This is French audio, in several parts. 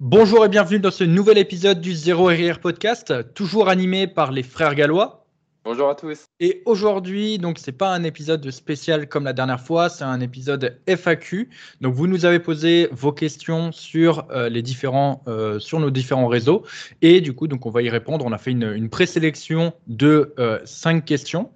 Bonjour et bienvenue dans ce nouvel épisode du Zéro RR Podcast, toujours animé par les frères gallois. Bonjour à tous. Et aujourd'hui, donc c'est pas un épisode spécial comme la dernière fois, c'est un épisode FAQ. Donc vous nous avez posé vos questions sur euh, les différents, euh, sur nos différents réseaux, et du coup donc on va y répondre. On a fait une, une présélection de euh, cinq questions.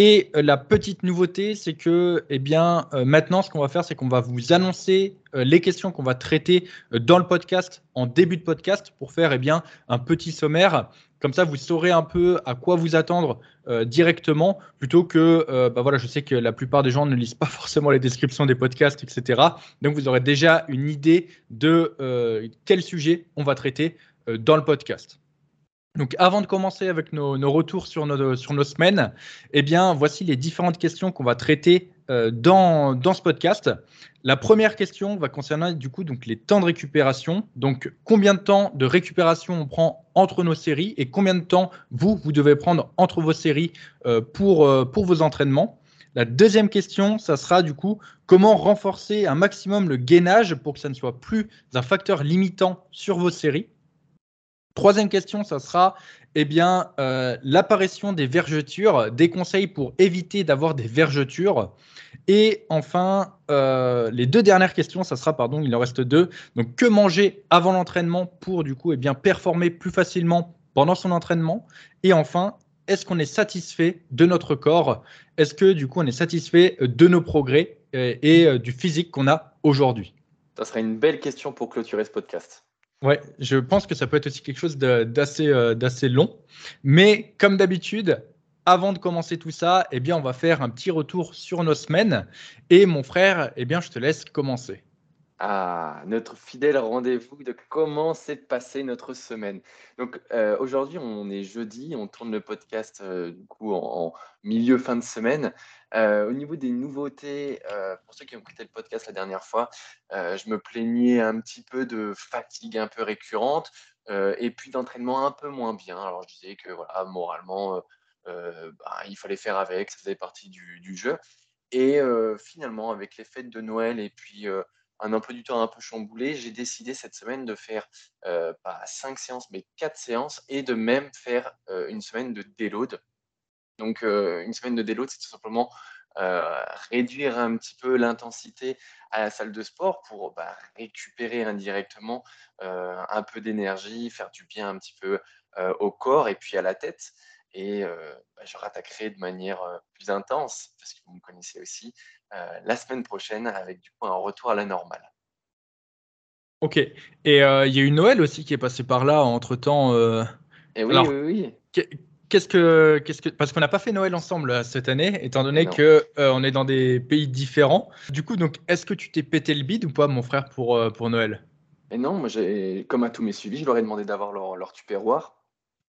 Et la petite nouveauté, c'est que, eh bien, maintenant, ce qu'on va faire, c'est qu'on va vous annoncer les questions qu'on va traiter dans le podcast en début de podcast pour faire, eh un petit sommaire. Comme ça, vous saurez un peu à quoi vous attendre directement, plutôt que, bah voilà, je sais que la plupart des gens ne lisent pas forcément les descriptions des podcasts, etc. Donc, vous aurez déjà une idée de quel sujet on va traiter dans le podcast. Donc, avant de commencer avec nos, retours sur nos, semaines, eh bien, voici les différentes questions qu'on va traiter euh, dans, dans, ce podcast. La première question va concerner du coup donc les temps de récupération. Donc, combien de temps de récupération on prend entre nos séries et combien de temps vous vous devez prendre entre vos séries euh, pour, euh, pour vos entraînements? La deuxième question, ça sera du coup comment renforcer un maximum le gainage pour que ça ne soit plus un facteur limitant sur vos séries? Troisième question, ça sera eh euh, l'apparition des vergetures, des conseils pour éviter d'avoir des vergetures. Et enfin, euh, les deux dernières questions, ça sera, pardon, il en reste deux. Donc, que manger avant l'entraînement pour du coup eh bien, performer plus facilement pendant son entraînement? Et enfin, est-ce qu'on est satisfait de notre corps? Est-ce que du coup on est satisfait de nos progrès euh, et du physique qu'on a aujourd'hui? Ça sera une belle question pour clôturer ce podcast. Ouais, je pense que ça peut être aussi quelque chose d'assez euh, d'assez long. Mais comme d'habitude, avant de commencer tout ça, eh bien, on va faire un petit retour sur nos semaines. Et mon frère, eh bien, je te laisse commencer. Ah, notre fidèle rendez-vous de comment s'est passée notre semaine. Donc euh, aujourd'hui, on est jeudi, on tourne le podcast euh, du coup en, milieu fin de semaine. Euh, au niveau des nouveautés, pour ceux qui ont écouté le podcast la dernière fois, je me plaignais un petit peu de fatigue un peu récurrente et puis d'entraînement un peu moins bien. Alors je disais que voilà, moralement, bah, il fallait faire avec, ça faisait partie du, du jeu. Et finalement, avec les fêtes de Noël et puis un emploi du temps un peu chamboulé, j'ai décidé cette semaine de faire euh, pas cinq séances, mais quatre séances et de même faire euh, une semaine de déload. Donc, euh, une semaine de déload, c'est tout simplement réduire un petit peu l'intensité à la salle de sport pour bah, récupérer indirectement un peu d'énergie, faire du bien un petit peu au corps et puis à la tête. Et bah, je rattaquerai de manière plus intense, parce que vous me connaissez aussi, la semaine prochaine avec du coup un retour à la normale. Ok. Et euh, il y a eu Noël aussi qui est passé par là entre temps. Euh. Et oui, oui, oui. Qu'est-ce que, qu'est-ce que, parce qu'on n'a pas fait Noël ensemble cette année, étant donné que on est dans des pays différents. Du coup, donc, est-ce que tu t'es pété le bide ou pas, mon frère, pour pour Noël? Et non, moi, j'ai, comme à tous mes suivis, je leur ai demandé d'avoir leur, leur tupperware.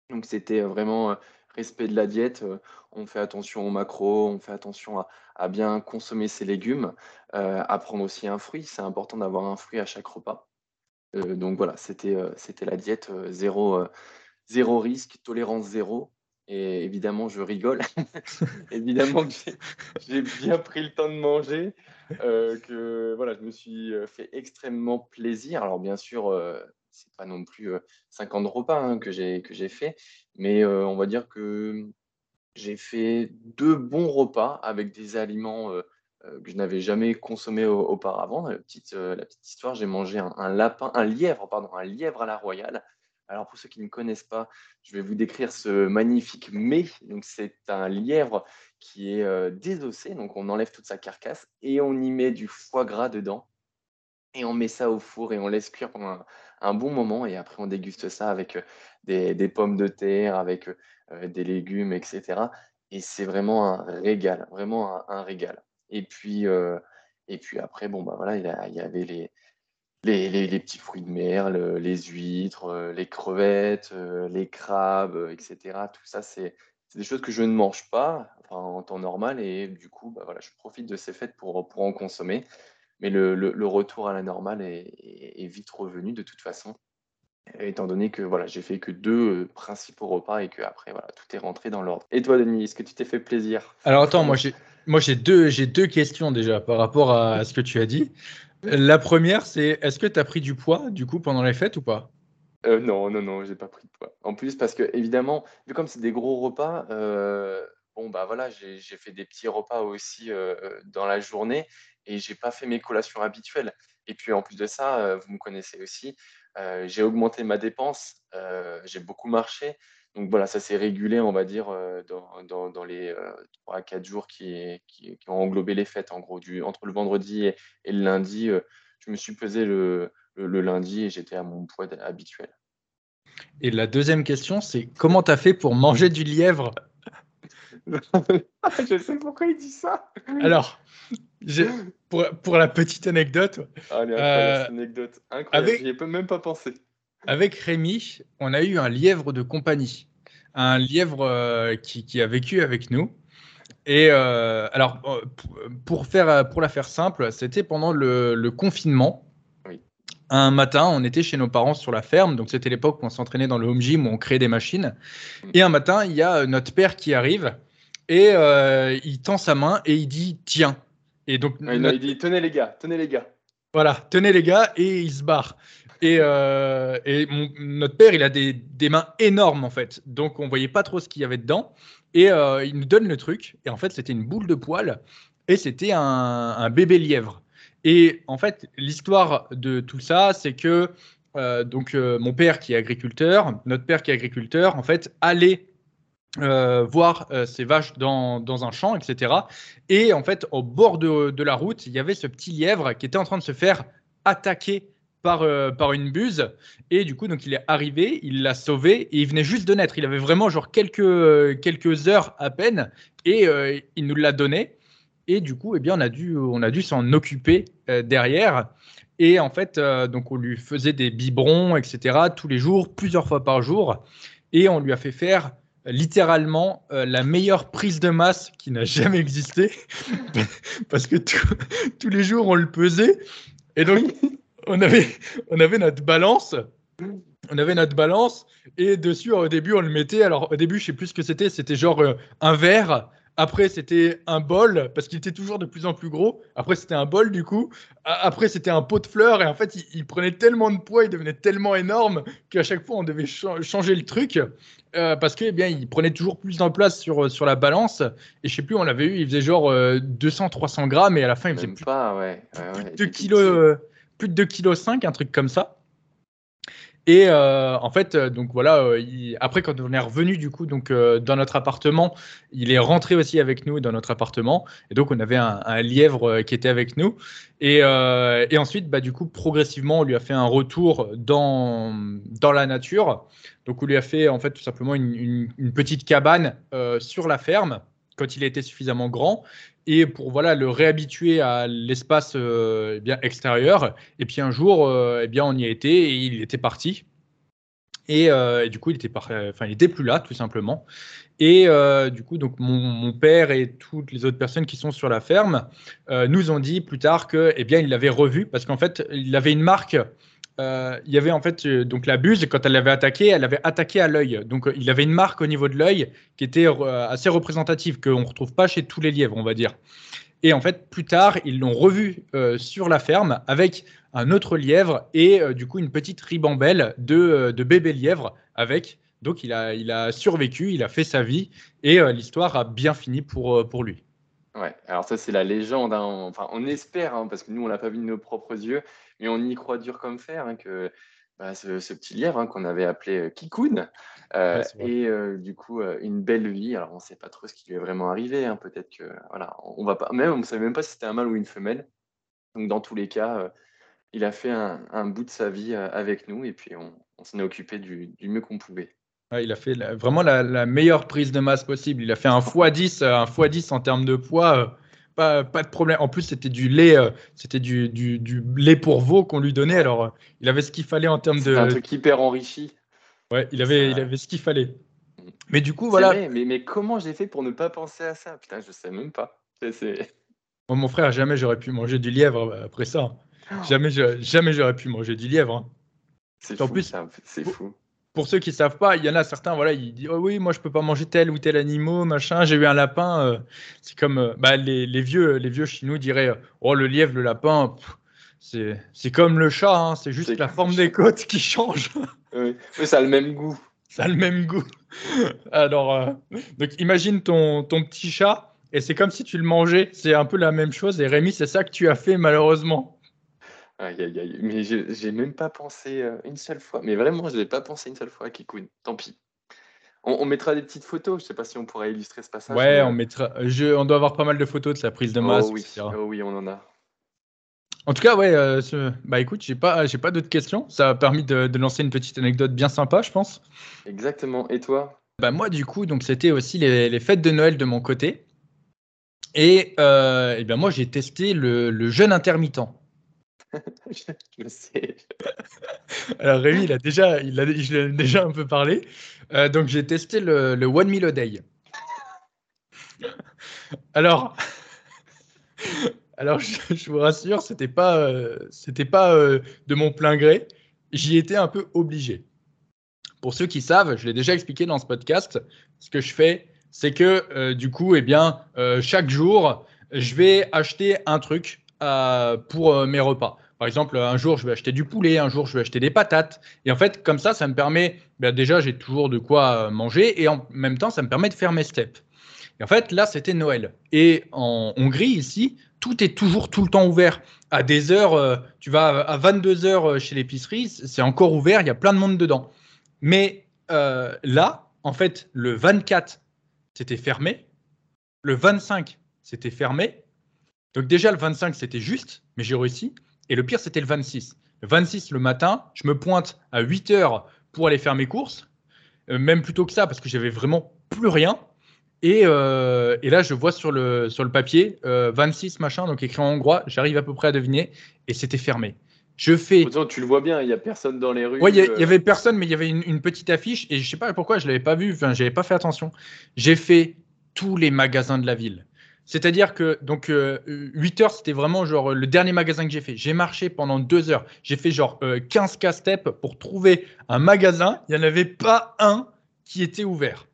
Donc, c'était vraiment respect de la diète, on fait attention aux macros, on fait attention à, bien consommer ses légumes, à prendre aussi un fruit. C'est important d'avoir un fruit à chaque repas. donc voilà, c'était c'était la diète zéro, zéro risque, tolérance zéro. Et évidemment, je rigole. évidemment que j'ai bien pris le temps de manger, que voilà, je me suis fait extrêmement plaisir. Alors bien sûr, c'est pas non plus 50 repas hein, que j'ai que j'ai fait, mais on va dire que j'ai fait deux bons repas avec des aliments que je n'avais jamais consommés auparavant. La petite, histoire, j'ai mangé un, lapin, un lièvre, pardon, un lièvre à la royale. Alors pour ceux qui ne connaissent pas, je vais vous décrire ce magnifique mets. Donc c'est un lièvre qui est désossé, donc on enlève toute sa carcasse et on y met du foie gras dedans et on met ça au four et on laisse cuire pendant un, bon moment. Et après, on déguste ça avec des, pommes de terre, avec euh, des légumes, etc. Et c'est vraiment un régal, vraiment un, régal. Et puis, et puis après, bon, bah voilà, il y, avait les, les, les, petits fruits de mer, les huîtres, les crevettes, les crabes, etc. Tout ça, c'est des choses que je ne mange pas en temps normal. Et du coup, bah voilà, je profite de ces fêtes pour, pour en consommer mais le, retour à la normale est, vite revenu de toute façon, étant donné que voilà, j'ai fait que deux euh, principaux repas et que après voilà, tout est rentré dans l'ordre. Et toi, Denis, est-ce que tu t'es fait plaisir? Alors attends, moi j'ai moi j'ai deux j'ai deux questions déjà par rapport à ce que tu as dit. La première, c'est est-ce que tu as pris du poids du coup pendant les fêtes ou pas? Euh, non, non, non, j'ai pas pris de poids. En plus, parce que évidemment, vu comme c'est des gros repas, euh, bon bah voilà, j'ai fait des petits repas aussi euh, dans la journée et j'ai pas fait mes collations habituelles. Et puis en plus de ça, vous me connaissez aussi, j'ai augmenté ma dépense, j'ai beaucoup marché. Donc voilà, ça s'est régulé, on va dire, dans, les 3 à 4 jours qui, qui, ont englobé les fêtes. En gros, du, entre le vendredi et, le lundi, je me suis pesé le, le, lundi et j'étais à mon poids habituel. Et la deuxième question, c'est comment tu as fait pour manger du lièvre? Je sais pourquoi il dit ça. Alors, pour, pour, la petite anecdote. Ah, euh, anecdote. Incroyable, j'y ai même pas pensé. Avec Rémi, on a eu un lièvre de compagnie. Un lièvre euh, qui, qui, a vécu avec nous. Et euh, alors, pour, faire, pour la faire simple, c'était pendant le, le confinement un matin, on était chez nos parents sur la ferme, donc c'était l'époque où on s'entraînait dans le home gym où on créait des machines. Et un matin, il y a notre père qui arrive et euh, il tend sa main et il dit tiens. Et donc il dit tenez les gars, tenez les gars. Voilà, tenez les gars et il se barre. Et, euh, notre père, il a des, mains énormes en fait, donc on voyait pas trop ce qu'il y avait dedans. Et euh, il nous donne le truc. Et en fait, c'était une boule de poil et c'était un bébé lièvre. Et en fait, l'histoire de tout ça, c'est que donc mon père qui est agriculteur, notre père qui est agriculteur, en fait, allait euh, voir ses vaches dans, dans, un champ, etc. Et en fait, au bord de, de, la route, il y avait ce petit lièvre qui était en train de se faire attaquer par, par une buse. Et du coup, donc il est arrivé, il l'a sauvé et il venait juste de naître. Il avait vraiment genre quelques, quelques heures à peine et il nous l'a donné. Et du coup, eh bien, on a dû, dû s'en occuper euh, derrière. Et en fait, euh, donc on lui faisait des biberons, etc., tous les jours, plusieurs fois par jour. Et on lui a fait faire littéralement euh, la meilleure prise de masse qui n'a jamais existé. Parce que tous les jours, on le pesait. Et donc, on avait, on avait notre balance. On avait notre balance et dessus, au début, on le mettait. Alors, au début, je sais plus ce que c'était. C'était genre un verre après, c'était un bol, parce qu'il était toujours de plus en plus gros. Après, c'était un bol, du coup. Après, c'était un pot de fleurs. Et en fait, il, prenait tellement de poids, il devenait tellement énorme qu'à chaque fois, on devait changer le truc. Euh, parce qu'il eh bien, il prenait toujours plus de place sur, sur la balance. Et je sais plus, on l'avait eu, il faisait genre 200-300 euh, grammes. Et à la fin, il faisait plus, pas, ouais. plus, de 2 kilos, euh, plus de 2 kilos 5, un truc comme ça. Et euh, en fait, euh, donc voilà, euh, après quand on est revenu du coup donc dans notre appartement, il est rentré aussi avec nous dans notre appartement. Et donc on avait un, lièvre qui était avec nous. Et, ensuite, bah, du coup, progressivement, on lui a fait un retour dans, dans la nature. Donc on lui a fait en fait tout simplement une, une, petite cabane sur la ferme quand il était suffisamment grand et pour voilà le réhabituer à l'espace euh, eh bien extérieur. Et puis un jour, euh, eh bien on y a été et il était parti. Et, euh, du coup, il était, enfin, il était plus là, tout simplement. Et du coup, donc mon, père et toutes les autres personnes qui sont sur la ferme nous ont dit plus tard que, eh bien, il l'avait revu parce qu'en fait, il avait une marque euh, il y avait en fait euh, donc la buse quand elle l'avait attaqué, elle avait attaqué à l'œil. Donc euh, il avait une marque au niveau de l'œil qui était assez représentative qu'on ne retrouve pas chez tous les lièvres, on va dire. Et en fait, plus tard, ils l'ont revu sur la ferme avec un autre lièvre et du coup une petite ribambelle de, de bébé lièvre avec. Donc il a, il a survécu, il a fait sa vie et l'histoire a bien fini pour, pour lui. Ouais, alors ça c'est la légende, hein. enfin on espère, hein, parce que nous on l'a pas vu de nos propres yeux, mais on y croit dur comme fer hein, que bah, ce, petit lièvre qu'on avait appelé euh, Kikun euh, et euh, du coup une belle vie. Alors on ne sait pas trop ce qui lui est vraiment arrivé, peut-être que voilà, on va pas, même on ne savait même pas si c'était un mâle ou une femelle. Donc dans tous les cas, il a fait un, bout de sa vie avec nous et puis on, s'en est occupé du mieux qu'on pouvait il a fait vraiment la, meilleure prise de masse possible. Il a fait un x10, un x10 en termes de poids. Euh, pas, pas, de problème. En plus, c'était du lait, euh, c'était du, du, lait pour veau qu'on lui donnait. Alors, euh, il avait ce qu'il fallait en termes de. un truc hyper enrichi. Ouais, il avait, il avait ce qu'il fallait. Mais du coup, voilà. mais, mais comment j'ai fait pour ne pas penser à ça? Putain, je sais même pas. mon frère, jamais j'aurais pu manger du lièvre après ça. Oh. Jamais, jamais j'aurais pu manger du lièvre. Hein. C'est fou, plus, c'est fou pour ceux qui ne savent pas, il y en a certains, voilà, ils disent oh oui, moi je peux pas manger tel ou tel animal, machin. J'ai eu un lapin. Euh, c'est comme euh, bah, les, vieux, les vieux chinois diraient oh le lièvre, le lapin, c'est comme le chat, hein, c'est juste la forme des côtes qui change. oui, mais ça a le même goût. Ça a le même goût. Alors, euh, donc imagine ton, ton petit chat et c'est comme si tu le mangeais. C'est un peu la même chose. Et Rémi, c'est ça que tu as fait malheureusement. Aïe, aïe, aïe. Mais j'ai même pas pensé euh, une seule fois. Mais vraiment, je n'ai pas pensé une seule fois à Kikun. Tant pis. On, mettra des petites photos. Je sais pas si on pourra illustrer ce passage. Ouais, on mettra. Je, on doit avoir pas mal de photos de sa prise de masse. Oh oui, oh oui on en a. En tout cas, ouais, euh, bah écoute, j'ai pas, j'ai pas d'autres questions. Ça a permis de, lancer une petite anecdote bien sympa, je pense. Exactement. Et toi? Bah moi, du coup, donc c'était aussi les, fêtes de Noël de mon côté. Et, euh, et ben moi, j'ai testé le, le jeûne intermittent. je, sais. Alors Rémi, il a déjà, il a, je l'ai déjà un peu parlé. Euh, donc j'ai testé le, One Meal a Day. Alors, alors, je, vous rassure, c'était pas, euh, c'était pas euh, de mon plein gré. J'y étais un peu obligé. Pour ceux qui savent, je l'ai déjà expliqué dans ce podcast. Ce que je fais, c'est que du coup, eh bien, chaque jour, je vais acheter un truc pour mes repas. Par exemple, un jour, je vais acheter du poulet, un jour, je vais acheter des patates. Et en fait, comme ça, ça me permet, ben, déjà, j'ai toujours de quoi manger et en même temps, ça me permet de faire mes steps. Et en fait, là, c'était Noël. Et en Hongrie, ici, tout est toujours tout le temps ouvert. À des heures, euh, tu vas à 22 heures euh, chez l'épicerie, c'est encore ouvert, il y a plein de monde dedans. Mais euh, là, en fait, le 24, c'était fermé. Le 25, c'était fermé. Donc déjà, le 25, c'était juste, mais j'ai réussi. Et le pire, c'était le 26. Le 26, le matin, je me pointe à 8 heures pour aller faire mes courses. même plutôt que ça, parce que j'avais vraiment plus rien. Euh, et, là, je vois sur le, sur le papier 26 euh, machin, donc écrit en hongrois. J'arrive à peu près à deviner, et c'était fermé. Je fais. tu le vois bien, il n'y a personne dans les rues. Oui, il y, euh. avait personne, mais il y avait une, petite affiche, et je sais pas pourquoi je l'avais pas vu. Enfin, j'avais pas fait attention. J'ai fait tous les magasins de la ville. C'est-à-dire que donc 8 heures, c'était vraiment genre le dernier magasin que j'ai fait. J'ai marché pendant 2 heures. J'ai fait genre 15 casse-steps pour trouver un magasin. Il n'y en avait pas un qui était ouvert.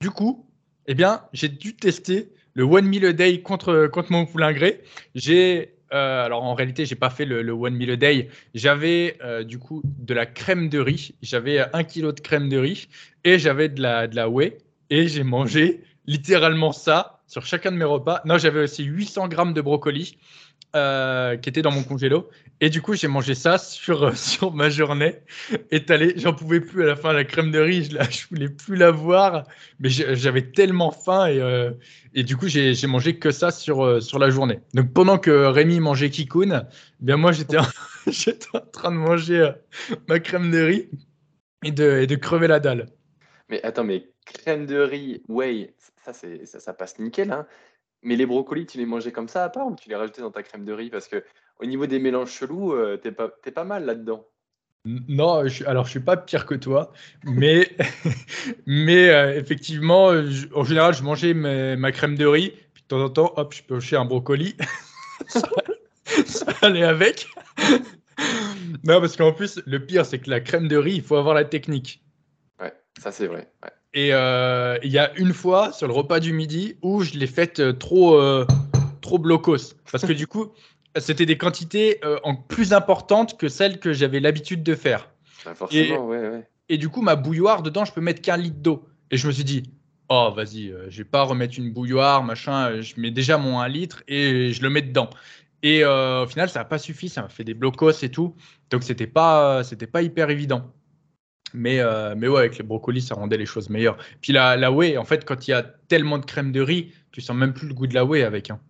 Du coup, eh bien, j'ai dû tester le One Meal a Day contre, contre mon poulain gré. J'ai euh, alors en réalité, j'ai pas fait le, One Meal a Day. J'avais euh, du coup de la crème de riz. J'avais un kilo de crème de riz et j'avais de la, de la whey. Et j'ai mangé littéralement ça sur chacun de mes repas. Non, j'avais aussi 800 grammes de brocoli euh, qui était dans mon congélo. Et du coup, j'ai mangé ça sur, sur ma journée étalée. J'en pouvais plus à la fin. La crème de riz, je, ne je voulais plus la voir. Mais j'avais tellement faim. Et, euh, et du coup, j'ai mangé que ça sur, euh, sur la journée. Donc, pendant que Rémi mangeait Kikoun, eh bien moi, j'étais en, en train de manger ma crème de riz et de, et de crever la dalle. Mais attends, mais crème de riz, whey, ça, ça, ça passe nickel. Hein mais les brocolis, tu les mangeais comme ça à part ou tu les rajoutais dans ta crème de riz? Parce que au niveau des mélanges chelous, euh, t'es pas, pas mal là-dedans. Non, je, alors je suis pas pire que toi, mais, mais euh, effectivement, en général, je mangeais ma crème de riz, puis de temps en temps, hop, je piochais un brocoli. ça, allait avec. non, parce qu'en plus, le pire, c'est que la crème de riz, il faut avoir la technique. Ouais, ça c'est vrai. Et euh, il y a une fois sur le repas du midi où je l'ai faite euh, trop, euh, trop blocos. Parce que du coup, c'était des quantités en plus importantes que celles que j'avais l'habitude de faire. Bah, forcément, et, ouais, ouais. et du coup, ma bouilloire, dedans, je peux mettre qu'un litre d'eau. Et je me suis dit, oh, vas-y, je vais pas remettre une bouilloire, machin. Je mets déjà mon 1 litre et je le mets dedans. Et au final, ça n'a pas suffi, ça m'a fait des blocos et tout. Donc, c'était pas, c'était pas hyper évident. Mais, euh, mais ouais, avec les brocolis, ça rendait les choses meilleures. Puis la, la whey, en fait, quand il y a tellement de crème de riz, tu sens même plus le goût de la whey avec. Hein.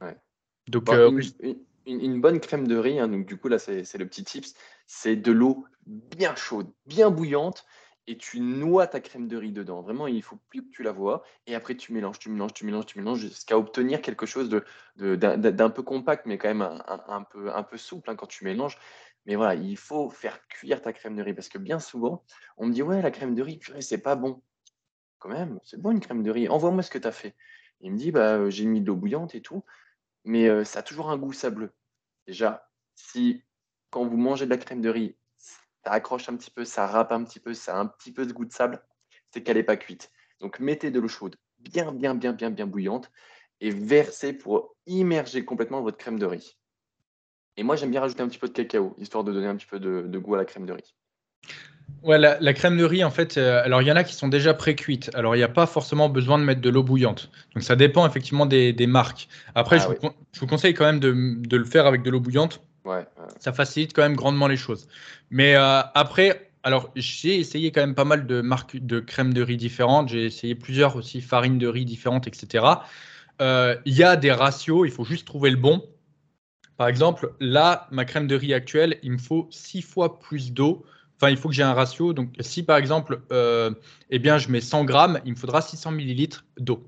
Ouais. Donc, euh, une, bonne crème de riz, hein, donc du coup, là, c'est le petit tips, c'est de l'eau bien chaude, bien bouillante, et tu noies ta crème de riz dedans. Vraiment, il faut plus que tu la vois. Et après, tu mélanges, tu mélanges, tu mélanges, tu mélanges jusqu'à obtenir quelque chose d'un de, peu compact, mais quand même un, peu, un peu souple hein, quand tu mélanges. Mais voilà, il faut faire cuire ta crème de riz parce que bien souvent, on me dit Ouais, la crème de riz, c'est pas bon. Quand même, c'est bon une crème de riz. Envoie-moi ce que tu as fait. Il me dit bah, euh, J'ai mis de l'eau bouillante et tout, mais euh, ça a toujours un goût sableux. Déjà, si quand vous mangez de la crème de riz, ça accroche un petit peu, ça râpe un petit peu, ça a un petit peu de goût de sable, c'est qu'elle n'est pas cuite. Donc mettez de l'eau chaude, bien, bien, bien, bien, bien bouillante, et versez pour immerger complètement votre crème de riz. Et moi, j'aime bien rajouter un petit peu de cacao, histoire de donner un petit peu de, goût à la crème de riz. Ouais, la, crème de riz, en fait, euh, alors il y en a qui sont déjà pré-cuites. Alors il n'y a pas forcément besoin de mettre de l'eau bouillante. Donc ça dépend effectivement des, marques. Après, ah je, vous, conseille quand même de, le faire avec de l'eau bouillante. Ouais, Ça facilite quand même grandement les choses. Mais euh, après, alors j'ai essayé quand même pas mal de marques de crème de riz différentes. J'ai essayé plusieurs aussi farines de riz différentes, etc. Euh, il y a des ratios, il faut juste trouver le bon. Par exemple, là, ma crème de riz actuelle, il me faut 6 fois plus d'eau Enfin, il faut que j'ai un ratio. Donc, si par exemple, euh, eh bien, je mets 100 grammes, il me faudra 600 millilitres d'eau.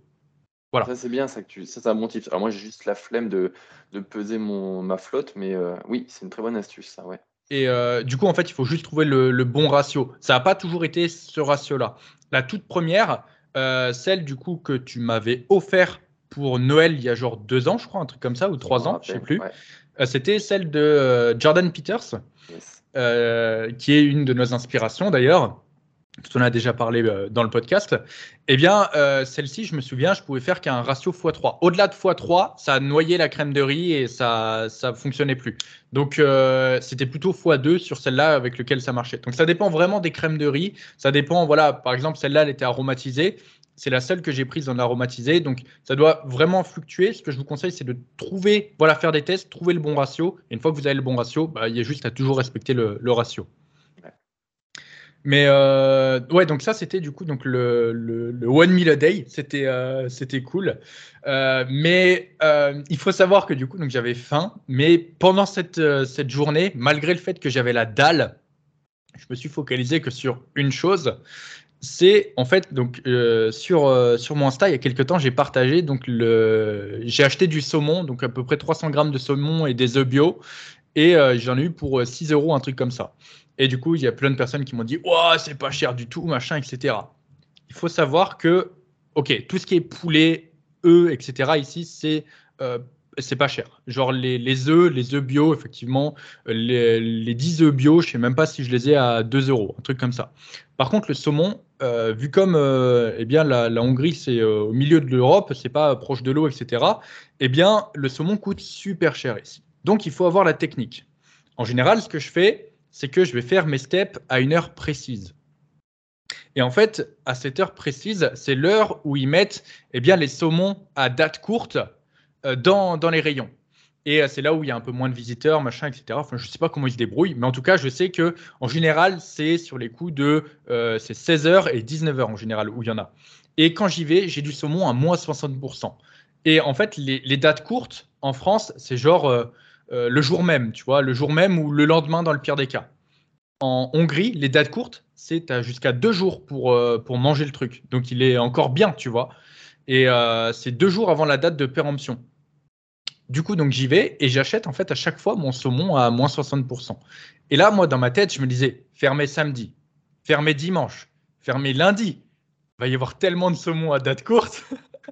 Voilà. Ça, c'est bien, ça, que tu... ça, c'est un bon Alors, moi, j'ai juste la flemme de, de peser mon, ma flotte, mais euh, oui, c'est une très bonne astuce, ça, ouais. Et euh, du coup, en fait, il faut juste trouver le, bon ratio. Ça n'a pas toujours été ce ratio-là. La toute première, celle du coup que tu m'avais offert pour Noël il y a genre deux ans, je crois, un truc comme ça, ou trois ans, je sais plus. C'était celle de Jordan Peters. Euh, qui est une de nos inspirations d'ailleurs, dont on a déjà parlé euh, dans le podcast, eh bien, euh, celle-ci, je me souviens, je pouvais faire qu'un ratio x3. Au-delà de x3, ça noyé la crème de riz et ça ne fonctionnait plus. Donc, c'était plutôt x2 sur celle-là avec lequel ça marchait. Donc, ça dépend vraiment des crèmes de riz. Ça dépend, voilà, par exemple, celle-là, elle était aromatisée. C'est la seule que j'ai prise en aromatisé. Donc, ça doit vraiment fluctuer. Ce que je vous conseille, c'est de trouver, voilà, faire des tests, trouver le bon ratio. Et une fois que vous avez le bon ratio, bah, il y a juste à toujours respecter le, ratio. Mais euh, ouais, donc ça c'était du coup donc le, le, one meal a day, c'était euh, c'était cool. Euh, mais il faut savoir que du coup donc j'avais faim, mais pendant cette cette journée, malgré le fait que j'avais la dalle, je me suis focalisé que sur une chose, c'est en fait donc euh, sur euh, sur mon Insta il y a quelques temps j'ai partagé donc le j'ai acheté du saumon donc à peu près 300 grammes de saumon et des œufs bio et euh, j'en ai eu pour 6 euros un truc comme ça. Et du coup il y a plein de personnes qui m'ont dit ouais c'est pas cher du tout machin etc il faut savoir que ok tout ce qui est poulet œufs etc ici c'est c'est pas cher. Genre les, les œufs, les œufs bio, effectivement, les, les 10 œufs bio, je sais même pas si je les ai à 2 euros, un truc comme ça. Par contre, le saumon, euh, vu comme euh, eh bien, la, Hongrie, c'est euh, au milieu de l'Europe, c'est pas proche de l'eau, etc., eh bien, le saumon coûte super cher ici. Donc, il faut avoir la technique. En général, ce que je fais, c'est que je vais faire mes steps à une heure précise. Et en fait, à cette heure précise, c'est l'heure où ils mettent eh bien, les saumons à date courte dans, dans les rayons. Et euh, c'est là où il y a un peu moins de visiteurs, machin, etc. Enfin, je ne sais pas comment ils se débrouillent, mais en tout cas, je sais que en général, c'est sur les coups de euh, 16h et 19h en général où il y en a. Et quand j'y vais, j'ai du saumon à moins 60%. Et en fait, les, dates courtes en France, c'est genre euh, euh, le jour même, tu vois, le jour même ou le lendemain dans le pire des cas. En Hongrie, les dates courtes, c'est jusqu'à deux jours pour, pour manger le truc. Donc il est encore bien, tu vois. Et c'est deux jours avant la date de péremption. Du coup, donc j'y vais et j'achète en fait à chaque fois mon saumon à moins 60%. Et là, moi, dans ma tête, je me disais, fermé samedi, fermé dimanche, fermé lundi. Il va y avoir tellement de saumon à date courte.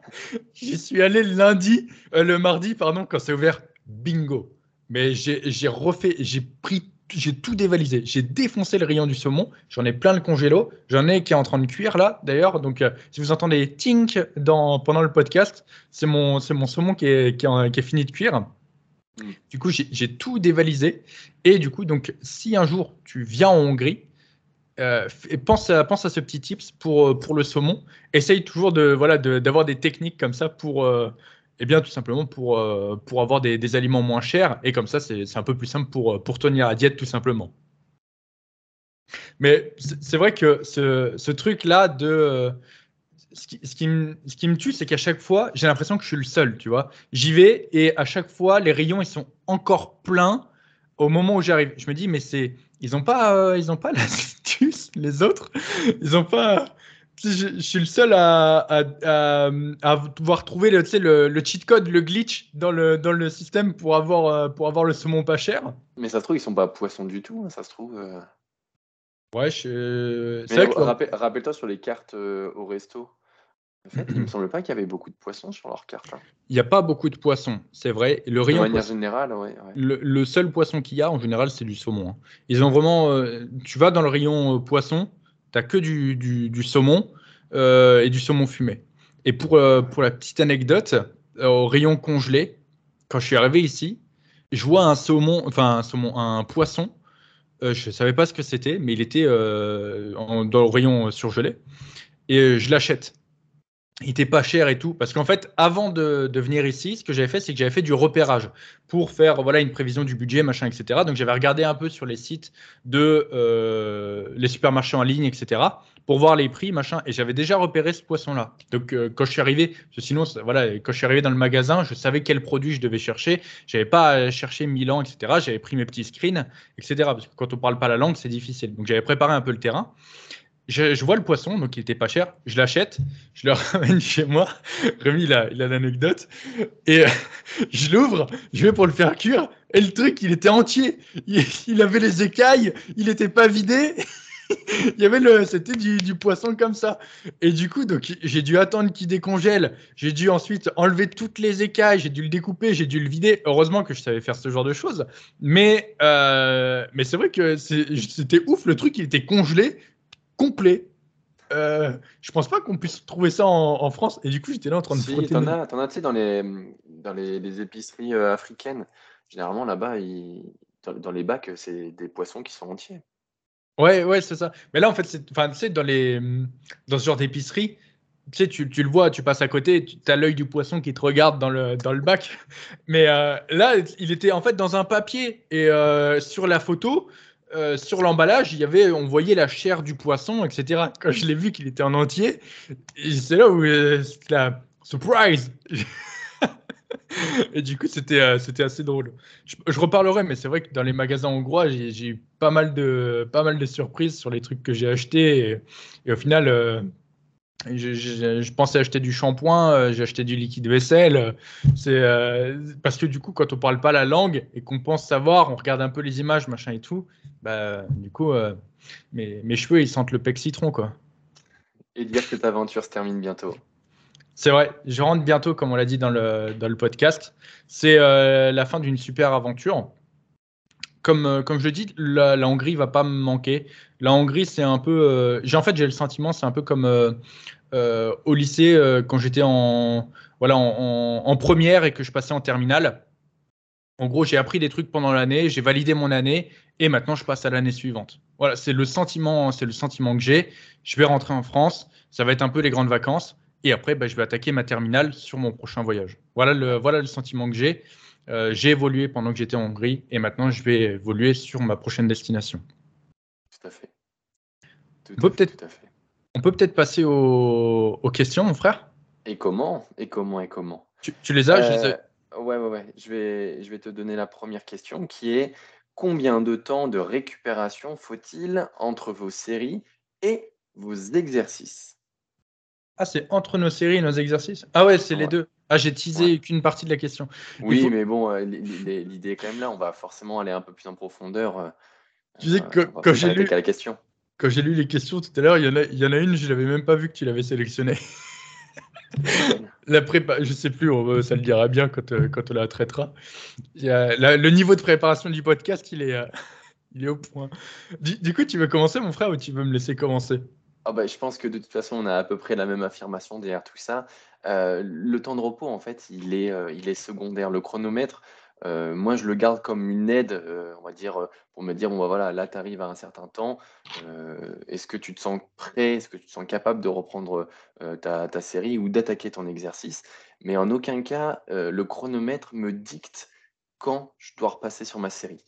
J'y suis allé le lundi, euh, le mardi, pardon, quand c'est ouvert. Bingo. Mais j'ai refait, j'ai pris j'ai tout dévalisé. J'ai défoncé le rayon du saumon. J'en ai plein le congélo. J'en ai qui est en train de cuire là, d'ailleurs. Donc, euh, si vous entendez tink dans, pendant le podcast, c'est mon, mon saumon qui est, qui, est, fini de cuire. Mm. Du coup, j'ai tout dévalisé. Et du coup, donc, si un jour tu viens en Hongrie, euh, pense, à, pense à ce petit tips pour, pour le saumon. Essaye toujours de voilà d'avoir des techniques comme ça pour, euh, eh bien, tout simplement pour, euh, pour avoir des, aliments moins chers. Et comme ça, c'est un peu plus simple pour, pour tenir la diète, tout simplement. Mais c'est vrai que ce, ce truc-là de. Euh, ce qui, ce, qui me, ce qui me tue, c'est qu'à chaque fois, j'ai l'impression que je suis le seul, tu vois. J'y vais et à chaque fois, les rayons, ils sont encore pleins au moment où j'arrive. Je me dis, mais c'est. Ils n'ont pas, euh, ils pas l'astuce, les autres. Ils n'ont pas je, suis le seul à, à, à, pouvoir trouver le, le, le, cheat code, le glitch dans le, dans le système pour avoir, euh, pour avoir le saumon pas cher. Mais ça se trouve, ils sont pas poissons du tout, hein, ça se trouve. Euh. Ouais, je... Rappelle-toi sur les cartes euh, au resto. En fait, il me semble pas qu'il y avait beaucoup de poissons sur leurs cartes. Hein. Il n'y a pas beaucoup de poissons, c'est vrai. Le rayon de manière générale, ouais, Le, seul poisson qu'il y a, en général, c'est du saumon. Hein. Ils ont vraiment. tu vas dans le rayon poisson, que du, saumon euh, et du saumon fumé. Et pour, euh, la petite anecdote, euh, au rayon congelé, quand je suis arrivé ici, je vois un saumon, enfin un saumon, un poisson. je ne savais pas ce que c'était, mais il était dans le rayon surgelé. Et je l'achète il était pas cher et tout. Parce qu'en fait, avant de, venir ici, ce que j'avais fait, c'est que j'avais fait du repérage pour faire voilà, une prévision du budget, machin, etc. Donc j'avais regardé un peu sur les sites de euh, les supermarchés en ligne, etc. pour voir les prix, machin. Et j'avais déjà repéré ce poisson-là. Donc euh, quand je suis arrivé, sinon, voilà, quand je suis arrivé dans le magasin, je savais quel produit je devais chercher. J'avais pas à chercher Milan, etc. J'avais pris mes petits screens, etc. Parce que quand on parle pas la langue, c'est difficile. Donc j'avais préparé un peu le terrain je, vois le poisson, donc il était pas cher. Je l'achète, je le ramène chez moi. Rémi, il a, l'anecdote. Et euh, je l'ouvre, je vais pour le faire cuire. Et le truc, il était entier. Il, avait les écailles, il n'était pas vidé. il y avait le, c'était du, du, poisson comme ça. Et du coup, donc j'ai dû attendre qu'il décongèle. J'ai dû ensuite enlever toutes les écailles. J'ai dû le découper, j'ai dû le vider. Heureusement que je savais faire ce genre de choses. Mais, euh, mais c'est vrai que c'était ouf. Le truc, il était congelé complet. Euh, je pense pas qu'on puisse trouver ça en, France. Et du coup, j'étais là en train de si, frotter. T'en as, as tu sais, dans les, dans les, épiceries euh, africaines. Généralement, là-bas, dans, les bacs, c'est des poissons qui sont entiers. Ouais, ouais, c'est ça. Mais là, en fait, tu sais, dans, les, dans ce genre d'épicerie, tu sais, tu, tu, le vois, tu passes à côté, tu as l'œil du poisson qui te regarde dans le, dans le bac. Mais euh, là, il était en fait dans un papier. Et sur la photo, euh, sur l'emballage, il y avait, on voyait la chair du poisson, etc. Quand je l'ai vu qu'il était en entier, c'est là où euh, la surprise. et du coup, c'était euh, c'était assez drôle. Je, reparlerai, mais c'est vrai que dans les magasins hongrois, j'ai eu pas mal de pas mal de surprises sur les trucs que j'ai achetés et, au final. Je, pensais acheter du shampoing, j'ai acheté du liquide vaisselle. C'est parce que du coup, quand on parle pas la langue et qu'on pense savoir, on regarde un peu les images, machin et tout. Bah, du coup, euh, mes, mes, cheveux, ils sentent le pec citron, quoi. Et dire que ta aventure se termine bientôt. C'est vrai, je rentre bientôt, comme on l'a dit dans le, dans le podcast. C'est euh, la fin d'une super aventure. Comme, euh, comme je dis, la, la Hongrie va pas me manquer. La Hongrie, c'est un peu. j'ai en fait, j'ai le sentiment, c'est un peu comme au lycée quand j'étais en, voilà, en, en, première et que je passais en terminale. En gros, j'ai appris des trucs pendant l'année, j'ai validé mon année et maintenant je passe à l'année suivante. Voilà, c'est le sentiment, c'est le sentiment que j'ai. Je vais rentrer en France, ça va être un peu les grandes vacances et après, bah, je vais attaquer ma terminale sur mon prochain voyage. Voilà le, voilà le sentiment que j'ai. Euh, j'ai évolué pendant que j'étais en Hongrie et maintenant je vais évoluer sur ma prochaine destination. Tout à fait. on, peut peut-être, on peut peut-être passer aux, questions, mon frère Et comment Et comment Et comment tu, les as euh, Ouais, ouais, ouais. Je vais, je vais te donner la première question qui est combien de temps de récupération faut-il entre vos séries et vos exercices? Ah, c'est entre nos séries et nos exercices? Ah ouais, c'est les deux. Ah, j'ai teasé qu'une partie de la question. Oui, mais bon, euh, l'idée est quand même là. On va forcément aller un peu plus en profondeur. Euh, tu sais que quand j'ai lu la question. Quand j'ai lu les questions tout à l'heure, il y en a, il y en a une, je l'avais même pas vu que tu l'avais sélectionnée. la prépa, je sais plus, ça le dira bien quand, euh, quand on la traitera. le niveau de préparation du podcast, il est, euh, il est au point. Du, coup, tu veux commencer, mon frère, ou tu veux me laisser commencer? Ah bah, Je pense que de toute façon, on a à peu près la même affirmation derrière tout ça. Euh, le temps de repos, en fait, il est, il est secondaire. Le chronomètre, moi, je le garde comme une aide, on va dire, pour me dire, bon, bah, voilà, là, tu arrives à un certain temps. est-ce que tu te sens prêt? Est-ce que tu te sens capable de reprendre ta, ta série ou d'attaquer ton exercice? Mais en aucun cas, le chronomètre me dicte quand je dois repasser sur ma série.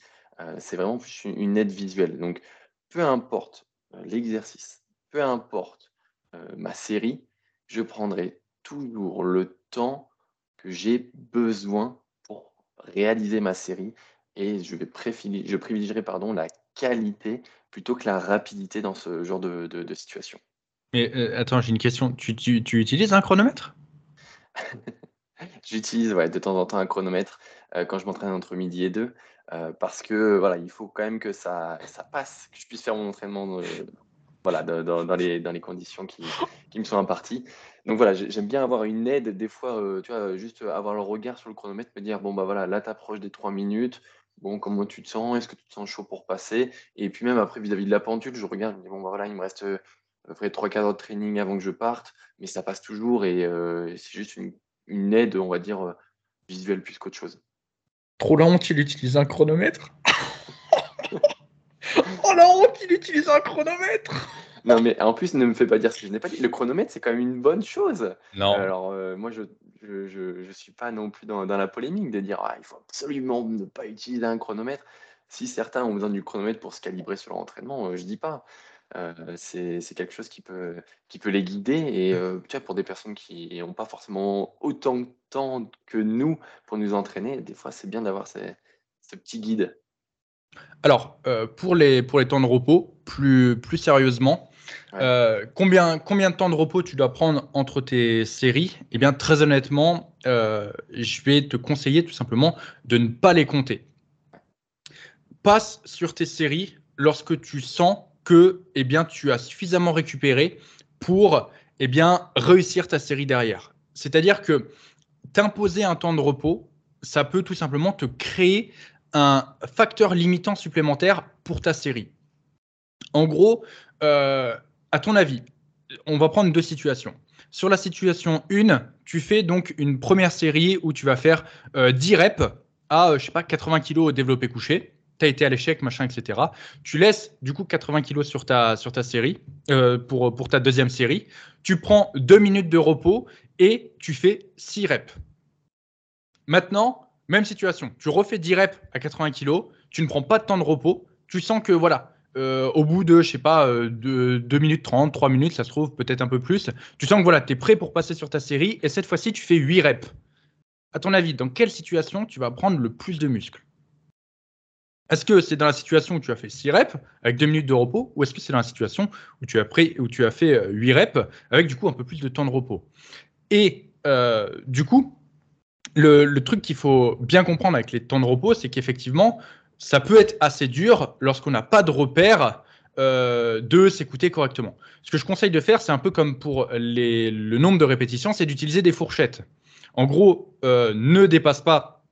c'est vraiment plus une aide visuelle. Donc, peu importe l'exercice, peu importe ma série, je prendrai toujours le temps que j'ai besoin réaliser ma série et je, vais je privilégierai pardon, la qualité plutôt que la rapidité dans ce genre de, de, situation. Mais euh, attends, j'ai une question. Tu, tu, tu, utilises un chronomètre? J'utilise ouais, de temps en temps un chronomètre euh, quand je m'entraîne entre midi et deux euh, parce que voilà, il faut quand même que ça, ça passe, que je puisse faire mon entraînement voilà, dans, dans, les, dans les conditions qui, qui me sont imparties. Donc voilà, j'aime bien avoir une aide, des fois, euh, tu vois, juste avoir le regard sur le chronomètre, me dire, bon, bah voilà, là, tu approches des trois minutes, bon, comment tu te sens, est-ce que tu te sens chaud pour passer? Et puis même après, vis-à-vis de la pendule, je regarde, je me dis, bon, bah voilà, il me reste euh, trois quarts de training avant que je parte, mais ça passe toujours et euh, c'est juste une, une, aide, on va dire, visuelle plus qu'autre chose. Trop la honte, il utilise un chronomètre? oh la honte, il utilise un chronomètre. Non, mais en plus, ne me fais pas dire ce que je n'ai pas dit. Le chronomètre, c'est quand même une bonne chose. Non. Alors, euh, moi, je je, je, suis pas non plus dans, dans la polémique de dire ah, il faut absolument ne pas utiliser un chronomètre. Si certains ont besoin du chronomètre pour se calibrer sur leur entraînement, je euh, je dis pas. Euh, c'est quelque chose qui peut, qui peut les guider. Et euh, tu vois, pour des personnes qui n'ont pas forcément autant de temps que nous pour nous entraîner, des fois, c'est bien d'avoir ce petit guide. Alors, pour, les, pour les temps de repos, plus, plus sérieusement, combien, combien de temps de repos tu dois prendre entre tes séries? Eh bien, très honnêtement, je vais te conseiller tout simplement de ne pas les compter passe sur tes séries lorsque tu sens que eh bien, tu as suffisamment récupéré pour eh bien, réussir ta série derrière. C'est-à-dire que t'imposer un temps de repos, ça peut tout simplement te créer un facteur limitant supplémentaire pour ta série. En gros, euh, à ton avis, on va prendre deux situations. Sur la situation 1, tu fais donc une première série où tu vas faire 10 euh, reps à, euh, je sais pas, 80 kg au développé couché tu as été à l'échec, machin, etc. Tu laisses du coup 80 kilos sur ta, sur ta série, euh, pour, pour ta deuxième série. Tu prends deux minutes de repos et tu fais 6 reps. Maintenant, même situation, tu refais 10 reps à 80 kilos, tu ne prends pas de temps de repos, tu sens que voilà, euh, au bout de, je sais pas, euh, de 2 minutes 30, 3 minutes, ça se trouve peut-être un peu plus, tu sens que voilà, tu es prêt pour passer sur ta série et cette fois-ci, tu fais 8 reps. À ton avis, dans quelle situation tu vas prendre le plus de muscles? Est-ce que c'est dans la situation où tu as fait 6 reps avec 2 minutes de repos ou est-ce que c'est dans la situation où tu as, pris, où tu as fait 8 euh, reps avec du coup un peu plus de temps de repos? Et euh, du coup, le, truc qu'il faut bien comprendre avec les temps de repos, c'est qu'effectivement, ça peut être assez dur lorsqu'on n'a pas de repère euh, de s'écouter correctement. Ce que je conseille de faire, c'est un peu comme pour les, le nombre de répétitions, c'est d'utiliser des fourchettes. En gros, ne dépasse pas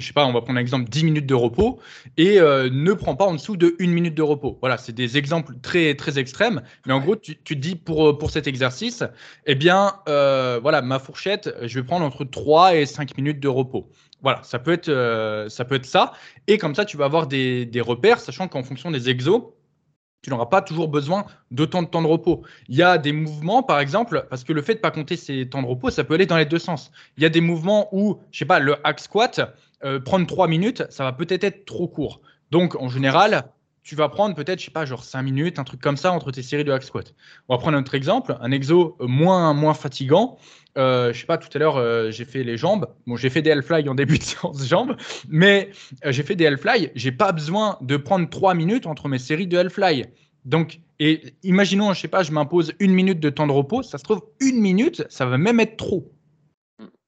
je sais pas, on va prendre l'exemple 10 minutes de repos et euh, ne prends pas en dessous de 1 minute de repos. Voilà, c'est des exemples très très extrêmes, mais en gros, tu, te dis pour, euh, pour cet exercice, eh bien, euh, voilà, ma fourchette, je vais prendre entre 3 et 5 minutes de repos. Voilà, ça peut être, ça, peut être ça. Et comme ça, tu vas avoir des, repères, sachant qu'en fonction des exos, tu n'auras pas toujours besoin d'autant de temps de repos. Il y a des mouvements, par exemple, parce que le fait de ne pas compter ces temps de repos, ça peut aller dans les deux sens. Il y a des mouvements où, je sais pas, le hack squat, euh, prendre 3 minutes, ça va peut-être être trop court. Donc, en général, tu vas prendre peut-être, je sais pas, genre 5 minutes, un truc comme ça entre tes séries de hack squat. On va prendre un autre exemple, un exo moins, moins fatigant. Euh, je sais pas, tout à l'heure, euh, j'ai fait les jambes. Bon, j'ai fait des L-fly en début de séance jambes, mais euh, j'ai fait des L-fly. J'ai pas besoin de prendre 3 minutes entre mes séries de L-fly. Donc, et imaginons, je sais pas, je m'impose une minute de temps de repos. Ça se trouve, une minute, ça va même être trop.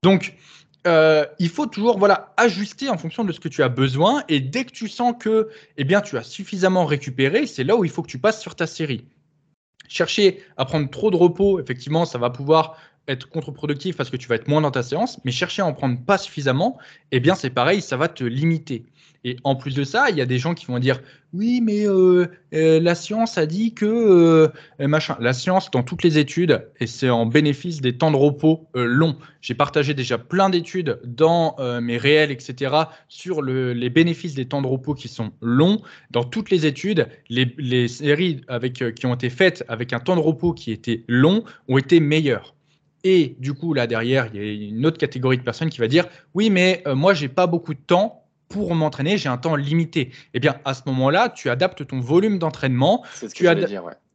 Donc, euh, il faut toujours voilà ajuster en fonction de ce que tu as besoin et dès que tu sens que eh bien tu as suffisamment récupéré, c'est là où il faut que tu passes sur ta série. Chercher à prendre trop de repos, effectivement, ça va pouvoir être contre-productif parce que tu vas être moins dans ta séance, mais chercher à en prendre pas suffisamment, eh bien c'est pareil, ça va te limiter. Et en plus de ça, il y a des gens qui vont dire oui, mais euh, euh, la science a dit que euh, machin. La science, dans toutes les études, et c'est en bénéfice des temps de repos longs. J'ai partagé déjà plein d'études dans mes réels, etc., sur les bénéfices des temps de repos qui sont longs. Dans toutes les études, les, les séries avec, qui ont été faites avec un temps de repos qui était long ont été meilleures. Et du coup, là derrière, il y a une autre catégorie de personnes qui va dire oui, mais moi, j'ai pas beaucoup de temps pour m'entraîner, j'ai un temps limité. Eh bien, à ce moment-là, tu adaptes ton volume d'entraînement. tu,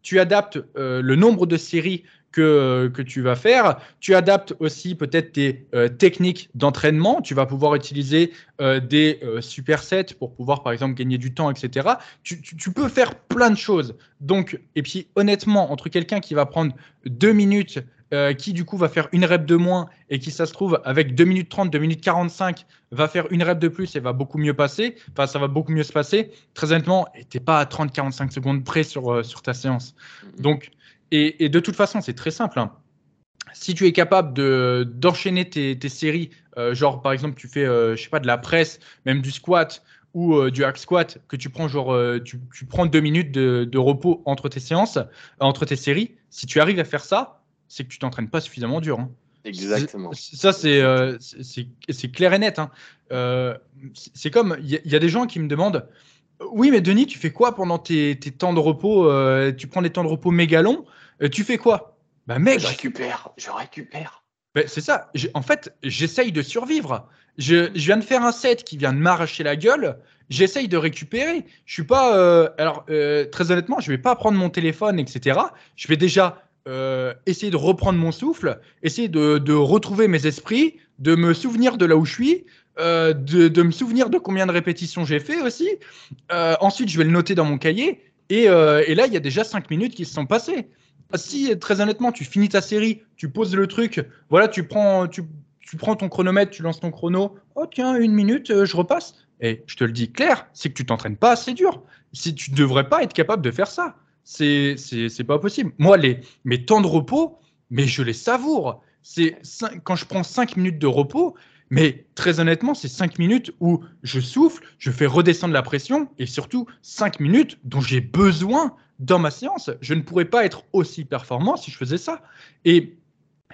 tu adaptes euh, le nombre de séries que, que, tu vas faire. Tu adaptes aussi peut-être tes euh, techniques d'entraînement. Tu vas pouvoir utiliser euh, des supersets pour pouvoir, par exemple, gagner du temps, etc. Tu, tu, peux faire plein de choses. Donc, et puis, honnêtement, entre quelqu'un qui va prendre deux minutes euh, qui du coup va faire une rep de moins et qui, ça se trouve, avec 2 minutes 30, 2 minutes 45, va faire une rep de plus et va beaucoup mieux passer, enfin, ça va beaucoup mieux se passer. Très honnêtement, tu n'es pas à 30-45 secondes près sur, euh, sur ta séance. Mm-hmm. Donc, et, et de toute façon, c'est très simple. Hein. Si tu es capable de, d'enchaîner tes, tes séries, euh, genre par exemple, tu fais, je sais pas, de la presse, même du squat, ou du hack squat que tu prends genre tu, tu, prends deux minutes de, de, repos entre tes séances, entre tes séries, si tu arrives à faire ça, c'est que tu t'entraînes pas suffisamment dur. Hein. Exactement. Ça, euh, c'est clair et net. Hein. Euh, c'est comme, il y, a des gens qui me demandent Oui, mais Denis, tu fais quoi pendant tes, temps de repos euh, Tu prends des temps de repos méga longs Tu fais quoi? Bah, mec. Je récupère, je récupère. Bah, c'est ça. En fait, j'essaye de survivre. Je, je, viens de faire un set qui vient de m'arracher la gueule. J'essaye de récupérer. Je suis pas. alors, très honnêtement, je vais pas prendre mon téléphone, etc. Je vais déjà euh, essayer de reprendre mon souffle, essayer de, retrouver mes esprits, de me souvenir de là où je suis, euh, de, me souvenir de combien de répétitions j'ai fait aussi. Euh, ensuite, je vais le noter dans mon cahier. Et, là, il y a déjà 5 minutes qui se sont passées. Si, très honnêtement, tu finis ta série, tu poses le truc, voilà, tu prends, tu prends ton chronomètre, tu lances ton chrono, oh tiens, une minute, je repasse. Et je te le dis clair, c'est que tu t'entraînes pas assez dur. Si tu devrais pas être capable de faire ça c'est pas possible. Moi, les, mes temps de repos, mais je les savoure. C'est quand je prends 5 minutes de repos, mais très honnêtement, c'est 5 minutes où je souffle, je fais redescendre la pression et surtout 5 minutes dont j'ai besoin dans ma séance. Je ne pourrais pas être aussi performant si je faisais ça. Et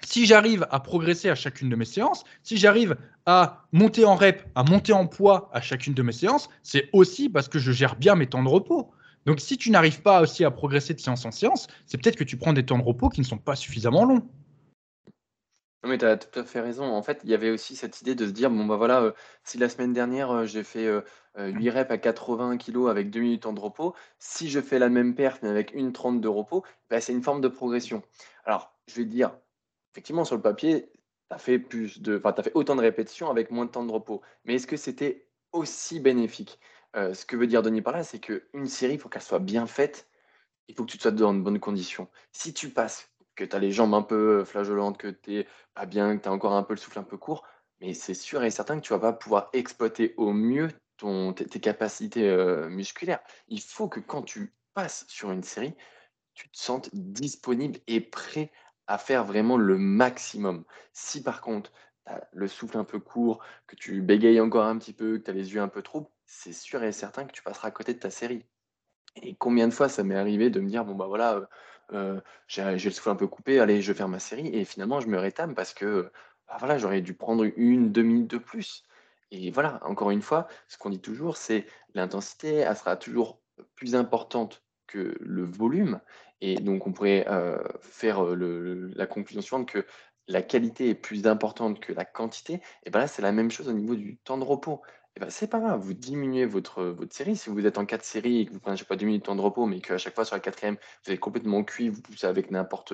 si j'arrive à progresser à chacune de mes séances, si j'arrive à monter en rep, à monter en poids à chacune de mes séances, c'est aussi parce que je gère bien mes temps de repos. Donc, si tu n'arrives pas aussi à progresser de séance en séance, c'est peut-être que tu prends des temps de repos qui ne sont pas suffisamment longs. Non, mais tu as tout à fait raison. En fait, il y avait aussi cette idée de se dire bon, bah voilà, euh, si la semaine dernière, euh, j'ai fait 8 euh, reps à 80 kg avec 2 minutes de repos, si je fais la même perf mais avec une 30 de repos, bah, c'est une forme de progression. Alors, je vais te dire, effectivement, sur le papier, tu as fait autant de répétitions avec moins de temps de repos. Mais est-ce que c'était aussi bénéfique? Euh, ce que veut dire Denis par là, c'est qu'une série, il faut qu'elle soit bien faite, il faut que tu sois dans de bonnes conditions. Si tu passes, que tu as les jambes un peu euh, flageolantes, que tu n'es pas bien, que tu as encore un peu le souffle un peu court, mais c'est sûr et certain que tu vas pas pouvoir exploiter au mieux ton, tes, capacités euh, musculaires. Il faut que quand tu passes sur une série, tu te sentes disponible et prêt à faire vraiment le maximum. Si par contre, tu as le souffle un peu court, que tu bégayes encore un petit peu, que tu as les yeux un peu troubles, c'est sûr et certain que tu passeras à côté de ta série. Et combien de fois ça m'est arrivé de me dire, bon bah voilà, euh, euh, j'ai le souffle un peu coupé, allez, je vais faire ma série, et finalement je me rétame parce que bah voilà, j'aurais dû prendre une, deux minutes de plus. Et voilà, encore une fois, ce qu'on dit toujours, c'est l'intensité, elle sera toujours plus importante que le volume. Et donc, on pourrait euh, faire la conclusion suivante que la qualité est plus importante que la quantité. Et bien là, c'est la même chose au niveau du temps de repos. Et ben, c'est pas grave, vous diminuez votre, votre série. Si vous êtes en 4 séries et que vous prenez, pas, 2 minutes de temps de repos, mais qu'à chaque fois sur la quatrième, vous êtes complètement cuit, vous poussez avec n'importe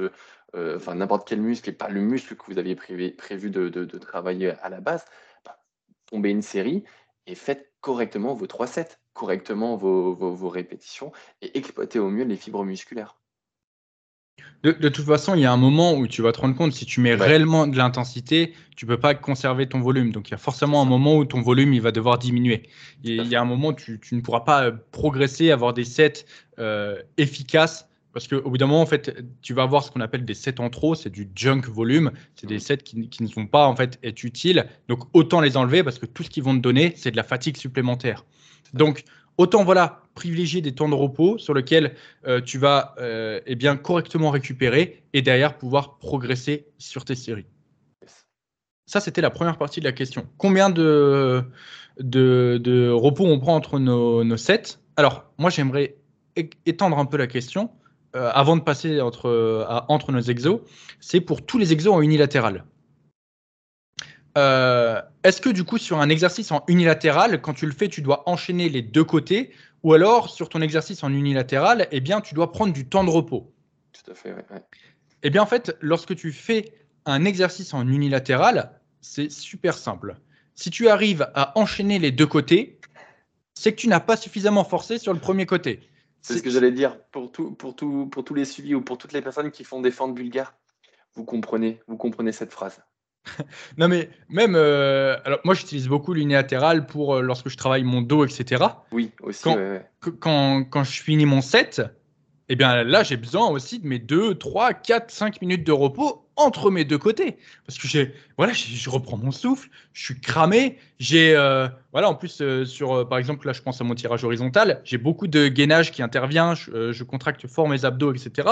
euh, quel muscle et pas le muscle que vous aviez prévu, de, travailler à la base, bah, tombez une série et faites correctement vos 3 sets, correctement vos répétitions et exploitez au mieux les fibres musculaires. De, toute façon, il y a un moment où tu vas te rendre compte, si tu mets réellement de l'intensité, tu peux pas conserver ton volume. Donc, il y a forcément un moment où ton volume, il va devoir diminuer. il y a un moment où tu, ne pourras pas euh, progresser, avoir des sets euh, efficaces. Parce qu'au bout d'un moment, en fait, tu vas avoir ce qu'on appelle des sets en trop, c'est du junk volume, c'est des sets qui, qui, ne vont pas en fait être utiles. Donc autant les enlever parce que tout ce qu'ils vont te donner, c'est de la fatigue supplémentaire. Donc Autant voilà, privilégier des temps de repos sur lesquels euh, tu vas euh, eh correctement récupérer et derrière pouvoir progresser sur tes séries. Ça, c'était la première partie de la question. Combien de, de, repos on prend entre nos, sets? Alors, moi, j'aimerais étendre un peu la question euh, avant de passer entre, entre nos exos. C'est pour tous les exos en unilatéral. Euh, est-ce que du coup, sur un exercice en unilatéral, quand tu le fais, tu dois enchaîner les deux côtés Ou alors, sur ton exercice en unilatéral, eh bien, tu dois prendre du temps de repos? Tout à fait, oui. Eh bien, en fait, lorsque tu fais un exercice en unilatéral, c'est super simple. Si tu arrives à enchaîner les deux côtés, c'est que tu n'as pas suffisamment forcé sur le premier côté. C'est ce que j'allais dire pour, tout, pour, tout, pour tous les suivis ou pour toutes les personnes qui font des fentes bulgares. Vous comprenez, vous comprenez cette phrase. Non, mais même, euh, alors moi j'utilise beaucoup l'unilatéral pour euh, lorsque je travaille mon dos, etc. Oui, aussi. Quand, quand, je finis mon set, et eh bien là j'ai besoin aussi de mes 2, 3, 4, 5 minutes de repos entre mes deux côtés. Parce que j'ai, voilà, je reprends mon souffle, je suis cramé. J'ai, euh, voilà, en plus, euh, sur, euh, par exemple, là, je pense à mon tirage horizontal, j'ai beaucoup de gainage qui intervient, je, contracte fort mes abdos, etc.,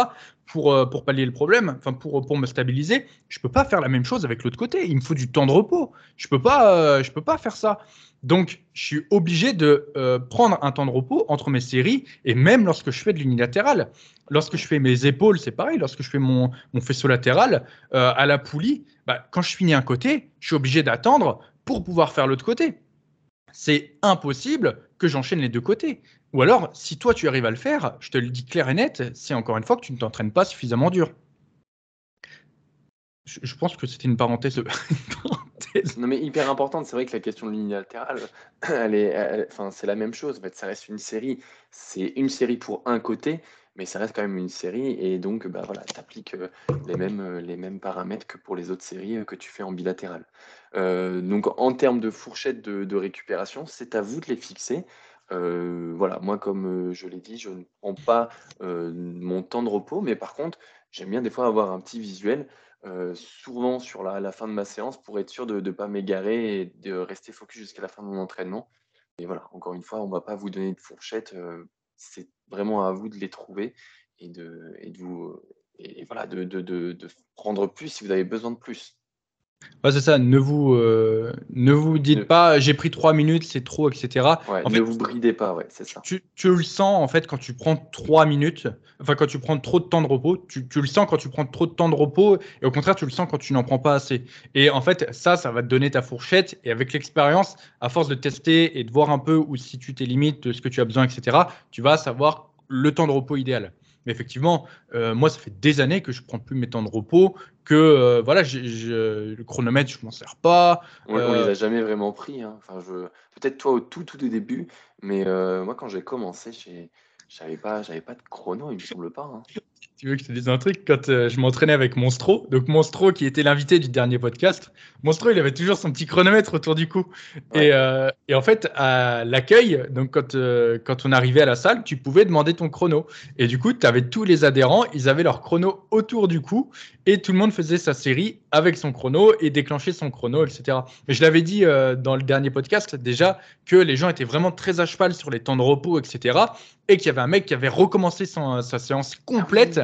pour, pour pallier le problème, enfin, pour, pour me stabiliser. Je peux pas faire la même chose avec l'autre côté. Il me faut du temps de repos. Je peux pas, je peux pas faire ça. Donc, je suis obligé de prendre un temps de repos entre mes séries et même lorsque je fais de l'unilatéral. Lorsque je fais mes épaules, c'est pareil. Lorsque je fais mon, faisceau latéral euh, à la poulie, bah, quand je finis un côté, je suis obligé d'attendre pour pouvoir faire l'autre côté. C'est impossible que j'enchaîne les deux côtés. Ou alors, si toi tu arrives à le faire, je te le dis clair et net, c'est encore une fois que tu ne t'entraînes pas suffisamment dur. Je, pense que c'était une parenthèse. Non, mais hyper importante. C'est vrai que la question de enfin, c'est la même chose. Ça reste une série. C'est une série pour un côté mais ça reste quand même une série et donc bah, voilà, tu appliques les mêmes, les mêmes paramètres que pour les autres séries que tu fais en bilatéral. donc en termes de fourchette de, récupération, c'est à vous de les fixer. voilà, moi comme je l'ai dit, je ne prends pas mon temps de repos, mais par contre, j'aime bien des fois avoir un petit visuel, souvent sur la, fin de ma séance, pour être sûr de ne pas m'égarer et de rester focus jusqu'à la fin de mon entraînement. Et voilà, encore une fois, on ne va pas vous donner de fourchette vraiment à vous de les trouver et de, et de vous et voilà de, de, de, prendre plus si vous avez besoin de plus. Ouais, c'est ça, ne vous, euh, ne vous dites pas j'ai pris trois minutes, c'est trop, etc. en ne vous bridez pas, ouais, c'est ça. Tu, tu, le sens en fait quand tu prends trois minutes, enfin quand tu prends trop de temps de repos, tu, tu, le sens quand tu prends trop de temps de repos, et au contraire, tu le sens quand tu n'en prends pas assez. Et en fait, ça, ça va te donner ta fourchette, et avec l'expérience, à force de tester et de voir un peu où si tu tes limites, de ce que tu as besoin, etc., tu vas savoir le temps de repos idéal. Mais effectivement, euh, moi, ça fait des années que je prends plus mes temps de repos, que euh, voilà, le chronomètre, je m'en sers pas. On, ne les a euh, jamais vraiment pris. Hein. Enfin, je... Peut-être toi au tout, tout début, mais moi, quand j'ai commencé, j'avais pas, pas de chrono, il me semble pas. Hein tu veux que je te dise un truc? Quand euh, je m'entraînais avec Monstro, donc Monstro qui était l'invité du dernier podcast, Monstro il avait toujours son petit chronomètre autour du cou. Et, euh, et, en fait, à l'accueil, donc quand, euh, quand on arrivait à la salle, tu pouvais demander ton chrono. Et du coup, tu avais tous les adhérents, ils avaient leur chrono autour du cou et tout le monde faisait sa série avec son chrono et déclenchait son chrono, etc. Mais je l'avais dit dans le dernier podcast déjà que les gens étaient vraiment très à cheval sur les temps de repos, etc. Et qu'il y avait un mec qui avait recommencé sa séance complète.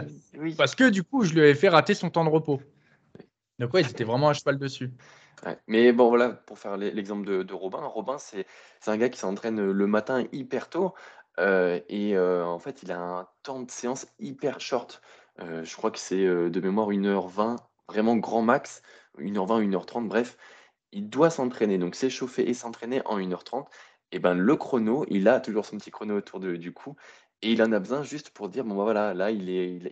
Parce que du coup, je lui avais fait rater son temps de repos. Donc, ouais, ils étaient vraiment à cheval dessus. Mais bon, voilà, pour faire l'exemple de, Robin, Robin, c'est un gars qui s'entraîne le matin hyper tôt. Euh, et euh, en fait, il a un temps de séance hyper short. Euh, je crois que c'est de mémoire 1h20, vraiment grand max, 1h20, 1h30, bref. Il doit s'entraîner, donc s'échauffer et s'entraîner en 1h30. Et ben le chrono, il a toujours son petit chrono autour du cou. Et il en a besoin juste pour dire, bon, bah, voilà, là, il est, il,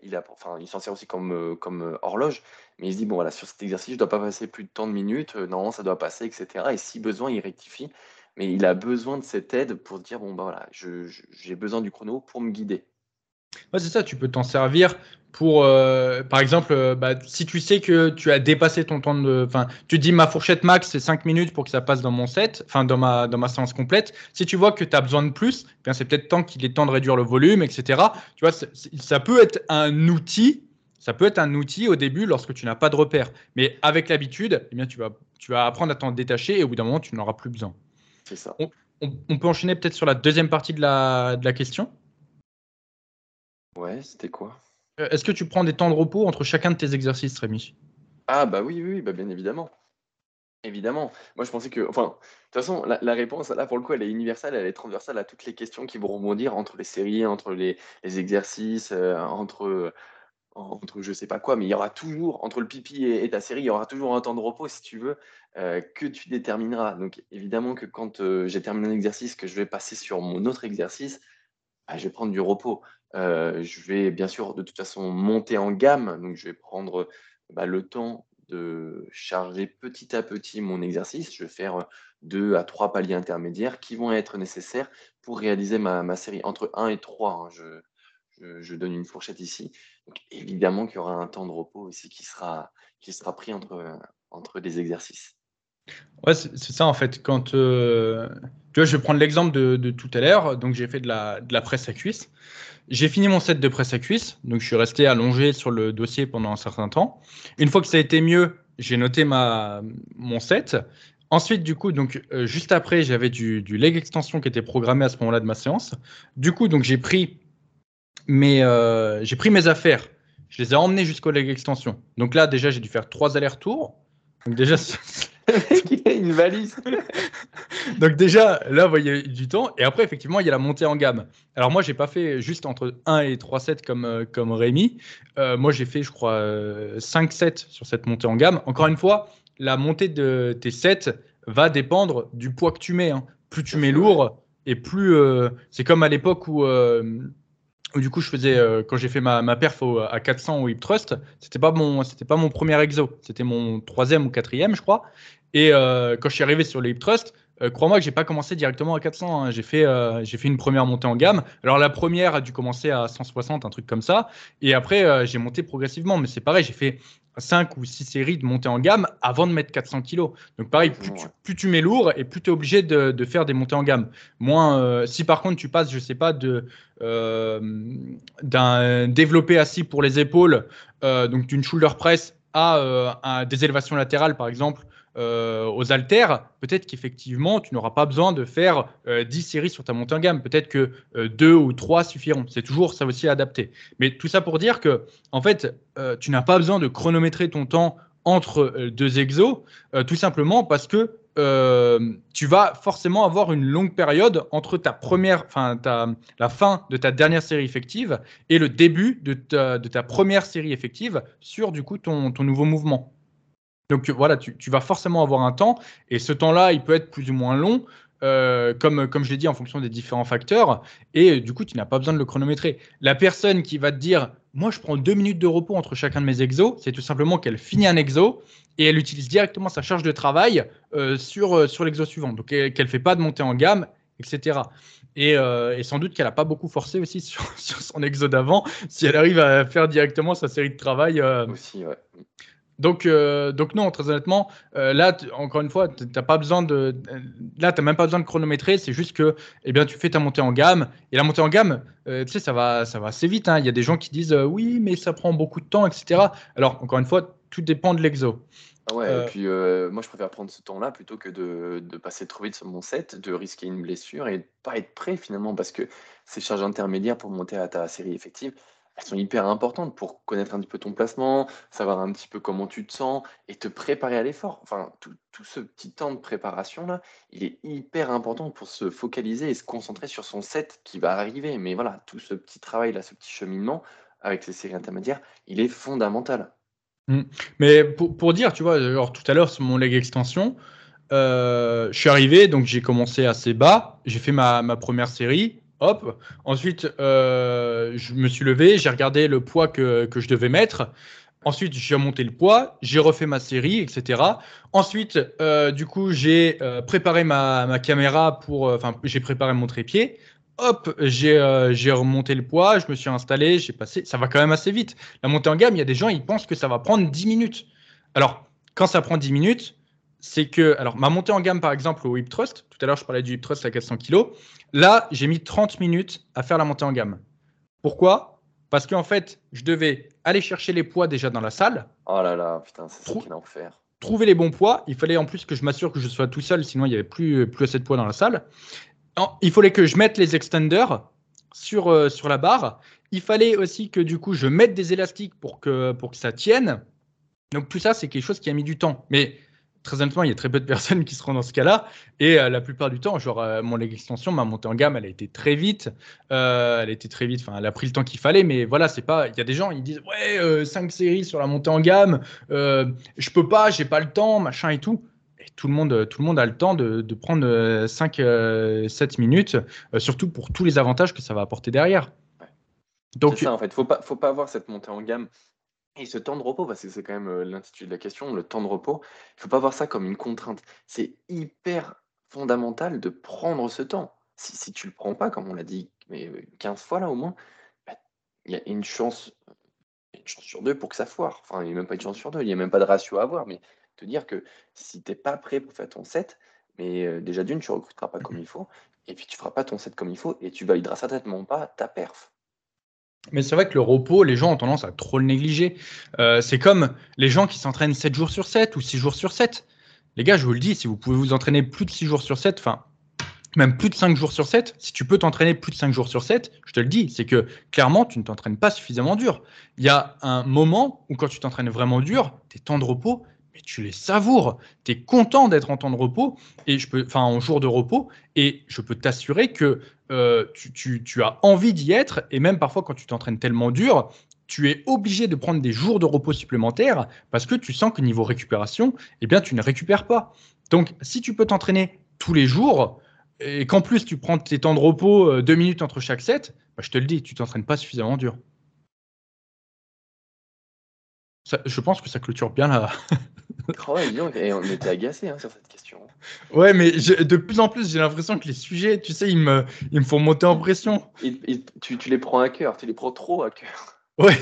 il s'en sert aussi comme, euh, euh, horloge, mais il se dit, bon, voilà, sur cet exercice, je ne dois pas passer plus de tant de minutes, euh, non, ça doit passer, etc. Et si besoin, il rectifie, mais il a besoin de cette aide pour dire, bon, bah, voilà, j'ai besoin du chrono pour me guider. Ouais, c'est ça, tu peux t'en servir pour, euh, par exemple, euh, bah, si tu sais que tu as dépassé ton temps de. Enfin, tu dis ma fourchette max, c'est 5 minutes pour que ça passe dans mon set, enfin, dans ma, dans ma séance complète. Si tu vois que tu as besoin de plus, eh bien c'est peut-être temps qu'il est temps de réduire le volume, etc. Tu vois, ça peut être un outil. Ça peut être un outil au début lorsque tu n'as pas de repère. Mais avec l'habitude, eh bien, tu, vas, tu vas apprendre à t'en détacher et au bout d'un moment, tu n'en auras plus besoin. C'est ça. On, on, peut enchaîner peut-être sur la deuxième partie de la, de la question? Ouais, c'était quoi? Euh, Est-ce que tu prends des temps de repos entre chacun de tes exercices, Rémi? Ah bah oui, oui, bah bien évidemment. Évidemment. Moi, je pensais que, enfin, de toute façon, la, réponse, là, pour le coup, elle est universelle, elle est transversale à toutes les questions qui vont rebondir entre les séries, entre les, exercices, euh, entre, entre je sais pas quoi, mais il y aura toujours, entre le pipi et, ta série, il y aura toujours un temps de repos, si tu veux, euh, que tu détermineras. Donc, évidemment que quand j'ai terminé un exercice, que je vais passer sur mon autre exercice, bah, je vais prendre du repos. Euh, je vais bien sûr de toute façon monter en gamme, donc je vais prendre bah, le temps de charger petit à petit mon exercice. Je vais faire deux à trois paliers intermédiaires qui vont être nécessaires pour réaliser ma, série entre 1 et 3. Hein. je, donne une fourchette ici. Évidemment qu'il y aura un temps de repos aussi qui sera, qui sera pris entre, entre des exercices. Ouais, c'est ça en fait. Quand euh, tu vois, je vais prendre l'exemple de, tout à l'heure. Donc, j'ai fait de la, de la presse à cuisse. J'ai fini mon set de presse à cuisse, donc je suis resté allongé sur le dossier pendant un certain temps. Une fois que ça a été mieux, j'ai noté ma, mon set. Ensuite, du coup, donc euh, juste après, j'avais du, leg extension qui était programmé à ce moment-là de ma séance. Du coup, donc j'ai pris mes, euh, j'ai pris mes affaires, je les ai emmenées jusqu'au leg extension. Donc là, déjà, j'ai dû faire trois allers-retours. Donc déjà, il a une valise. Donc déjà, là, vous voyez du temps. Et après, effectivement, il y a la montée en gamme. Alors moi, j'ai pas fait juste entre 1 et 3 sets comme, euh, comme Rémi. Euh, moi, j'ai fait, je crois, 5 euh, sets sur cette montée en gamme. Encore une fois, la montée de tes sets va dépendre du poids que tu mets. Hein. Plus tu mets lourd, et plus... c'est comme à l'époque où du coup je faisais quand j'ai fait ma, ma perf à 400 au hip thrust c'était pas mon c'était pas mon premier exo c'était mon troisième ou quatrième je crois et euh, quand je suis arrivé sur le hip thrust, euh, crois-moi que j'ai pas commencé directement à 400. Hein. J'ai fait, euh, j'ai fait une première montée en gamme. Alors la première a dû commencer à 160, un truc comme ça. Et après, j'ai monté progressivement. Mais c'est pareil, j'ai fait 5 ou 6 séries de montée en gamme avant de mettre 400 kilos. Donc pareil, plus tu, mets lourd et plus tu es obligé de, de, faire des montées en gamme. Moins, si par contre tu passes, je sais pas, de d'un développé assis pour les épaules, donc d'une shoulder press à, à des élévations latérales par exemple euh, aux haltères, peut-être qu'effectivement, tu n'auras pas besoin de faire 10 euh, séries sur ta montée en gamme. Peut-être que euh, 2 ou 3 suffiront. C'est toujours ça aussi adapté. Mais tout ça pour dire que, en fait, euh, tu n'as pas besoin de chronométrer ton temps entre deux exos, tout simplement parce que tu vas forcément avoir une longue période entre ta première, enfin, la fin de ta dernière série effective et le début de ta, de ta première série effective sur, du coup, ton, ton nouveau mouvement. Donc voilà, tu, vas forcément avoir un temps, et ce temps-là, il peut être plus ou moins long, euh, comme, comme je l'ai dit, en fonction des différents facteurs, et du coup, tu n'as pas besoin de le chronométrer. La personne qui va te dire, moi, je prends deux minutes de repos entre chacun de mes exos, c'est tout simplement qu'elle finit un exo, et elle utilise directement sa charge de travail euh, sur, euh, sur l'exo suivant, donc qu'elle ne fait pas de montée en gamme, etc. Et, sans doute qu'elle n'a pas beaucoup forcé aussi sur, sur son exo d'avant, si elle arrive à faire directement sa série de travail. Aussi, ouais. Donc, euh, donc non, très honnêtement, euh, là, encore une fois, tu n'as pas besoin de, là, même pas besoin de chronométrer. C'est juste que, eh bien, tu fais ta montée en gamme. Et la montée en gamme, euh, tu sais, ça va, ça va assez vite. Hein. Il y a des gens qui disent, oui, mais ça prend beaucoup de temps, etc. Alors, encore une fois, tout dépend de l'exo. Ah ouais, et puis moi, je préfère prendre ce temps-là plutôt que de, de, passer trop vite sur mon set, de risquer une blessure et de pas être prêt finalement, parce que ces charges intermédiaires pour monter à ta série effective, elles sont hyper importantes pour connaître un petit peu ton placement, savoir un petit peu comment tu te sens et te préparer à l'effort. Enfin, tout, ce petit temps de préparation-là, il est hyper important pour se focaliser et se concentrer sur son set qui va arriver. Mais voilà, tout ce petit travail-là, ce petit cheminement avec ces séries intermédiaires, il est fondamental. Mmh. Mais pour, dire, tu vois, alors tout à l'heure sur mon leg extension, euh, je suis arrivé, donc j'ai commencé assez bas, j'ai fait ma, ma première série, Hop. Ensuite, euh, je me suis levé, j'ai regardé le poids que, je devais mettre. Ensuite, j'ai monté le poids, j'ai refait ma série, etc. Ensuite, euh, du coup, j'ai euh, préparé ma, caméra pour. Enfin, j'ai préparé mon trépied. Hop, j'ai remonté le poids, je me suis installé, j'ai passé. Ça va quand même assez vite. La montée en gamme, il y a des gens, ils pensent que ça va prendre 10 minutes. Alors, quand ça prend 10 minutes, c'est que, alors, ma montée en gamme, par exemple, au hip thrust, tout à l'heure, je parlais du hip thrust à 400 kg. Là, j'ai mis 30 minutes à faire la montée en gamme. Pourquoi? Parce qu'en fait, je devais aller chercher les poids déjà dans la salle. Oh là là, putain, c'est ça qui enfer. Trouver les bons poids. Il fallait en plus que je m'assure que je sois tout seul, sinon il n'y avait plus, plus assez de poids dans la salle. Il fallait que je mette les extenders sur, euh, sur la barre. Il fallait aussi que du coup, je mette des élastiques pour que, pour que ça tienne. Donc tout ça, c'est quelque chose qui a mis du temps. Mais très honnêtement, il y a très peu de personnes qui seront dans ce cas-là. Et euh, la plupart du temps, genre, euh, mon extension, ma montée en gamme, elle a été très vite. Euh, elle a été très vite. Enfin, elle a pris le temps qu'il fallait. Mais voilà, c'est pas. Il y a des gens, ils disent Ouais, 5 séries sur la montée en gamme. je peux pas, j'ai pas le temps, machin et tout. Et tout le monde, tout le monde a le temps de, de prendre 5-7 minutes, surtout pour tous les avantages que ça va apporter derrière. Donc, c'est ça, en fait. Faut pas, faut pas avoir cette montée en gamme et ce temps de repos, parce que c'est quand même l'intitulé de la question, le temps de repos, il ne faut pas voir ça comme une contrainte. C'est hyper fondamental de prendre ce temps. Si, tu ne le prends pas, comme on l'a dit mais 15 fois là au moins, bah, il y a une chance, une chance sur deux pour que ça foire. Enfin, il n'y a même pas une chance sur deux, il n'y a même pas de ratio à avoir. Mais te dire que si tu n'es pas prêt pour faire ton set, mais déjà d'une, tu ne recruteras pas comme il faut, et puis tu ne feras pas ton set comme il faut, et tu valideras certainement pas ta perf. Mais c'est vrai que le repos, les gens ont tendance à trop le négliger. Euh, c'est comme les gens qui s'entraînent 7 jours sur 7 ou 6 jours sur 7. Les gars, je vous le dis, si vous pouvez vous entraîner plus de 6 jours sur 7, enfin, même plus de 5 jours sur 7, si tu peux t'entraîner plus de 5 jours sur 7, je te le dis, c'est que clairement, tu ne t'entraînes pas suffisamment dur. Il y a un moment où quand tu t'entraînes vraiment dur, tes temps de repos, mais tu les savoures. Tu es content d'être en temps de repos, et je peux, enfin en jour de repos, et je peux t'assurer que euh, tu, as envie d'y être, et même parfois quand tu t'entraînes tellement dur, tu es obligé de prendre des jours de repos supplémentaires parce que tu sens que niveau récupération, eh bien, tu ne récupères pas. Donc, si tu peux t'entraîner tous les jours, et qu'en plus tu prends tes temps de repos euh, deux minutes entre chaque set, bah, je te le dis, tu t'entraînes pas suffisamment dur. je pense que ça clôture bien là. oh et on était agacé hein, sur cette question. Ouais, mais de plus en plus, j'ai l'impression que les sujets, tu sais, ils me, ils me font monter en pression. tu, tu, les prends à cœur, tu les prends trop à cœur. Ouais.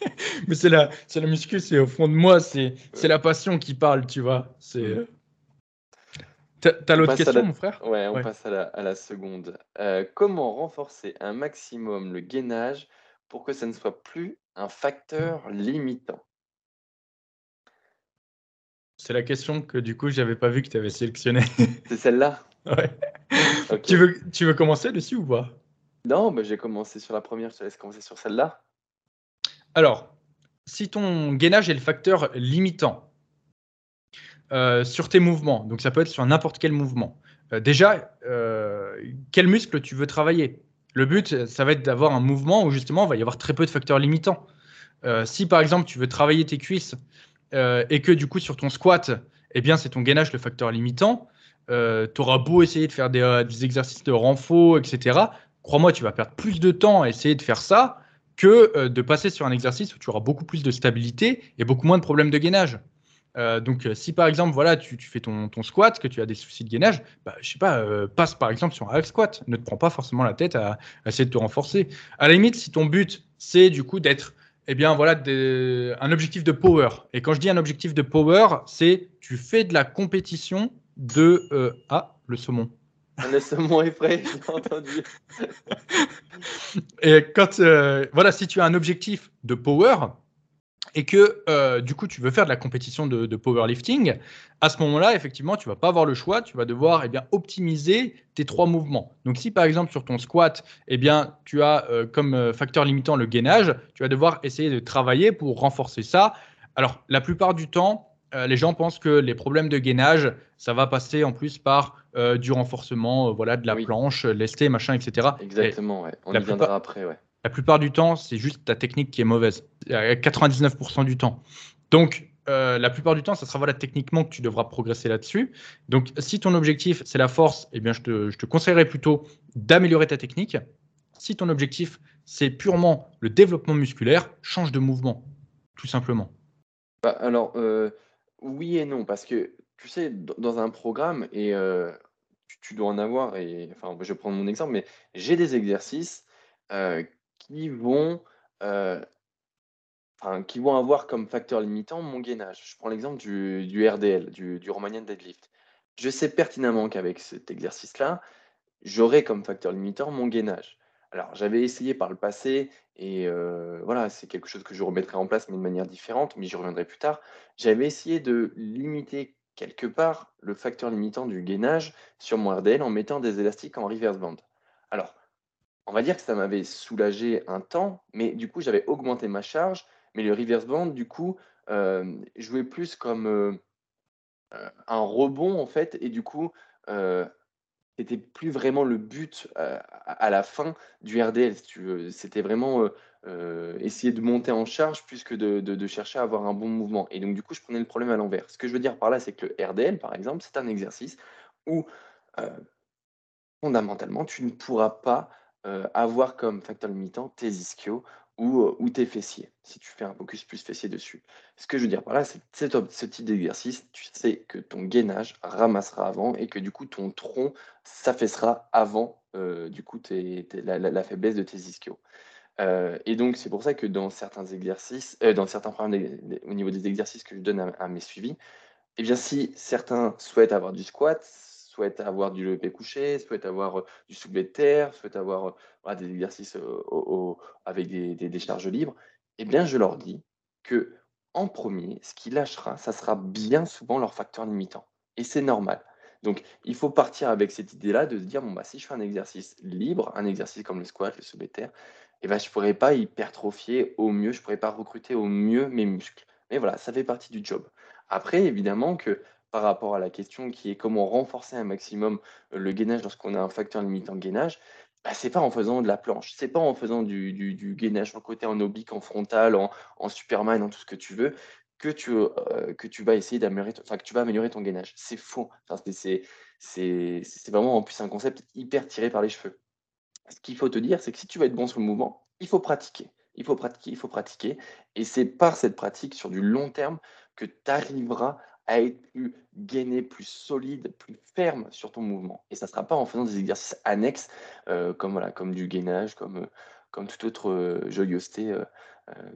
mais c'est la, c'est la muscu, c'est au fond de moi, c'est, c'est la passion qui parle, tu vois. C'est. T'as l'autre question, mon frère? Ouais, on passe à la, seconde. Euh, comment renforcer un maximum le gainage pour que ça ne soit plus un facteur limitant? C'est la question que du coup, j'avais pas vu que tu avais sélectionnée. C'est celle-là Ouais. Tu, veux, tu veux commencer dessus ou pas? Non, mais j'ai commencé sur la première, je te laisse commencer sur celle-là. Alors, si ton gainage est le facteur limitant, euh, sur tes mouvements. Donc ça peut être sur n'importe quel mouvement. Euh, déjà, euh, quel muscle tu veux travailler? Le but, ça va être d'avoir un mouvement où justement, il va y avoir très peu de facteurs limitants. si par exemple, tu veux travailler tes cuisses et que du coup, sur ton squat, eh bien, c'est ton gainage le facteur limitant, tu auras beau essayer de faire des, des exercices de renfort, etc. Crois-moi, tu vas perdre plus de temps à essayer de faire ça que de passer sur un exercice où tu auras beaucoup plus de stabilité et beaucoup moins de problèmes de gainage. Euh, donc, euh, si par exemple, voilà, tu, fais ton, squat, que tu as des soucis de gainage, bah, je sais pas, euh, passe par exemple sur un squat. Ne te prends pas forcément la tête à, essayer de te renforcer. À la limite, si ton but, c'est du coup d'être, eh bien, voilà, un objectif de power. Et quand je dis un objectif de power, c'est tu fais de la compétition de. ah, le saumon. Le saumon est frais, j'ai entendu. Et quand, voilà, si tu as un objectif de power, et que euh, du coup tu veux faire de la compétition de, powerlifting, à ce moment-là, effectivement, tu vas pas avoir le choix, tu vas devoir eh bien, optimiser tes trois mouvements. Donc si par exemple sur ton squat, eh bien, tu as euh, comme euh, facteur limitant le gainage, tu vas devoir essayer de travailler pour renforcer ça. Alors la plupart du temps, les gens pensent que les problèmes de gainage, ça va passer en plus par du renforcement, voilà, de la planche, lesté, machin, etc. Exactement, ouais. on y viendra après, ouais. La plupart du temps, c'est juste ta technique qui est mauvaise. 99% du temps. Donc, euh, la plupart du temps, ça sera voilà, techniquement que tu devras progresser là-dessus. Donc, si ton objectif, c'est la force, eh bien, je te, je conseillerais plutôt d'améliorer ta technique. Si ton objectif, c'est purement le développement musculaire, change de mouvement, tout simplement. Bah, alors, euh, oui et non, parce que, tu sais, dans un programme, et euh, tu, dois en avoir, et enfin, je vais prendre mon exemple, mais j'ai des exercices qui vont, qui vont avoir comme facteur limitant mon gainage. Je prends l'exemple du RDL, du Romanian Deadlift. Je sais pertinemment qu'avec cet exercice-là, j'aurai comme facteur limitant mon gainage. Alors, j'avais essayé par le passé et voilà, c'est quelque chose que je remettrai en place, mais de manière différente, mais j'y reviendrai plus tard. J'avais essayé de limiter quelque part le facteur limitant du gainage sur mon RDL en mettant des élastiques en reverse band. Alors on va dire que ça m'avait soulagé un temps, mais du coup, j'avais augmenté ma charge, mais le reverse band, du coup, euh, jouait plus comme euh, euh, un rebond, en fait, et du coup, c'était plus vraiment le but à, la fin du RDL, C'était vraiment essayer de monter en charge plus que de, chercher à avoir un bon mouvement. Et donc, du coup, je prenais le problème à l'envers. Ce que je veux dire par là, c'est que le RDL, par exemple, c'est un exercice où, fondamentalement, tu ne pourras pas euh, avoir comme facteur limitant tes ischios ou, euh, ou, tes fessiers, si tu fais un focus plus fessier dessus. Ce que je veux dire par là, c'est que ce type d'exercice, tu sais que ton gainage ramassera avant et que du coup ton tronc s'affaissera avant euh, du coup la, faiblesse de tes ischios. et donc c'est pour ça que dans certains exercices, dans certains programmes au niveau des exercices que je donne à, à mes suivis, eh bien si certains souhaitent avoir du squat, souhaite avoir du levé couché, souhaite avoir du soulevé de terre, souhaite avoir des exercices au, avec des, charges libres, eh bien, je leur dis que en premier, ce qui lâchera, ça sera bien souvent leur facteur limitant. Et c'est normal. Donc, il faut partir avec cette idée-là de se dire, bon, bah, si je fais un exercice libre, un exercice comme le squat, le soulevé terre, eh ben, je ne pourrais pas hypertrophier au mieux, je ne pourrais pas recruter au mieux mes muscles. Mais voilà, ça fait partie du job. Après, évidemment que par rapport à la question qui est comment renforcer un maximum le gainage lorsqu'on a un facteur limitant gainage, bah, c'est pas en faisant de la planche, c'est pas en faisant du, du, gainage en côté, en oblique, en frontal, en, Superman, en tout ce que tu veux, que tu, euh, que tu vas essayer d'améliorer, enfin que tu vas améliorer ton gainage. C'est faux. C'est vraiment en plus un concept hyper tiré par les cheveux. Ce qu'il faut te dire, c'est que si tu veux être bon sur le mouvement, il faut pratiquer. Il faut pratiquer, il faut pratiquer. Et c'est par cette pratique sur du long terme que tu arriveras à être plus gainé, plus solide, plus ferme sur ton mouvement. Et ça ne sera pas en faisant des exercices annexes euh, comme, voilà, comme du gainage, comme, euh, comme toute autre euh, joyeuseté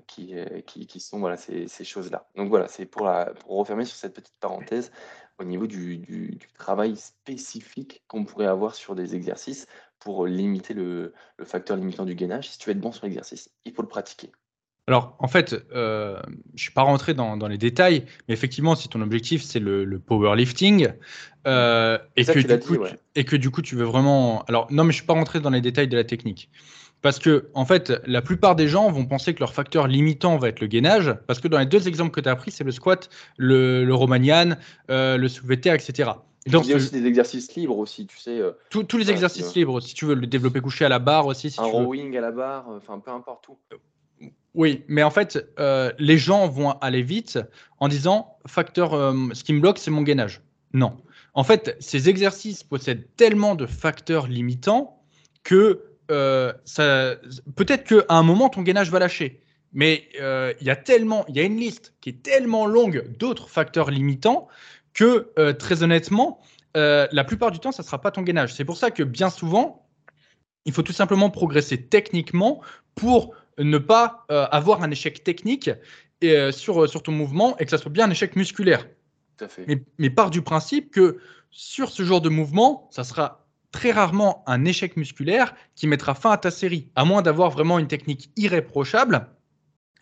qui, qui, qui, sont voilà, ces, choses-là. Donc voilà, c'est pour, pour refermer sur cette petite parenthèse au niveau du, du, du travail spécifique qu'on pourrait avoir sur des exercices pour limiter le, le facteur limitant du gainage. Si tu veux être bon sur l'exercice, il faut le pratiquer. Alors, en fait, euh, je ne suis pas rentré dans, les détails, mais effectivement, si ton objectif, c'est le, powerlifting, euh, et, que du coup, tu, et que du coup, tu veux vraiment... Alors, non, mais je ne suis pas rentré dans les détails de la technique. Parce que, en fait, la plupart des gens vont penser que leur facteur limitant va être le gainage, parce que dans les deux exemples que tu as appris, c'est le squat, le, le romanian, euh, le soulevé terre, etc. Donc, il y a aussi des exercices libres aussi, tu sais. tous les exercices libres, si tu veux le développer couché à la barre aussi. Si un rowing à la barre, enfin peu importe où. Oui, mais en fait, euh, les gens vont aller vite en disant facteur, euh, ce qui me bloque, c'est mon gainage. Non. En fait, ces exercices possèdent tellement de facteurs limitants que euh, ça, peut-être qu'à un moment, ton gainage va lâcher. Mais il y a tellement, il y a une liste qui est tellement longue d'autres facteurs limitants que très honnêtement, la plupart du temps, ça ne sera pas ton gainage. C'est pour ça que bien souvent, il faut tout simplement progresser techniquement pour ne pas euh, avoir un échec technique euh, sur, sur ton mouvement et que ça soit bien un échec musculaire. Tout à fait. Mais, mais part du principe que sur ce genre de mouvement, ça sera très rarement un échec musculaire qui mettra fin à ta série, à moins d'avoir vraiment une technique irréprochable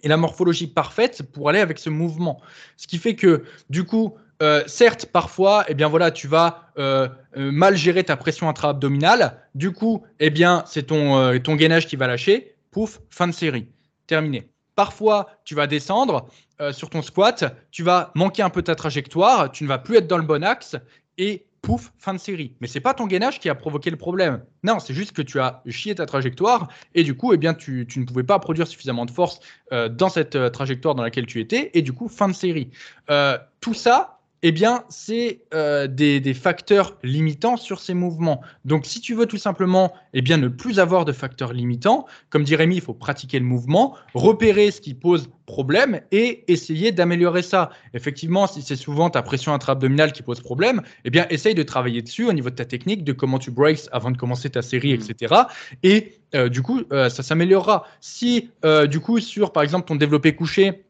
et la morphologie parfaite pour aller avec ce mouvement. Ce qui fait que, du coup, euh, certes, parfois, eh bien voilà, tu vas mal gérer ta pression intra-abdominale. Du coup, eh bien, c'est ton, ton gainage qui va lâcher pouf, fin de série, terminé. Parfois, tu vas descendre euh, sur ton squat, tu vas manquer un peu ta trajectoire, tu ne vas plus être dans le bon axe et pouf, fin de série. Mais c'est pas ton gainage qui a provoqué le problème. Non, c'est juste que tu as chié ta trajectoire et du coup, eh bien, tu, ne pouvais pas produire suffisamment de force euh, dans cette euh, trajectoire dans laquelle tu étais et du coup, fin de série. tout ça, eh bien, c'est euh, des, facteurs limitants sur ces mouvements. Donc, si tu veux tout simplement eh bien, ne plus avoir de facteurs limitants, comme dit Rémi, il faut pratiquer le mouvement, repérer ce qui pose problème et essayer d'améliorer ça. Effectivement, si c'est souvent ta pression intra-abdominale qui pose problème, eh bien, essaye de travailler dessus au niveau de ta technique, de comment tu breaks avant de commencer ta série, etc. Et euh, du coup, euh, ça s'améliorera. Si, du coup, sur, par exemple, ton développé couché,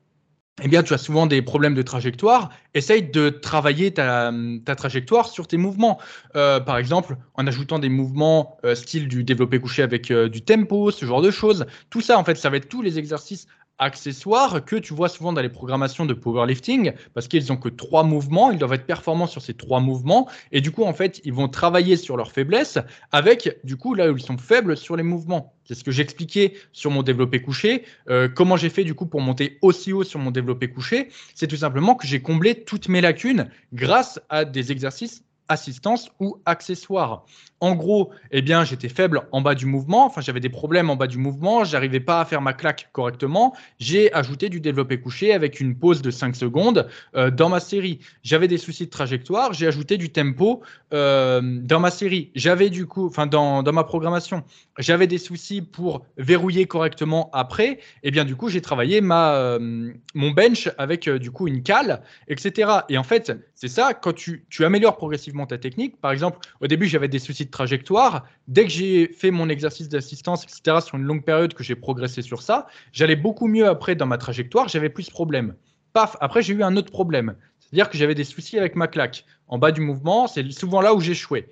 eh bien, tu as souvent des problèmes de trajectoire. Essaye de travailler ta, trajectoire sur tes mouvements. Euh, par exemple, en ajoutant des mouvements euh, style du développé couché avec euh, du tempo, ce genre de choses. Tout ça, en fait, ça va être tous les exercices accessoires que tu vois souvent dans les programmations de powerlifting parce qu'ils ont que trois mouvements, ils doivent être performants sur ces trois mouvements et du coup en fait ils vont travailler sur leurs faiblesses avec du coup là où ils sont faibles sur les mouvements. C'est ce que j'expliquais sur mon développé couché. Euh, comment j'ai fait du coup pour monter aussi haut sur mon développé couché C'est tout simplement que j'ai comblé toutes mes lacunes grâce à des exercices assistance ou accessoire. En gros, eh bien, j'étais faible en bas du mouvement, enfin j'avais des problèmes en bas du mouvement, j'arrivais pas à faire ma claque correctement. J'ai ajouté du développé couché avec une pause de 5 secondes euh, dans ma série. J'avais des soucis de trajectoire, j'ai ajouté du tempo euh, dans ma série. J'avais du coup, enfin dans, ma programmation, j'avais des soucis pour verrouiller correctement après. Eh bien du coup, j'ai travaillé ma euh, mon bench avec du coup une cale, etc. Et en fait, c'est ça quand tu, tu améliores progressivement ta technique. Par exemple, au début, j'avais des soucis trajectoire. Dès que j'ai fait mon exercice d'assistance, etc., sur une longue période, que j'ai progressé sur ça, j'allais beaucoup mieux après dans ma trajectoire, j'avais plus de problèmes. Paf, après j'ai eu un autre problème. C'est-à-dire que j'avais des soucis avec ma claque. En bas du mouvement, c'est souvent là où j'échouais.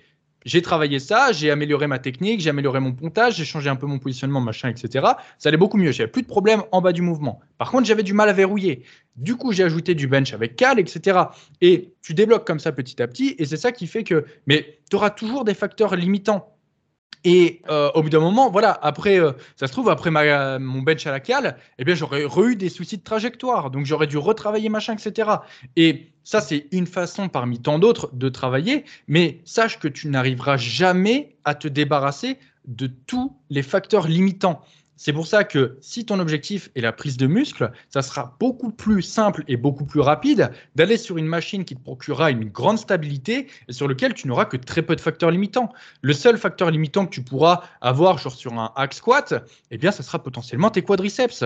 J'ai travaillé ça, j'ai amélioré ma technique, j'ai amélioré mon pontage, j'ai changé un peu mon positionnement, machin, etc. Ça allait beaucoup mieux. J'avais plus de problème en bas du mouvement. Par contre, j'avais du mal à verrouiller. Du coup, j'ai ajouté du bench avec cal, etc. Et tu débloques comme ça petit à petit. Et c'est ça qui fait que. Mais tu auras toujours des facteurs limitants. Et euh, au bout d'un moment, voilà, après, euh, ça se trouve, après mon bench à la cale, eh bien, j'aurais eu des soucis de trajectoire. Donc, j'aurais dû retravailler machin, etc. Et ça, c'est une façon parmi tant d'autres de travailler. Mais sache que tu n'arriveras jamais à te débarrasser de tous les facteurs limitants. C'est pour ça que si ton objectif est la prise de muscle, ça sera beaucoup plus simple et beaucoup plus rapide d'aller sur une machine qui te procurera une grande stabilité et sur lequel tu n'auras que très peu de facteurs limitants. Le seul facteur limitant que tu pourras avoir genre sur un hack squat, eh bien, ça sera potentiellement tes quadriceps.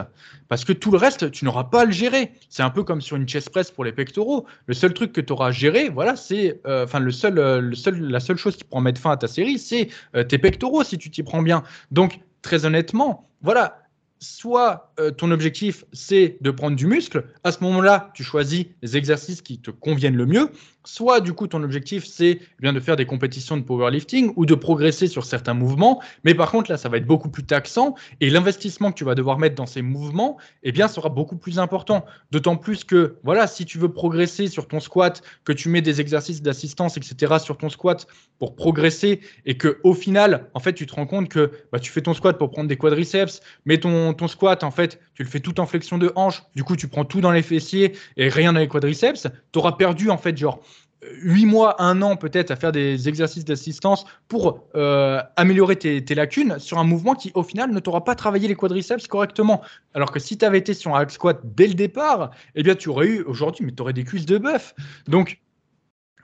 Parce que tout le reste, tu n'auras pas à le gérer. C'est un peu comme sur une chest press pour les pectoraux. Le seul truc que tu auras à gérer, voilà, c'est, euh, enfin, le seul, euh, le seul, la seule chose qui pourra mettre fin à ta série, c'est euh, tes pectoraux si tu t'y prends bien. Donc, très honnêtement, voilà, soit euh, ton objectif c'est de prendre du muscle, à ce moment-là, tu choisis les exercices qui te conviennent le mieux, soit du coup ton objectif c'est bien de faire des compétitions de powerlifting ou de progresser sur certains mouvements, mais par contre là ça va être beaucoup plus taxant et l'investissement que tu vas devoir mettre dans ces mouvements eh bien sera beaucoup plus important. D'autant plus que voilà, si tu veux progresser sur ton squat, que tu mets des exercices d'assistance etc sur ton squat pour progresser et que au final en fait tu te rends compte que bah, tu fais ton squat pour prendre des quadriceps, mais ton, ton squat en fait tu le fais tout en flexion de hanche, du coup tu prends tout dans les fessiers et rien dans les quadriceps, tu auras perdu en fait genre 8 mois, un an peut-être à faire des exercices d'assistance pour euh, améliorer tes, lacunes sur un mouvement qui au final ne t'aura pas travaillé les quadriceps correctement. Alors que si tu avais été sur un hack squat dès le départ, eh bien tu aurais eu aujourd'hui, mais tu des cuisses de bœuf. Donc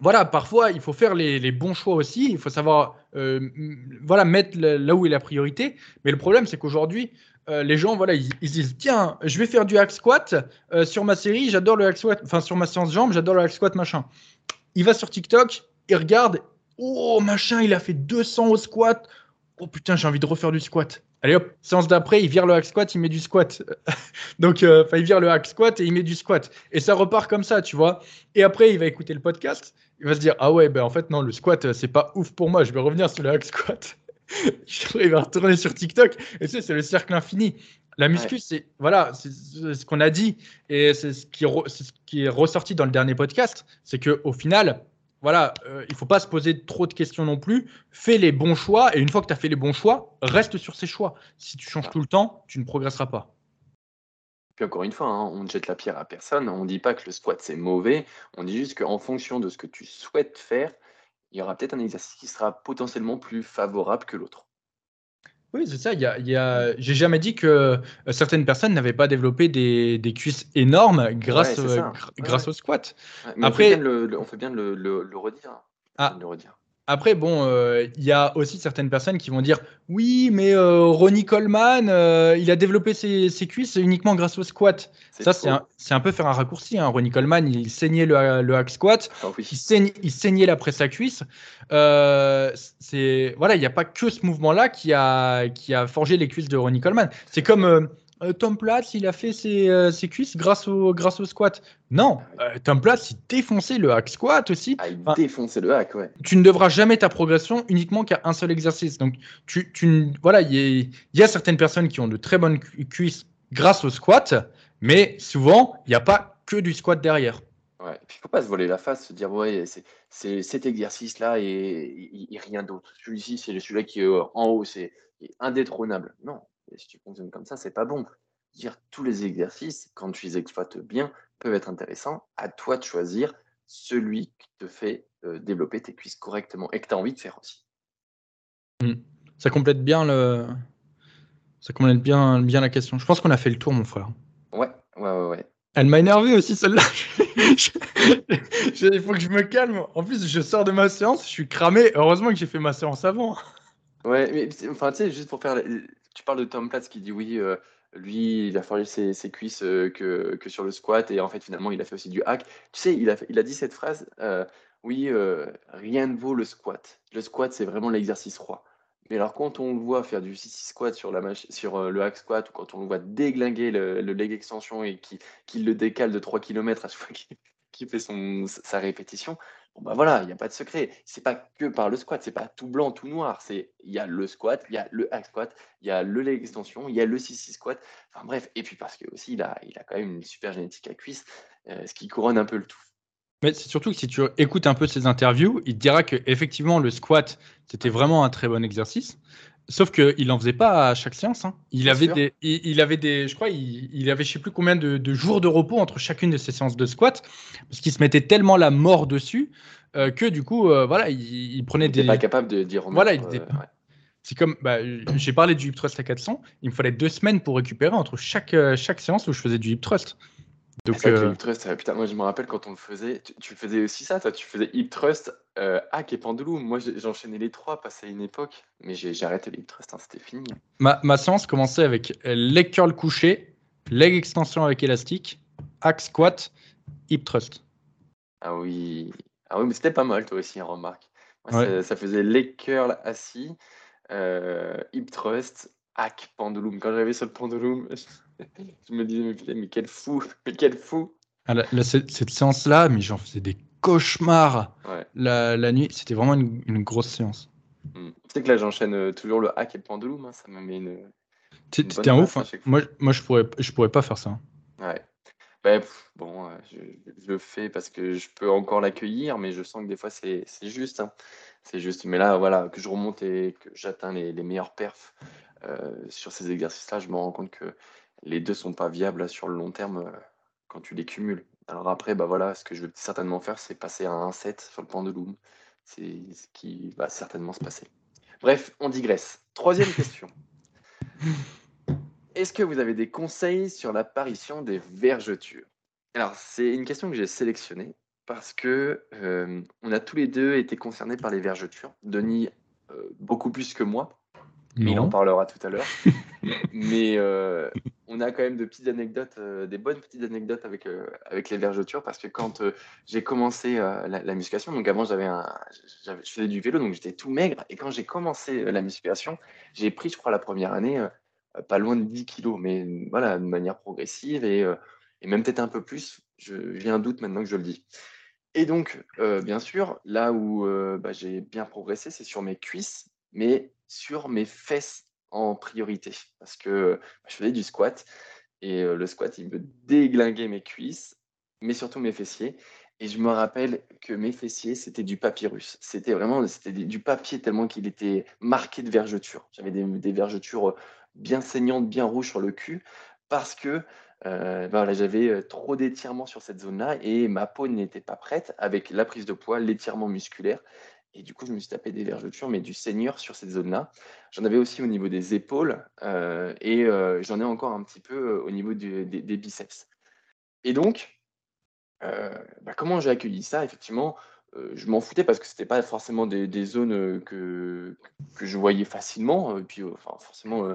voilà, parfois il faut faire les, bons choix aussi. Il faut savoir euh, voilà, mettre là où est la priorité. Mais le problème, c'est qu'aujourd'hui, euh, les gens, voilà, ils, disent tiens, je vais faire du hack squat sur ma série, j'adore le hack squat, enfin sur ma séance jambes, j'adore le hack squat, machin il va sur TikTok, il regarde, oh machin, il a fait 200 au squat. Oh putain, j'ai envie de refaire du squat. Allez hop, séance d'après, il vire le hack squat, il met du squat. Donc, euh, il vire le hack squat et il met du squat. Et ça repart comme ça, tu vois. Et après, il va écouter le podcast. Il va se dire, ah ouais, ben en fait, non, le squat, c'est pas ouf pour moi. Je vais revenir sur le hack squat. il va retourner sur TikTok. Et tu sais, c'est le cercle infini. La muscu, c'est voilà, c'est ce qu'on a dit et c'est ce, qui ce qui est ressorti dans le dernier podcast, c'est que au final, voilà, euh, il faut pas se poser trop de questions non plus. Fais les bons choix et une fois que tu as fait les bons choix, reste sur ces choix. Si tu changes tout le temps, tu ne progresseras pas. Puis encore une fois, hein, on ne jette la pierre à personne. On ne dit pas que le squat c'est mauvais. On dit juste qu'en fonction de ce que tu souhaites faire, il y aura peut-être un exercice qui sera potentiellement plus favorable que l'autre. Oui, c'est ça. Il y a, J'ai jamais dit que euh, certaines personnes n'avaient pas développé des, des cuisses énormes grâce, grâce au squat. Après, on fait bien, de le, redire. Ah. Le redire. Après, bon, euh, il y a aussi certaines personnes qui vont dire oui, mais euh, Ronnie Coleman, euh, il a développé ses, cuisses uniquement grâce au squat. Ça, c'est un, peu faire un raccourci. Hein. Ronnie Coleman, il saignait le, le hack squat, il, saigne, il, saignait la presse à cuisse. voilà, il n'y a pas que ce mouvement-là qui a, qui a forgé les cuisses de Ronnie Coleman. C'est comme euh, Tom Platz, il a fait ses, euh, cuisses grâce au, grâce au squat. Non, euh, Tom Platz, il défonçait le hack squat aussi. Ah, il défonçait le hack, ouais. Tu ne devras jamais ta progression uniquement qu'à un seul exercice. Donc, tu, tu voilà, il y, a certaines personnes qui ont de très bonnes cuisses grâce au squat, mais souvent, il n'y a pas que du squat derrière. Ouais, puis il faut pas se voler la face, se dire ouais, c'est cet exercice-là et, et, rien d'autre. Celui-ci, c'est celui-là qui est en haut, c'est indétrônable. Non, et si tu fonctionnes comme ça, c'est pas bon. Dire tous les exercices, quand tu les exploites bien, peuvent être intéressants. À toi de choisir celui qui te fait euh, développer tes cuisses correctement et que tu as envie de faire aussi. Mmh. Ça complète bien le. Ça complète bien, bien la question. Je pense qu'on a fait le tour, mon frère. Ouais, ouais, ouais, ouais. Elle m'a énervé aussi, celle-là. Il faut que je me calme. En plus, je sors de ma séance, je suis cramé. Heureusement que j'ai fait ma séance avant. Ouais, mais enfin, tu sais, juste pour faire tu parles de Tom Platz qui dit oui, euh, lui, il a forgé ses, cuisses euh, que, sur le squat et en fait, finalement, il a fait aussi du hack. Tu sais, il a, il a dit cette phrase euh, oui, rien ne vaut le squat. Le squat, c'est vraiment l'exercice roi. Mais alors, quand on le voit faire du 6 squat sur, le hack squat ou quand on le voit déglinguer le, leg extension et qu'il le décale de 3 km à chaque fois qui fait son, sa répétition, bon bah voilà, il n'y a pas de secret. C'est pas que par le squat, c'est pas tout blanc, tout noir. C'est il y a le squat, il y a le hack squat, il y a le leg extension, il y a le 6-6 squat. Enfin bref, et puis parce que aussi il a, il a quand même une super génétique à cuisse, euh, ce qui couronne un peu le tout. Mais c'est surtout que si tu écoutes un peu ses interviews, il te dira que effectivement le squat c'était vraiment un très bon exercice. Sauf qu'il n'en faisait pas à chaque séance. Hein. Il, avait des, il, avait des, je crois, il, avait je sais plus combien de, jours de repos entre chacune de ses séances de squat, parce qu'il se mettait tellement la mort dessus euh, que du coup, euh, voilà, il, prenait des. Il pas capable de dire. Voilà, il était... Euh, C'est comme, bah, j'ai parlé du hip thrust à 400. Il me fallait deux semaines pour récupérer entre chaque, chaque séance où je faisais du hip thrust. Donc, euh... trust, putain, moi je me rappelle quand on le faisait, tu, faisais aussi ça, toi, tu faisais hip trust, euh, hack et pendulum. Moi j'enchaînais les trois, passé à une époque, mais j'ai arrêté les hip trust, hein, c'était fini. Ma, ma, séance commençait avec leg curl couché, leg extension avec élastique, hack squat, hip trust. Ah oui, ah oui, mais c'était pas mal toi aussi, hein, remarque. Moi, ça, faisait leg curl assis, euh, hip trust, hack pendulum. Quand j'avais sur le pendulum, je me disais, mais, quel fou, mais quel fou. Ah, cette, séance-là, mais j'en faisais des cauchemars la, nuit. C'était vraiment une, grosse séance. Hmm. Tu sais que là, j'enchaîne euh, toujours le hack et le pendulum. Hein, ça me met une. T'es un ouf. Hein. Moi, moi, je pourrais, je pourrais pas faire ça. Ouais. Bah, bon, euh, je, le fais parce que je peux encore l'accueillir, mais je sens que des fois, c'est juste. Hein. C'est juste. Mais là, voilà, que je remonte et que j'atteins les, les meilleurs perfs euh, sur ces exercices-là, je me rends compte que les deux sont pas viables sur le long terme euh, quand tu les cumules. Alors après, bah voilà, ce que je vais certainement faire, c'est passer à un 7 sur le pendulum. C'est ce qui va certainement se passer. Bref, on digresse. Troisième question. Est-ce que vous avez des conseils sur l'apparition des vergetures? Alors, c'est une question que j'ai sélectionnée parce que euh, on a tous les deux été concernés par les vergetures. Denis, euh, beaucoup plus que moi mais il en parlera tout à l'heure. mais euh, on a quand même de petites anecdotes, euh, des bonnes petites anecdotes avec, euh, avec les vergetures, parce que quand j'ai commencé la, musculation, donc avant j'avais je faisais du vélo, donc j'étais tout maigre, et quand j'ai commencé la musculation, j'ai pris, je crois, la première année, pas loin de 10 kilos, mais voilà, de manière progressive, et, et même peut-être un peu plus, j'ai un doute maintenant que je le dis. Et donc, bien sûr, là où bah, j'ai bien progressé, c'est sur mes cuisses, mais sur mes fesses en priorité parce que bah, je faisais du squat et le squat, il me déglinguait mes cuisses, mais surtout mes fessiers. Et je me rappelle que mes fessiers, c'était du papyrus. C'était vraiment c'était du papier tellement qu'il était marqué de vergetures. J'avais des, vergetures bien saignantes, bien rouges sur le cul parce que voilà, j'avais trop d'étirements sur cette zone-là et ma peau n'était pas prête avec la prise de poids, l'étirement musculaire. Et du coup, je me suis tapé des vergetures, mais du seigneur sur cette zone-là. J'en avais aussi au niveau des épaules euh, et euh, j'en ai encore un petit peu euh, au niveau des, biceps. Et donc, bah, comment j'ai accueilli ça? Effectivement, je m'en foutais parce que ce n'était pas forcément des, zones que, que je voyais facilement. Et puis, enfin, forcément,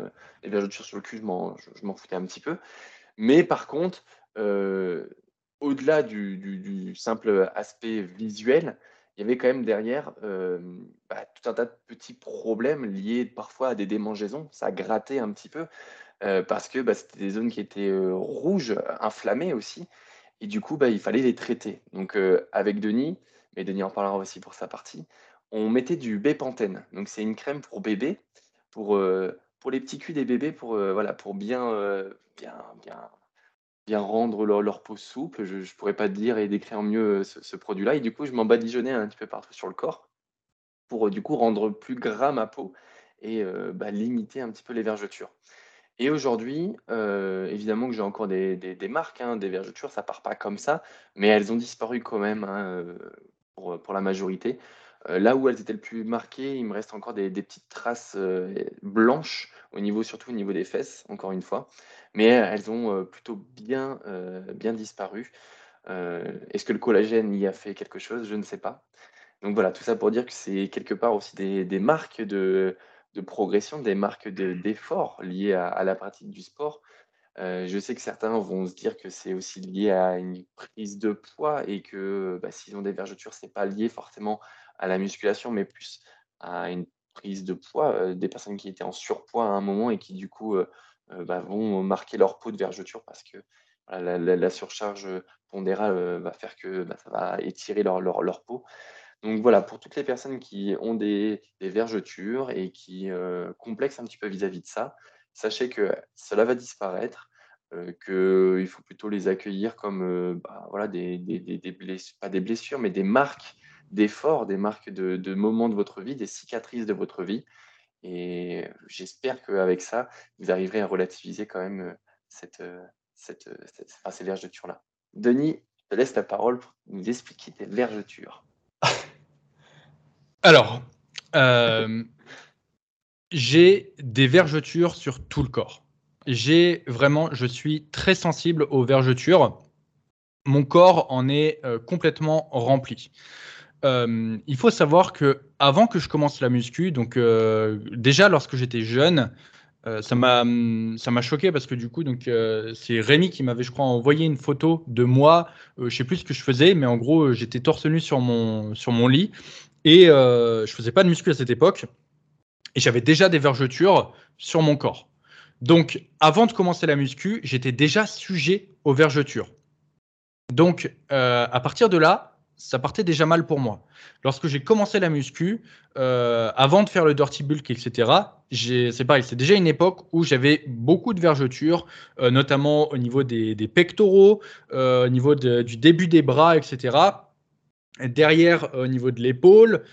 les vergetures sur le cul, je m'en foutais un petit peu. Mais par contre, au-delà du, simple aspect visuel, il y avait quand même derrière bah, tout un tas de petits problèmes liés parfois à des démangeaisons. Ça grattait un petit peu parce que bah, c'était des zones qui étaient rouges, inflammées aussi. Et du coup, bah, il fallait les traiter. Donc avec Denis, mais Denis en parlera aussi pour sa partie, on mettait du bépantène. Donc c'est une crème pour bébé, pour, pour les petits culs des bébés, pour, voilà, pour bien, bien, bien bien rendre leur, peau souple. Je ne pourrais pas dire et décrire mieux ce, produit-là. Et du coup, je m'en badigeonnais un petit peu partout sur le corps pour du coup rendre plus gras ma peau et bah, limiter un petit peu les vergetures. Et aujourd'hui, évidemment que j'ai encore des, marques, hein, des vergetures, ça part pas comme ça, mais elles ont disparu quand même hein, pour, la majorité. Là où elles étaient le plus marquées, il me reste encore des, des petites traces blanches, au niveau, surtout au niveau des fesses, encore une fois mais elles ont plutôt bien, bien disparu. Est-ce que le collagène y a fait quelque chose? Je ne sais pas. Donc voilà, tout ça pour dire que c'est quelque part aussi des, marques de, progression, des marques d'effort liées à, la pratique du sport. je sais que certains vont se dire que c'est aussi lié à une prise de poids et que bah, s'ils ont des vergetures, ce n'est pas lié forcément à la musculation, mais plus à une prise de poids. des personnes qui étaient en surpoids à un moment et qui du coup euh, bah, vont marquer leur peau de vergeture parce que la, surcharge pondérale va faire que bah, ça va étirer leur, leur, peau. Donc voilà, pour toutes les personnes qui ont des, vergetures et qui complexent un petit peu vis-à-vis de ça, sachez que cela va disparaître, qu'il faut plutôt les accueillir comme bah, voilà, des, des, blessures, pas des blessures, mais des marques d'efforts, des marques de, moments de votre vie, des cicatrices de votre vie. Et j'espère qu'avec ça, vous arriverez à relativiser quand même cette, cette, ces vergetures-là. Denis, je te laisse la parole pour nous expliquer tes vergetures. Alors, euh, j'ai des vergetures sur tout le corps. J'ai vraiment, je suis très sensible aux vergetures. Mon corps en est euh, complètement rempli. Euh, il faut savoir que avant que je commence la muscu, donc déjà lorsque j'étais jeune, ça m'a ça m'a choqué parce que du coup donc c'est Rémi qui m'avait je crois envoyé une photo de moi, je sais plus ce que je faisais, mais en gros j'étais torse nu sur mon sur mon lit et euh, je faisais pas de muscu à cette époque. Et j'avais déjà des vergetures sur mon corps. Donc, avant de commencer la muscu, j'étais déjà sujet aux vergetures. Donc, euh, à partir de là, ça partait déjà mal pour moi. Lorsque j'ai commencé la muscu, euh, avant de faire le dirty bulk, etc., c'est pareil, c'est déjà une époque où j'avais beaucoup de vergetures, euh, notamment au niveau des, pectoraux, euh, au niveau du début des bras, etc derrière au niveau de l'épaule,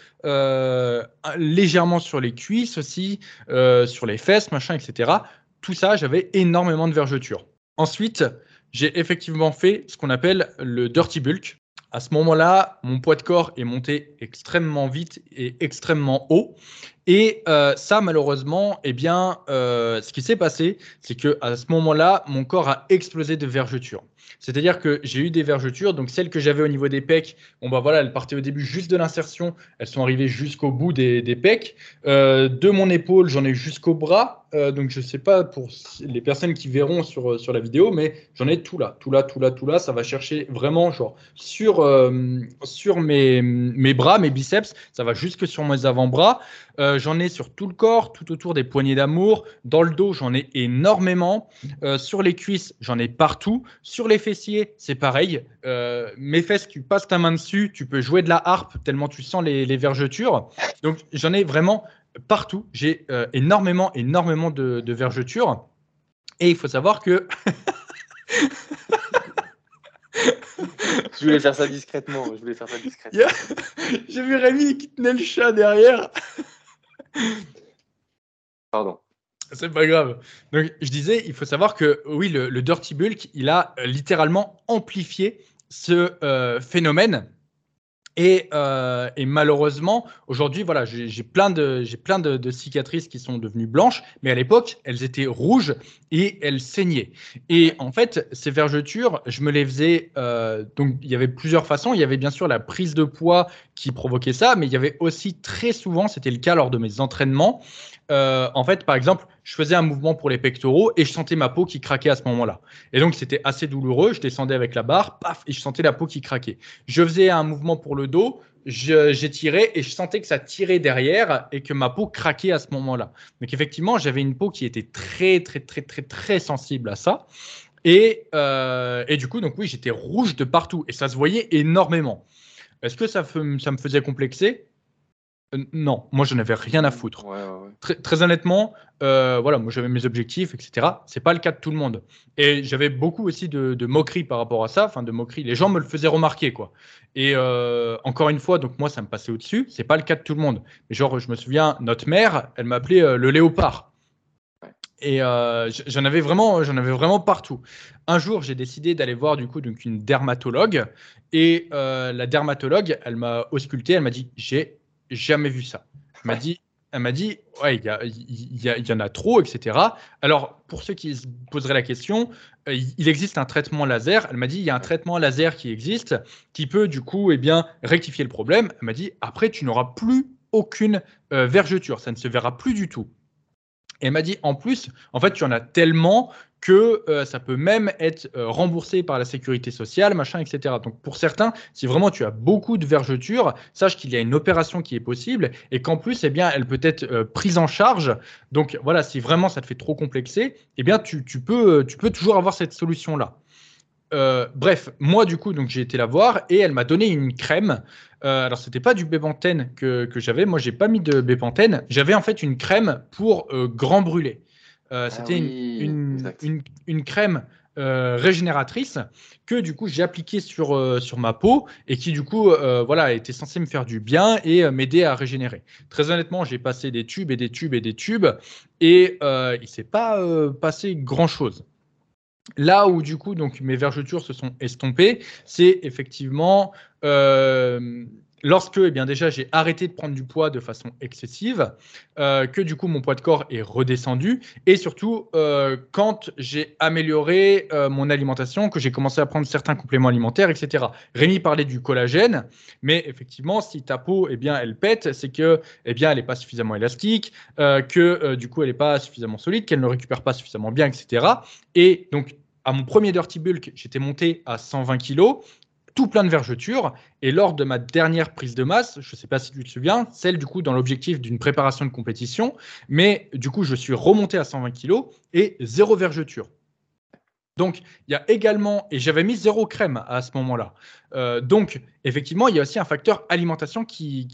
légèrement sur les cuisses aussi, sur les fesses, machin, etc. Tout ça, j'avais énormément de vergetures. Ensuite, j'ai effectivement fait ce qu'on appelle le dirty bulk. À ce moment-là, mon poids de corps est monté extrêmement vite et extrêmement haut. Et euh, ça, malheureusement, eh bien, ce qui s'est passé, c'est que à ce moment-là, mon corps a explosé de vergetures. C'est-à-dire que j'ai eu des vergetures, donc celles que j'avais au niveau des pecs, bon bah voilà, elles partaient au début juste de l'insertion, elles sont arrivées jusqu'au bout des, pecs. Euh, de mon épaule, j'en ai jusqu'au bras, euh, donc je sais pas pour les personnes qui verront sur, euh, sur la vidéo, mais j'en ai tout là, tout là, tout là, tout là. Ça va chercher vraiment genre sur, sur mes, mes bras, mes biceps, ça va jusque sur mes avant-bras. J'en ai sur tout le corps, tout autour des poignées d'amour. Dans le dos, j'en ai énormément. sur les cuisses, j'en ai partout. Sur les fessiers, c'est pareil. Euh, mes fesses, tu passes ta main dessus, tu peux jouer de la harpe tellement tu sens les, vergetures. Donc j'en ai vraiment partout. J'ai euh, énormément, énormément de, vergetures. Et il faut savoir que. je voulais faire ça discrètement. Je voulais faire ça discrètement. J'ai vu Rémi qui tenait le chat derrière. Pardon. C'est pas grave. Donc, je disais, il faut savoir que oui, le, Dirty Bulk, il a euh, littéralement amplifié ce euh, phénomène. Et, euh, et, malheureusement, aujourd'hui, voilà, j'ai plein, de, plein de, cicatrices qui sont devenues blanches, mais à l'époque, elles étaient rouges et elles saignaient. Et en fait, ces vergetures, je me les faisais. donc, il y avait plusieurs façons. Il y avait bien sûr la prise de poids qui provoquait ça, mais il y avait aussi très souvent, c'était le cas lors de mes entraînements, euh, en fait, par exemple, je faisais un mouvement pour les pectoraux et je sentais ma peau qui craquait à ce moment-là. Et donc, c'était assez douloureux. Je descendais avec la barre, paf, et je sentais la peau qui craquait. Je faisais un mouvement pour le dos, j'étirais et je sentais que ça tirait derrière et que ma peau craquait à ce moment-là. Donc, effectivement, j'avais une peau qui était très, très, très, très, très sensible à ça. Et, euh, du coup, donc oui, j'étais rouge de partout et ça se voyait énormément. Est-ce que ça me faisait complexer? Euh, non, moi je n'avais rien à foutre. Très, honnêtement, euh, voilà, moi j'avais mes objectifs, etc. C'est pas le cas de tout le monde. Et j'avais beaucoup aussi de, moqueries par rapport à ça, enfin de moqueries. Les gens me le faisaient remarquer, quoi. Et euh, encore une fois, donc moi ça me passait au-dessus. C'est pas le cas de tout le monde. Mais genre, je me souviens, notre mère, elle m'appelait le léopard. Et j'en avais vraiment, j'en avais vraiment partout. Un jour, j'ai décidé d'aller voir du coup donc une dermatologue et la dermatologue, elle m'a ausculté, elle m'a dit j'ai jamais vu ça. Elle m'a dit, elle m'a dit, ouais, il y, en a trop, etc. Alors, pour ceux qui se poseraient la question, euh, il existe un traitement laser. Elle m'a dit, il y a un traitement laser qui existe, qui peut du coup, eh bien, rectifier le problème. Elle m'a dit, après, tu n'auras plus aucune euh, vergeture, ça ne se verra plus du tout. Et elle m'a dit, en plus, en fait, tu en as tellement que euh, ça peut même être euh, remboursé par la sécurité sociale, machin, etc. Donc pour certains, si vraiment tu as beaucoup de vergetures, sache qu'il y a une opération qui est possible et qu'en plus, eh bien, elle peut être euh, prise en charge. Donc voilà, si vraiment ça te fait trop complexer, eh bien, tu, peux, toujours avoir cette solution-là. bref, moi du coup, donc j'ai été la voir et elle m'a donné une crème. Alors c'était pas du bépantène que, que j'avais, moi j'ai pas mis de bépantène. J'avais en fait une crème pour grand brûlé. Ah c'était oui, une, exact. une, une crème euh, régénératrice que du coup j'ai appliquée sur, euh, sur ma peau et qui du coup euh, voilà était censée me faire du bien et euh, m'aider à régénérer. Très honnêtement, j'ai passé des tubes et des tubes et des tubes et euh, il s'est pas euh, passé grand chose. Là où du coup donc mes vergetures se sont estompées, c'est effectivement euh, lorsque eh bien déjà j'ai arrêté de prendre du poids de façon excessive, euh, que du coup mon poids de corps est redescendu et surtout euh, quand j'ai amélioré euh, mon alimentation, que j'ai commencé à prendre certains compléments alimentaires, etc. Rémi parlait du collagène, mais effectivement si ta peau eh bien elle pète, c'est que eh bien elle n'est pas suffisamment élastique, que du coup elle n'est pas suffisamment solide, qu'elle ne récupère pas suffisamment bien, etc. Et donc à mon premier Dirty Bulk, j'étais monté à 120 kg, tout plein de vergetures. Et lors de ma dernière prise de masse, je ne sais pas si tu te souviens, celle du coup dans l'objectif d'une préparation de compétition, mais du coup je suis remonté à 120 kg et zéro vergeture. Donc, il y a également, et j'avais mis zéro crème à ce moment-là. Euh, donc, effectivement, il y a aussi un facteur alimentation qui,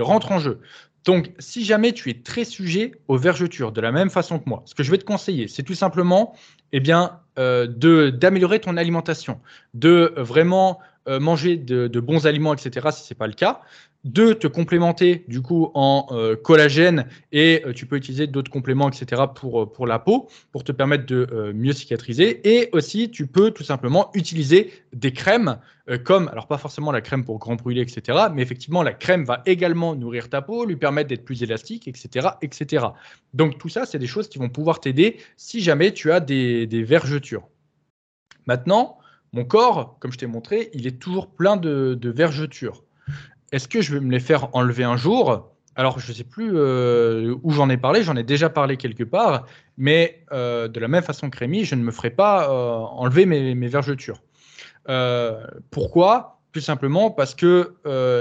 rentre en jeu. Donc, si jamais tu es très sujet aux vergetures, de la même façon que moi, ce que je vais te conseiller, c'est tout simplement eh bien, euh, d'améliorer ton alimentation, de vraiment euh, manger de, bons aliments, etc., si ce n'est pas le cas, de te complémenter du coup en euh, collagène et euh, tu peux utiliser d'autres compléments, etc., pour, pour la peau, pour te permettre de mieux cicatriser. Et aussi, tu peux tout simplement utiliser des crèmes comme, alors pas forcément la crème pour grand brûlé, etc., mais effectivement, la crème va également nourrir ta peau, lui permettre d'être plus élastique, etc., etc. Donc tout ça, c'est des choses qui vont pouvoir t'aider si jamais tu as des vergetures. Maintenant, mon corps, comme je t'ai montré, il est toujours plein de, vergetures. Est-ce que je vais me les faire enlever un jour? Alors, je ne sais plus euh, où j'en ai parlé, j'en ai déjà parlé quelque part, mais euh, de la même façon que Rémi, je ne me ferai pas euh, enlever mes, vergetures. Pourquoi? Tout simplement parce que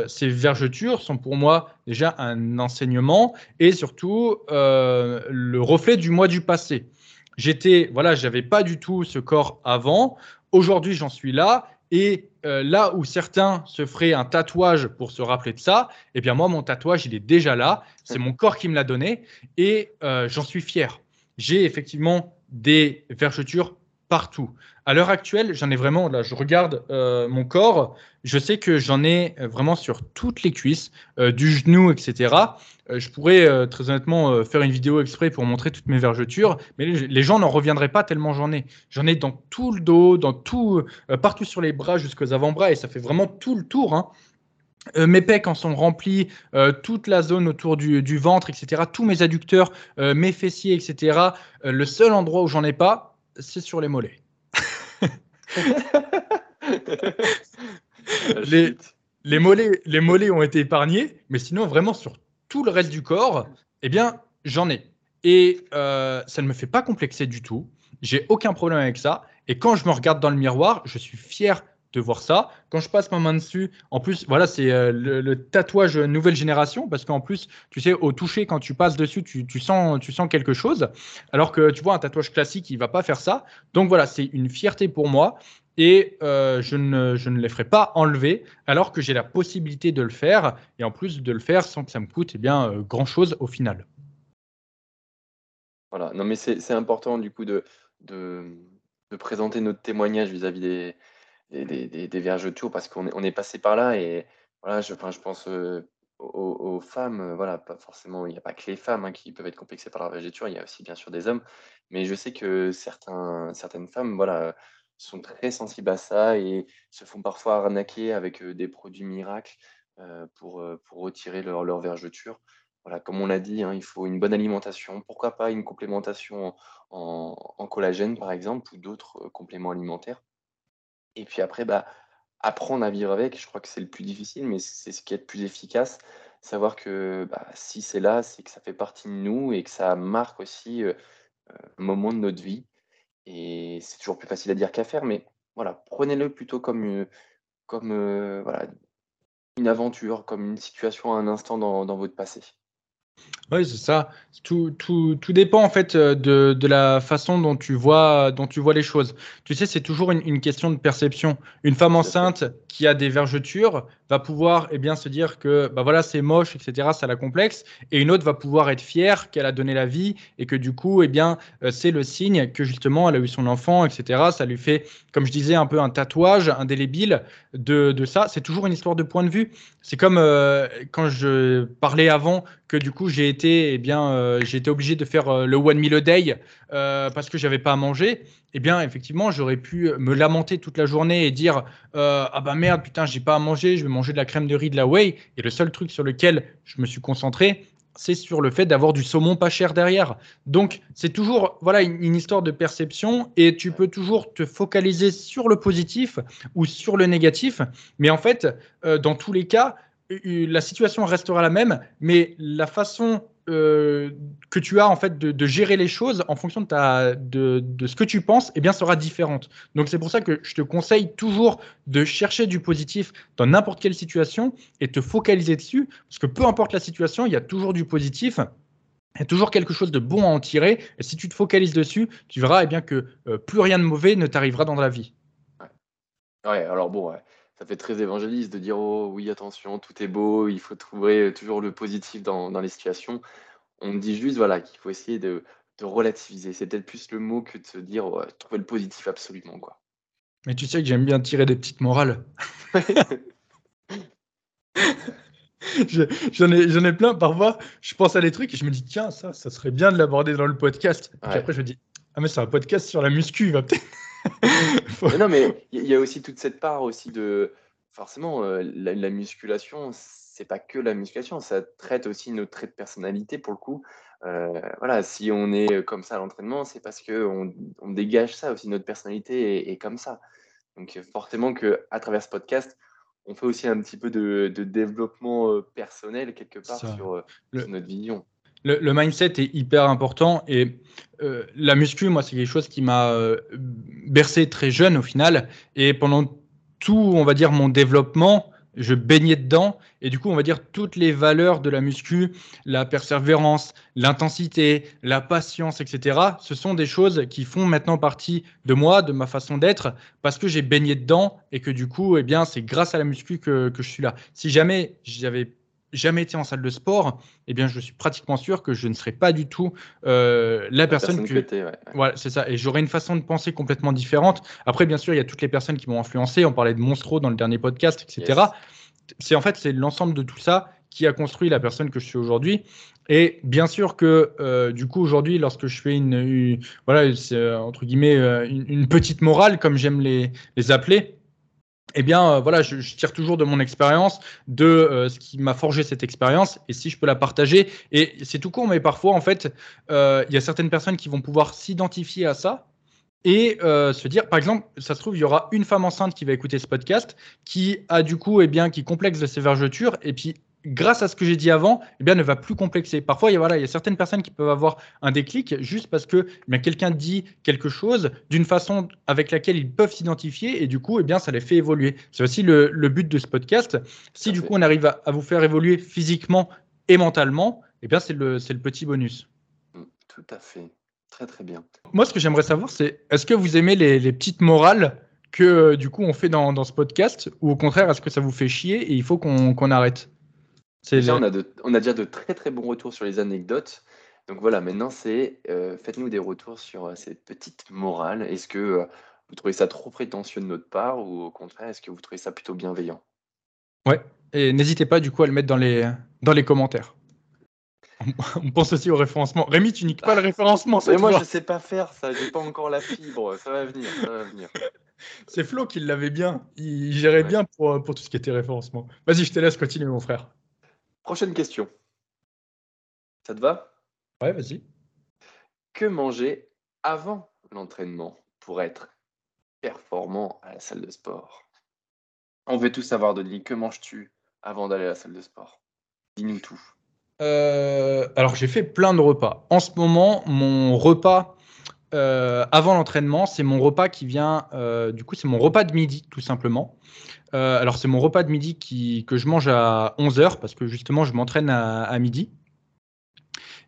ces vergetures sont pour moi déjà un enseignement et surtout le reflet du mois du passé. J'étais, voilà, j'avais pas du tout ce corps avant. Aujourd'hui, j'en suis là. Et euh, là où certains se feraient un tatouage pour se rappeler de ça, eh bien moi, mon tatouage, il est déjà là. C'est mon corps qui me l'a donné et euh, j'en suis fier. J'ai effectivement des vergetures partout. À l'heure actuelle, j'en ai vraiment, là, je regarde euh, mon corps, je sais que j'en ai euh, vraiment sur toutes les cuisses, euh, du genou, etc. Je pourrais très honnêtement faire une vidéo exprès pour montrer toutes mes vergetures, mais les, gens n'en reviendraient pas tellement j'en ai. J'en ai dans tout le dos, dans tout, partout sur les bras jusqu'aux avant-bras, et ça fait vraiment tout le tour. hein. Mes pecs en sont remplis, toute la zone autour du, ventre, etc. Tous mes adducteurs, mes fessiers, etc. Le seul endroit où j'en ai pas, c'est sur les mollets. Les-. Les mollets, les mollets ont été épargnés, mais sinon, vraiment, sur tout le reste du corps, eh bien, j'en ai. Et euh, ça ne me fait pas complexer du tout. J'ai aucun problème avec ça. Et quand je me regarde dans le miroir, je suis fier de voir ça. Quand je passe ma main dessus, en plus, voilà, c'est euh, le, tatouage nouvelle génération, parce qu'en plus, tu sais, au toucher, quand tu passes dessus, tu, sens, tu sens quelque chose. Alors que, tu vois, un tatouage classique, il va pas faire ça. Donc voilà, c'est une fierté pour moi. Et euh, je, ne, je ne les ferai pas enlever alors que j'ai la possibilité de le faire et en plus de le faire sans que ça me coûte eh bien, euh, grand chose au final. Voilà, non mais c'est c'est important du coup de, de, de présenter notre témoignage vis-à-vis des, des, des, des- des parce qu'on est, on est passé par là et voilà, je, je pense euh, aux, femmes, euh, voilà, pas forcément, il n'y a pas que les femmes hein, qui peuvent être complexées par leur vergeture, il y a aussi bien sûr des hommes, mais je sais que certains, certaines femmes, voilà, sont très sensibles à ça et se font parfois arnaquer avec euh, des produits miracles pour, pour retirer leur, leur vergeture. Voilà, comme on l'a dit, hein, il faut une bonne alimentation. Pourquoi pas une complémentation en, collagène, par exemple, ou d'autres compléments alimentaires. Et puis après, bah, apprendre à vivre avec, je crois que c'est le plus difficile, mais c'est ce qui est le plus efficace. Savoir que bah, si c'est là, c'est que ça fait partie de nous et que ça marque aussi euh, euh, un moment de notre vie. Et c'est toujours plus facile à dire qu'à faire, mais voilà, prenez-le plutôt comme, une- comme euh, voilà, une aventure, comme une situation à un instant dans votre passé. Oui, c'est ça. Tout, tout, tout, dépend en fait euh, de, de, la façon dont tu vois, dont tu vois les choses. Tu sais, c'est toujours une, une, question de perception. Une femme enceinte qui a des vergetures va pouvoir eh bien, se dire que bah voilà, c'est moche, etc., ça la complexe. Et une autre va pouvoir être fière qu'elle a donné la vie et que du coup, eh bien, euh, c'est le signe que justement, elle a eu son enfant, etc. Ça lui fait, comme je disais, un peu un tatouage indélébile de, de ça. C'est toujours une histoire de point de vue. C'est comme euh, quand je parlais avant que du coup, j'ai été, eh bien, euh, obligé de faire euh, le one meal a day parce que j'avais pas à manger, eh bien, effectivement, j'aurais pu me lamenter toute la journée et dire ah bah merde, putain, j'ai pas à manger, je vais manger de la crème de riz de la whey. Et le seul truc sur lequel je me suis concentré, c'est sur le fait d'avoir du saumon pas cher derrière. Donc, c'est toujours voilà une, histoire de perception et tu peux toujours te focaliser sur le positif ou sur le négatif. Mais en fait, dans tous les cas, la situation restera la même, mais la façon euh, que tu as en fait de, gérer les choses en fonction de, ce que tu penses, eh bien, sera différente. Donc c'est pour ça que je te conseille toujours de chercher du positif dans n'importe quelle situation et te focaliser dessus, parce que peu importe la situation, il y a toujours du positif. Il y a toujours quelque chose de bon à en tirer. Et si tu te focalises dessus, tu verras eh bien, que euh, plus rien de mauvais ne t'arrivera dans la vie. Ouais, alors bon, ouais ça fait très évangéliste de dire oh oui attention tout est beau il faut trouver toujours le positif dans, dans les situations. On dit juste voilà qu'il faut essayer de, de relativiser. C'est peut-être plus le mot que de se dire trouver le positif absolument quoi. Mais tu sais que j'aime bien tirer des petites morales. J'en ai, ai plein. Parfois, je pense à des trucs et je me dis, tiens, ça, ça serait bien de l'aborder dans le podcast. Et puis après, je me dis, ah, mais c'est un podcast sur la muscu, il va peut-être non, mais il y a aussi toute cette part aussi de. Forcément, euh, la, musculation, c'est pas que la musculation, ça traite aussi nos traits de personnalité pour le coup. Euh, voilà, si on est comme ça à l'entraînement, c'est parce qu'on on dégage ça aussi, notre personnalité est, comme ça. Donc, forcément, que à travers ce podcast, on fait aussi un petit peu de, développement euh, personnel quelque part sur, notre vision le, mindset est hyper important et euh, la muscu, moi, c'est quelque chose qui m'a euh, bercé très jeune au final. Et pendant tout, on va dire, mon développement, je baignais dedans. Et du coup, on va dire toutes les valeurs de la muscu, la persévérance, l'intensité, la patience, etc. Ce sont des choses qui font maintenant partie de moi, de ma façon d'être, parce que j'ai baigné dedans et que du coup, eh bien, c'est grâce à la muscu que, que je suis là. Si jamais j'avais jamais été en salle de sport, eh bien, je suis pratiquement sûr que je ne serais pas du tout euh, la, personne, que. Voilà, c'est ça. Et j'aurais une façon de penser complètement différente. Après, bien sûr, il y a toutes les personnes qui m'ont influencé. On parlait de Monstro dans le dernier podcast, etc. C'est en fait, c'est l'ensemble de tout ça qui a construit la personne que je suis aujourd'hui. Et bien sûr que euh, du coup aujourd'hui, lorsque je fais une, voilà, c'est entre guillemets euh, une, petite morale comme j'aime les, les appeler, eh bien, euh, voilà, je, tire toujours de mon expérience, de euh, ce qui m'a forgé cette expérience, et si je peux la partager. Et c'est tout court, mais parfois, en fait, euh, il y a certaines personnes qui vont pouvoir s'identifier à ça et se dire, par exemple, ça se trouve, il y aura une femme enceinte qui va écouter ce podcast, qui a du coup, eh bien, qui complexe de ses vergetures, et puis grâce à ce que j'ai dit avant, eh bien, ne va plus complexer. Parfois, il y, a, voilà, il y a certaines personnes qui peuvent avoir un déclic juste parce que eh quelqu'un dit quelque chose d'une façon avec laquelle ils peuvent s'identifier et du coup, eh bien, ça les fait évoluer. C'est aussi le, but de ce podcast. Si du coup, on arrive à, vous faire évoluer physiquement et mentalement, eh bien, c'est le, le petit bonus. Mm, tout à fait. Très, très bien. Moi, ce que j'aimerais savoir, c'est est-ce que vous aimez les, petites morales que du coup on fait dans, ce podcast ou au contraire, est-ce que ça vous fait chier et il faut qu'on arrête? On, a on a déjà de très très bons retours sur les anecdotes. Donc voilà, maintenant c'est euh, faites-nous des retours sur euh, ces petites morales. Est-ce que euh, vous trouvez ça trop prétentieux de notre part ou au contraire, est-ce que vous trouvez ça plutôt bienveillant? Ouais, et n'hésitez pas du coup à le mettre dans les, dans les commentaires. On pense aussi au référencement. Rémi, tu niques pas le référencement. Mais moi, je sais pas faire ça. J'ai pas encore la fibre. Ça va venir. Ça va venir. C'est Flo qui l'avait bien. Il gérait bien pour, pour tout ce qui était référencement. Vas-y, je te laisse continuer, mon frère. Prochaine question. Ça te va? Ouais, vas-y. Que manger avant l'entraînement pour être performant à la salle de sport? On veut tout savoir, Denis. Que manges-tu avant d'aller à la salle de sport? Dis-nous tout. Euh, alors, j'ai fait plein de repas. En ce moment, mon repas euh, avant l'entraînement, c'est mon repas qui vient, euh, du coup, c'est mon repas de midi, tout simplement. Euh, alors, c'est mon repas de midi qui, que je mange à 11h parce que justement, je m'entraîne à, midi.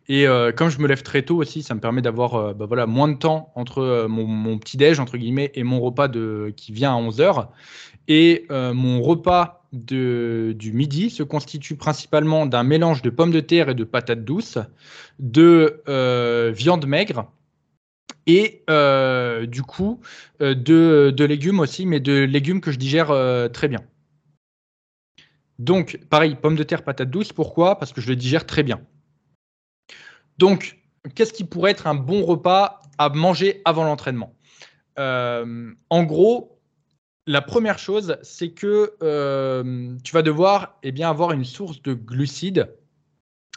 Et comme je me lève très tôt aussi, ça me permet d'avoir bah voilà, moins de temps entre mon, petit-déj, entre guillemets, et mon repas de, qui vient à 11h. Et mon repas de, du midi se constitue principalement d'un mélange de pommes de terre et de patates douces, de viande maigre, et du coup de, de, légumes aussi, mais de légumes que je digère très bien. Donc, pareil, pommes de terre, patates douces. Pourquoi? Parce que je le digère très bien. Donc, qu'est-ce qui pourrait être un bon repas à manger avant l'entraînement? Euh, En gros, la première chose, c'est que euh, tu vas devoir eh avoir une source de glucides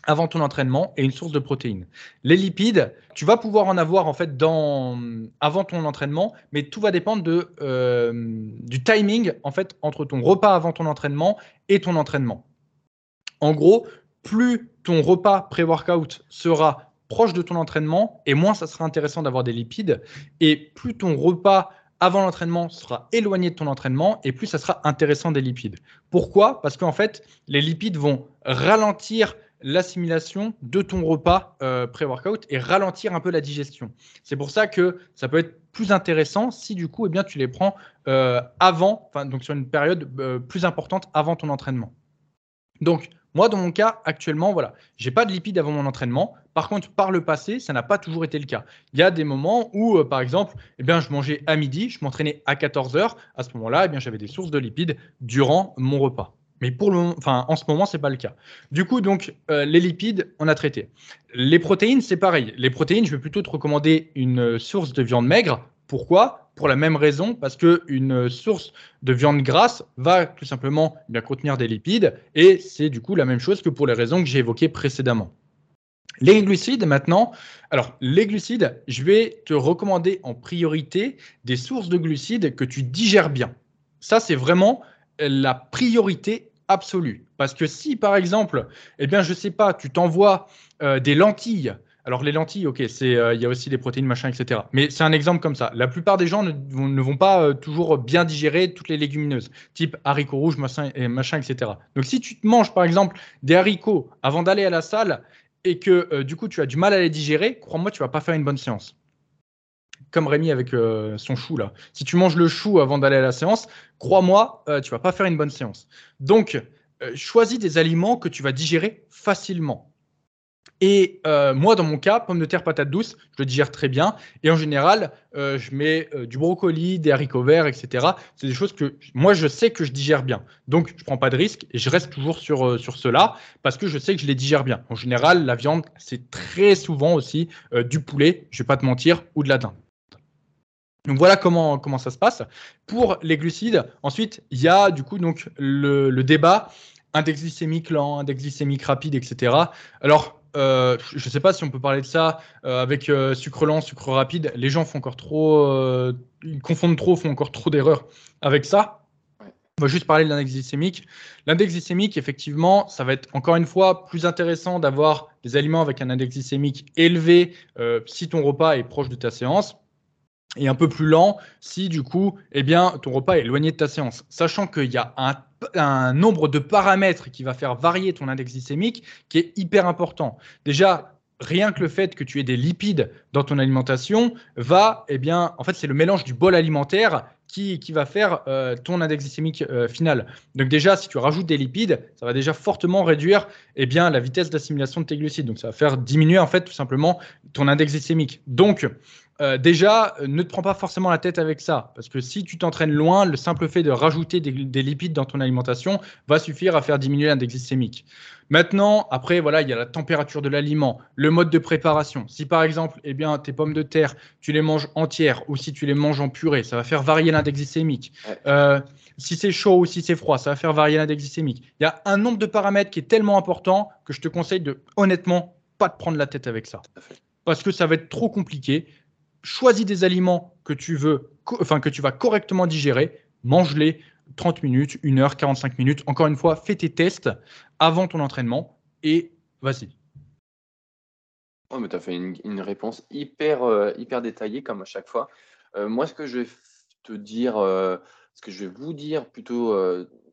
avant ton entraînement et une source de protéines. Les lipides, tu vas pouvoir en avoir en fait dans, avant ton entraînement, mais tout va dépendre de, euh, du timing en fait entre ton repas avant ton entraînement et ton entraînement. En gros, plus ton repas pré-workout sera proche de ton entraînement et moins ça sera intéressant d'avoir des lipides et plus ton repas avant l'entraînement sera éloigné de ton entraînement et plus ça sera intéressant des lipides. Pourquoi? Parce qu'en fait, les lipides vont ralentir l'assimilation de ton repas euh, pré-workout et ralentir un peu la digestion. C'est pour ça que ça peut être plus intéressant si du coup eh tu les prends euh, avant, donc sur une période euh, plus importante avant ton entraînement. Donc moi dans mon cas actuellement, voilà, j'ai pas de lipides avant mon entraînement. Par contre, par le passé, ça n'a pas toujours été le cas. Il y a des moments où, par exemple, eh bien, je mangeais à midi, je m'entraînais à 14 heures. À ce moment-là, eh j'avais des sources de lipides durant mon repas. Mais pour le enfin, en ce moment, ce n'est pas le cas. Du coup, donc, euh, les lipides, on a traité. Les protéines, c'est pareil. Les protéines, je vais plutôt te recommander une source de viande maigre. Pourquoi? Pour la même raison, parce qu'une source de viande grasse va tout simplement bien contenir des lipides, et c'est du coup la même chose que pour les raisons que j'ai évoquées précédemment. Les glucides, maintenant, alors les glucides, je vais te recommander en priorité des sources de glucides que tu digères bien. Ça, c'est vraiment la priorité absolue. Parce que si, par exemple, eh bien, je sais pas, tu t'envoies euh, des lentilles. Alors les lentilles, ok, c'est, euh, il y a aussi des protéines, machin, etc. Mais c'est un exemple comme ça. La plupart des gens ne, vont, pas euh, toujours bien digérer toutes les légumineuses, type haricots rouges, machin, etc. Donc si tu te manges, par exemple, des haricots avant d'aller à la salle et que du coup tu as du mal à les digérer, crois-moi, tu vas pas faire une bonne séance comme Rémi avec euh, son chou là. Si tu manges le chou avant d'aller à la séance, crois-moi, euh, tu vas pas faire une bonne séance. Donc, euh, choisis des aliments que tu vas digérer facilement. Et moi, dans mon cas, pommes de terre, patates douces, je le digère très bien. Et en général, je mets du brocoli, des haricots verts, etc. C'est des choses que moi, je sais que je digère bien. Donc, je prends pas de risque et je reste toujours sur, sur cela parce que je sais que je les digère bien. En général, la viande, c'est très souvent aussi du poulet, je vais pas te mentir, ou de la dinde. Donc voilà comment, comment ça se passe. Pour les glucides, ensuite, il y a du coup donc le, débat index glycémique lent, index glycémique rapide, etc. Alors, euh, je ne sais pas si on peut parler de ça euh, avec euh, sucre lent, sucre rapide. Les gens font encore trop, ils confondent trop, font encore trop d'erreurs avec ça. On va juste parler de l'index glycémique. L'index glycémique, effectivement, ça va être encore une fois plus intéressant d'avoir des aliments avec un index glycémique élevé si ton repas est proche de ta séance et un peu plus lent si du coup, eh bien, ton repas est éloigné de ta séance. Sachant qu'il y a un, nombre de paramètres qui va faire varier ton index glycémique qui est hyper important. Déjà, rien que le fait que tu aies des lipides dans ton alimentation va, eh bien, en fait, c'est le mélange du bol alimentaire qui, qui va faire euh, ton index glycémique euh, final. Donc déjà, si tu rajoutes des lipides, ça va déjà fortement réduire eh bien, la vitesse d'assimilation de tes glucides. Donc ça va faire diminuer en fait tout simplement ton index glycémique. Donc euh, déjà, ne te prends pas forcément la tête avec ça, parce que si tu t'entraînes loin, le simple fait de rajouter des, lipides dans ton alimentation va suffire à faire diminuer l'index glycémique. Maintenant, après, voilà, il y a la température de l'aliment, le mode de préparation. Si par exemple, eh bien, tes pommes de terre, tu les manges entières ou si tu les manges en purée, ça va faire varier l'index glycémique. Euh, si c'est chaud ou si c'est froid, ça va faire varier l'index glycémique. Il y a un nombre de paramètres qui est tellement important que je te conseille de, honnêtement, pas te prendre la tête avec ça. Parce que ça va être trop compliqué choisis des aliments que tu veux, enfin que tu vas correctement digérer, mange-les 30 minutes, 1 heure, 45 minutes. Encore une fois, fais tes tests avant ton entraînement et vas-y. Oh, mais tu as fait une, réponse hyper, euh, hyper détaillée comme à chaque fois. Euh, moi, ce que je vais te dire, euh, ce que je vais vous dire plutôt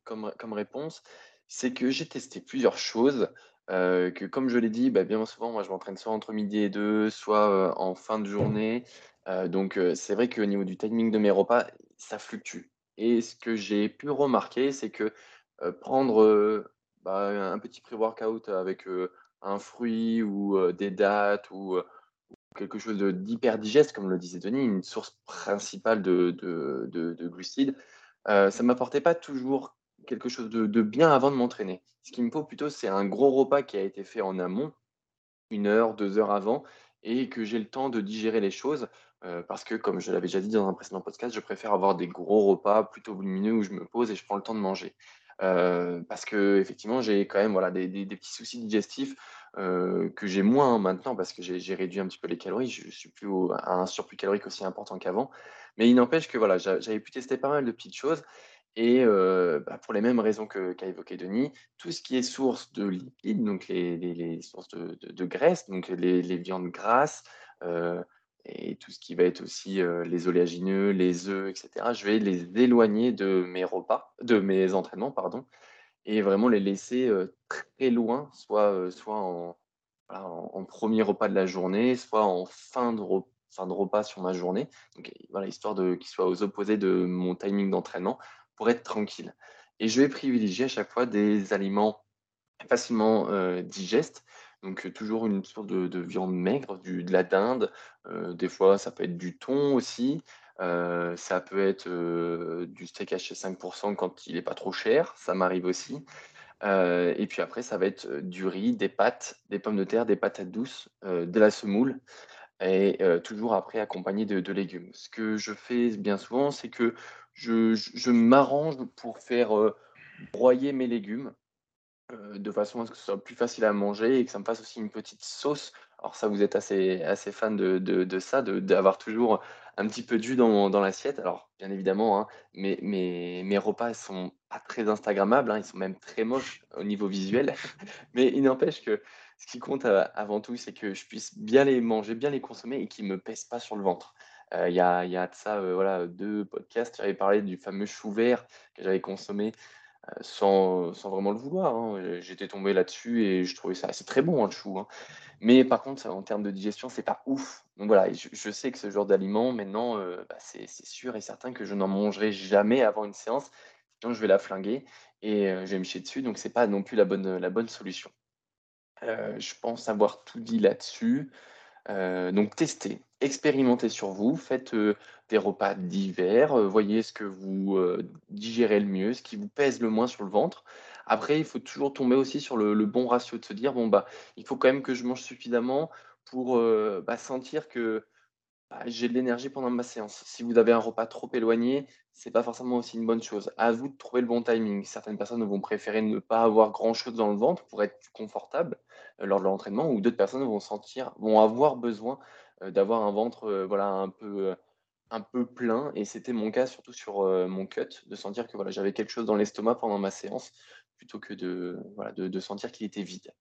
comme, comme réponse, c'est que j'ai testé plusieurs choses. Que comme je l'ai dit, bah, bien souvent, moi, je m'entraîne soit entre midi et deux, soit en fin de journée. donc, c'est vrai qu'au niveau du timing de mes repas, ça fluctue. Et ce que j'ai pu remarquer, c'est que prendre bah, un petit pré-workout avec un fruit ou des dates ou quelque chose d'hyper digeste, comme le disait Denis, une source principale de, de, glucides, ça ne m'apportait pas toujours quelque chose de, bien avant de m'entraîner. Ce qu'il me faut plutôt, c'est un gros repas qui a été fait en amont, une heure, deux heures avant, et que j'ai le temps de digérer les choses. parce que, comme je l'avais déjà dit dans un précédent podcast, je préfère avoir des gros repas plutôt volumineux où je me pose et je prends le temps de manger. parce que effectivement, j'ai quand même voilà, des, petits soucis digestifs que j'ai moins maintenant parce que j'ai réduit un petit peu les calories. Je suis plus à un surplus calorique aussi important qu'avant. Mais il n'empêche que voilà, j'avais pu tester pas mal de petites choses. Et bah, pour les mêmes raisons qu'a évoqué Denis, tout ce qui est source de lipides, donc les, sources de, graisse, donc les, viandes grasses, et tout ce qui va être aussi les oléagineux, les œufs, etc., je vais les éloigner de mes repas, de mes entraînements, pardon, et vraiment les laisser très loin, soit, soit en, premier repas de la journée, soit en fin de, fin de repas sur ma journée. Donc voilà, histoire qu'ils soient aux opposés de mon timing d'entraînement pour être tranquille. Et je vais privilégier à chaque fois des aliments facilement euh, digestes. Donc euh, toujours une sorte de, viande maigre, du, de la dinde. Euh, des fois, ça peut être du thon aussi. ça peut être du steak haché 5% quand il n'est pas trop cher. Ça m'arrive aussi. et puis après, ça va être du riz, des pâtes, des pommes de terre, des patates douces, de la semoule et toujours après accompagné de, légumes. Ce que je fais bien souvent, c'est que je, m'arrange pour faire broyer mes légumes de façon à ce que ce soit plus facile à manger et que ça me fasse aussi une petite sauce. Alors ça, vous êtes assez, assez fan de, de, ça, d'avoir toujours un petit peu de jus dans, dans l'assiette. Alors bien évidemment, hein, mes, mes, repas ne sont pas très Instagrammables, hein, ils sont même très moches au niveau visuel. Mais il n'empêche que ce qui compte avant tout, c'est que je puisse bien les manger, bien les consommer et qu'ils ne me pèsent pas sur le ventre. Euh, il y, a, y, a, de ça voilà, deux podcasts, j'avais parlé du fameux chou vert que j'avais consommé euh, sans, sans, vraiment le vouloir. Hein. J'étais tombé là-dessus et je trouvais ça assez très bon, hein, le chou. Hein. Mais par contre, en termes de digestion, c'est pas ouf. Donc voilà, je, sais que ce genre d'aliment, maintenant, euh, bah, c'est sûr et certain que je n'en mangerai jamais avant une séance. Sinon, je vais la flinguer et je vais me chier dessus. Donc, c'est pas non plus la bonne, la bonne solution. je pense avoir tout dit là-dessus. Euh, donc testez, expérimentez sur vous, faites euh, des repas divers, euh, voyez ce que vous digérez le mieux, ce qui vous pèse le moins sur le ventre. Après, il faut toujours tomber aussi sur le, bon ratio de se dire bon bah il faut quand même que je mange suffisamment pour bah, sentir que bah, j'ai de l'énergie pendant ma séance. Si vous avez un repas trop éloigné, c'est pas forcément aussi une bonne chose. À vous de trouver le bon timing. Certaines personnes vont préférer ne pas avoir grand chose dans le ventre pour être confortable lors de l'entraînement, ou d'autres personnes vont avoir besoin euh, d'avoir un ventre euh, voilà un peu plein. Et c'était mon cas surtout sur mon cut, de sentir que voilà j'avais quelque chose dans l'estomac pendant ma séance, plutôt que de sentir qu'il était vide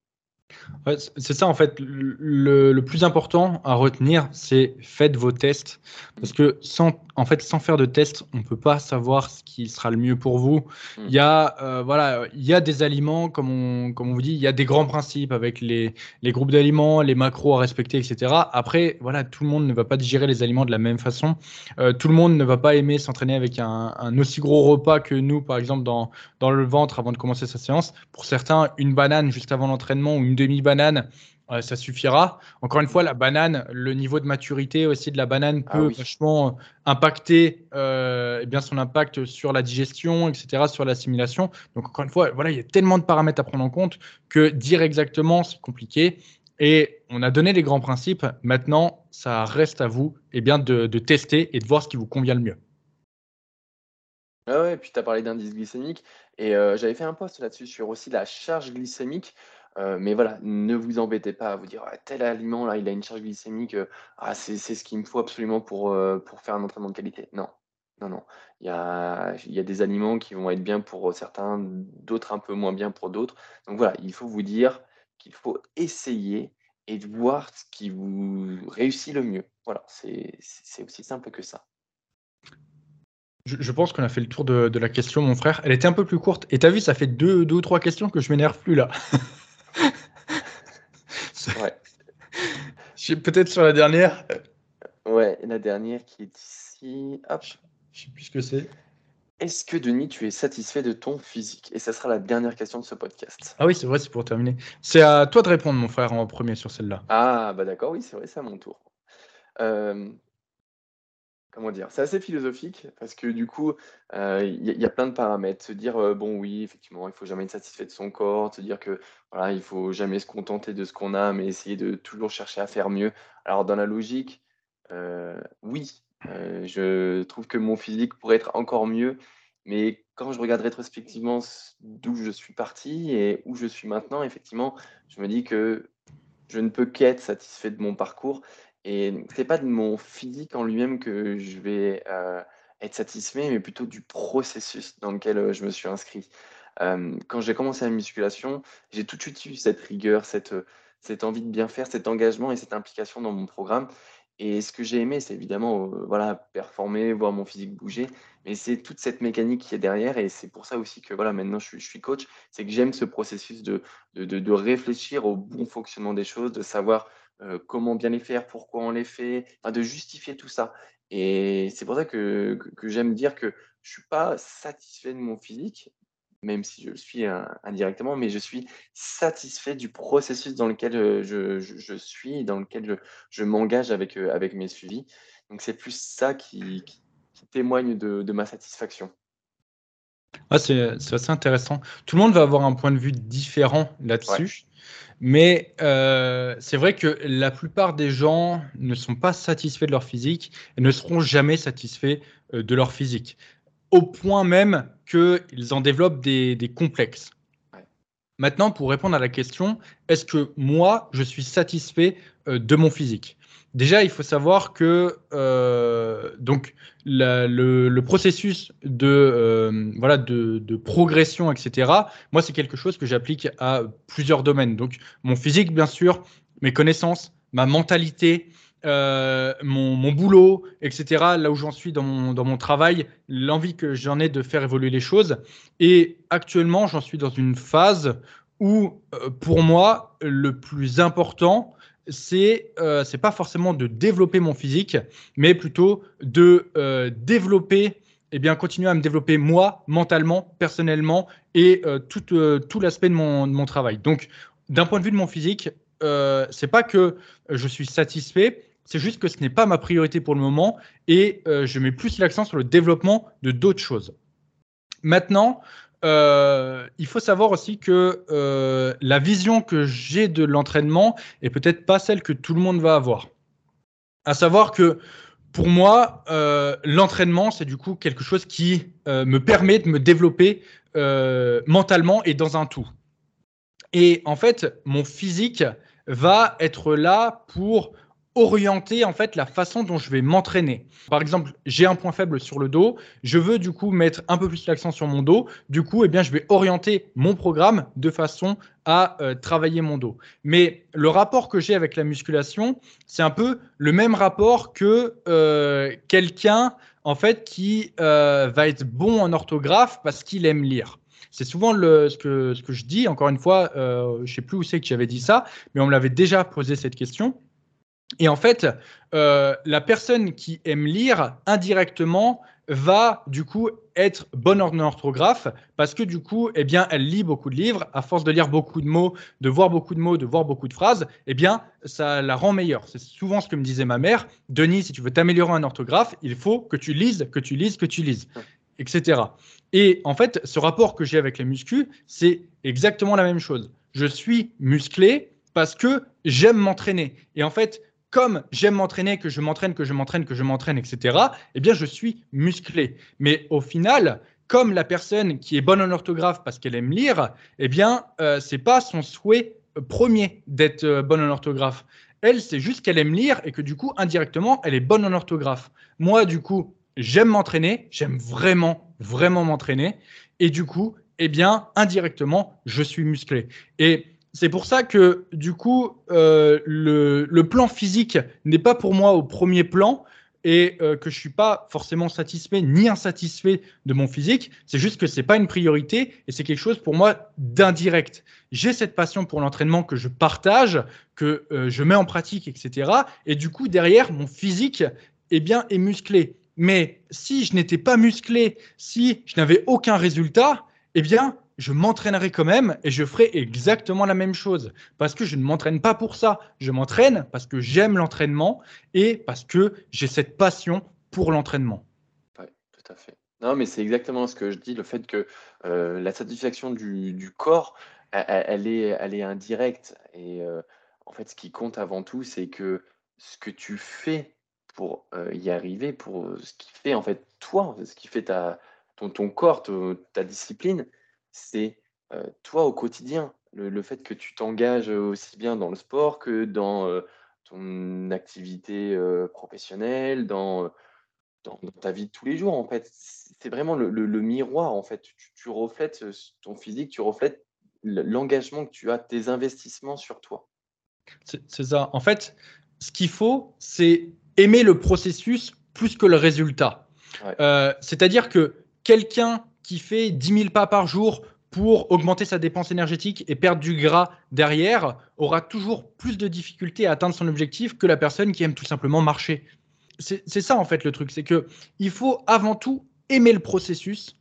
c'est ça en fait. Le, plus important à retenir, c'est faites vos tests. Parce que sans, en fait, sans faire de tests, on ne peut pas savoir ce qui sera le mieux pour vous. Hmm. Il y a, euh, voilà, il y a des aliments, comme on, comme on vous dit, il y a des grands principes avec les, les groupes d'aliments, les macros à respecter, etc. Après, voilà, tout le monde ne va pas digérer les aliments de la même façon. Euh, tout le monde ne va pas aimer s'entraîner avec un, un, aussi gros repas que nous, par exemple, dans, dans le ventre avant de commencer sa séance. Pour certains, une banane juste avant l'entraînement ou une demi-banane, euh, ça suffira. Encore une fois, la banane, le niveau de maturité aussi de la banane ah peut vachement impacter euh, eh bien son impact sur la digestion, etc., sur l'assimilation. Donc encore une fois, voilà, il y a tellement de paramètres à prendre en compte que dire exactement, c'est compliqué. Et on a donné les grands principes. Maintenant, ça reste à vous eh bien, de, tester et de voir ce qui vous convient le mieux. Ah ouais, et puis tu as parlé d'indice glycémique. Et euh, j'avais fait un post là-dessus sur aussi la charge glycémique. Euh, mais voilà, ne vous embêtez pas à vous dire: tel aliment là, il a une charge glycémique, euh, ah c'est ce qu'il me faut absolument pour, euh, pour faire un entraînement de qualité». Non, non, non. Il y a y a des aliments qui vont être bien pour, certains, d'autres un peu moins bien pour d'autres. Donc voilà, il faut vous dire qu'il faut essayer et de voir ce qui vous réussit le mieux. Voilà, c'est aussi simple que ça. Je, pense qu'on a fait le tour de la question, mon frère. Elle était un peu plus courte et tu as vu, ça fait deux deux ou trois questions que je m'énerve plus là. ouais. Je suis peut-être sur la dernière. Ouais, la dernière qui est ici. Hop. Je sais plus ce que c'est. Est-ce que Denis, tu es satisfait de ton physique? Et ça sera la dernière question de ce podcast. Ah oui, c'est vrai, c'est pour terminer. C'est à toi de répondre, mon frère, en premier sur celle-là. Ah, bah d'accord, oui, c'est vrai, c'est à mon tour. Euh, comment dire C'est assez philosophique parce que du coup, euh, il y, a plein de paramètres. Se dire, euh, bon, oui, effectivement, il faut jamais être satisfait de son corps. Se dire que voilà, il faut jamais se contenter de ce qu'on a, mais essayer de toujours chercher à faire mieux. Alors, dans la logique, oui, euh, je trouve que mon physique pourrait être encore mieux, mais quand je regarde rétrospectivement d'où je suis parti et où je suis maintenant, effectivement, je me dis que je ne peux qu'être satisfait de mon parcours. Et c'est pas de mon physique en lui-même que je vais euh, être satisfait, mais plutôt du processus dans lequel euh, je me suis inscrit. quand j'ai commencé la musculation, j'ai tout de suite eu cette rigueur, cette, cette envie de bien faire, cet engagement et cette implication dans mon programme. Et ce que j'ai aimé, c'est évidemment euh, voilà, performer, voir mon physique bouger, mais c'est toute cette mécanique qui est derrière. Et c'est pour ça aussi que voilà, maintenant je suis, coach, c'est que j'aime ce processus de, de, de, réfléchir au bon fonctionnement des choses, de savoir euh, comment bien les faire, pourquoi on les fait, de justifier tout ça. Et c'est pour ça que, que, j'aime dire que je ne suis pas satisfait de mon physique, même si je le suis indirectement, mais je suis satisfait du processus dans lequel je, suis, dans lequel je, m'engage avec, avec mes suivis. Donc c'est plus ça qui, témoigne de, ma satisfaction. Ah, c'est assez intéressant. Tout le monde va avoir un point de vue différent là-dessus. Mais c'est vrai que la plupart des gens ne sont pas satisfaits de leur physique et ne seront jamais satisfaits de leur physique au point même qu'ils en développent des, complexes. Maintenant, pour répondre à la question, est-ce que moi, je suis satisfait euh, de mon physique? Déjà, il faut savoir que euh, donc le, processus de, euh, voilà, de, progression, etc., moi, c'est quelque chose que j'applique à plusieurs domaines. Donc, mon physique, bien sûr, mes connaissances, ma mentalité, euh, mon, boulot, etc., là où j'en suis dans mon, travail, l'envie que j'en ai de faire évoluer les choses. Et actuellement, j'en suis dans une phase où, pour moi, le plus important, c'est euh, pas forcément de développer mon physique, mais plutôt de développer, et eh bien, continuer à me développer moi, mentalement, personnellement, et tout, tout l'aspect de mon, travail. Donc, d'un point de vue de mon physique, c'est pas que je suis satisfait, c'est juste que ce n'est pas ma priorité pour le moment et euh, je mets plus l'accent sur le développement de d'autres choses. Maintenant, euh, il faut savoir aussi que euh, la vision que j'ai de l'entraînement est peut-être pas celle que tout le monde va avoir. À savoir que pour moi, l'entraînement, c'est du coup quelque chose qui me permet de me développer mentalement et dans un tout. Et en fait, mon physique va être là pour orienter en fait la façon dont je vais m'entraîner. Par exemple, j'ai un point faible sur le dos, je veux du coup mettre un peu plus l'accent sur mon dos. Du coup, eh bien, je vais orienter mon programme de façon à euh, travailler mon dos. Mais le rapport que j'ai avec la musculation, c'est un peu le même rapport que euh, quelqu'un en fait qui euh, va être bon en orthographe parce qu'il aime lire. C'est souvent le, ce, que, ce que je dis. Encore une fois, je ne sais plus où c'est que j'avais dit ça, mais on me l'avait déjà posé cette question. Et en fait, euh, la personne qui aime lire indirectement va du coup être bonne en orthographe parce que du coup, eh bien, elle lit beaucoup de livres. À force de lire beaucoup de mots, de voir beaucoup de mots, de voir beaucoup de phrases, eh bien, ça la rend meilleure. C'est souvent ce que me disait ma mère. Denis, si tu veux t'améliorer en orthographe, il faut que tu lises, que tu lises, que tu lises, etc. Et en fait, ce rapport que j'ai avec les muscles, c'est exactement la même chose. Je suis musclé parce que j'aime m'entraîner. Et en fait, comme j'aime m'entraîner, que je m'entraîne, que je m'entraîne, que je m'entraîne, etc., eh bien, je suis musclé. Mais au final, comme la personne qui est bonne en orthographe parce qu'elle aime lire, eh bien, euh, c'est pas son souhait premier d'être euh, bonne en orthographe. Elle, c'est juste qu'elle aime lire et que du coup, indirectement, elle est bonne en orthographe. Moi, du coup, j'aime m'entraîner, j'aime vraiment, vraiment m'entraîner. Et du coup, eh bien, indirectement, je suis musclé. Et c'est pour ça que, du coup, euh, le, plan physique n'est pas pour moi au premier plan. et euh, que je suis pas forcément satisfait ni insatisfait de mon physique. C'est juste que c'est pas une priorité et c'est quelque chose pour moi d'indirect. J'ai cette passion pour l'entraînement que je partage, que euh, je mets en pratique, etc. Et du coup, derrière, mon physique eh bien, est musclé. Mais si je n'étais pas musclé, si je n'avais aucun résultat, eh bien, je m'entraînerai quand même et je ferai exactement la même chose. Parce que je ne m'entraîne pas pour ça. Je m'entraîne parce que j'aime l'entraînement et parce que j'ai cette passion pour l'entraînement. Oui, tout à fait. Non, mais c'est exactement ce que je dis, le fait que euh, la satisfaction du, corps, elle, est, indirecte. Et euh, en fait, ce qui compte avant tout, c'est que ce que tu fais pour euh, y arriver, pour ce qui fait en fait toi, ce qui fait ton corps, ta discipline, c'est toi au quotidien. Le, fait que tu t'engages aussi bien dans le sport que dans ton activité professionnelle, dans, dans, ta vie de tous les jours, en fait. C'est vraiment le, miroir, en fait. Tu, reflètes ton physique, tu reflètes l'engagement que tu as, tes investissements sur toi. C'est ça. En fait, ce qu'il faut, c'est aimer le processus plus que le résultat. C'est-à-dire que quelqu'un qui fait 10 000 pas par jour pour augmenter sa dépense énergétique et perdre du gras derrière aura toujours plus de difficultés à atteindre son objectif que la personne qui aime tout simplement marcher. C'est ça en fait le truc, c'est que il faut avant tout aimer le processus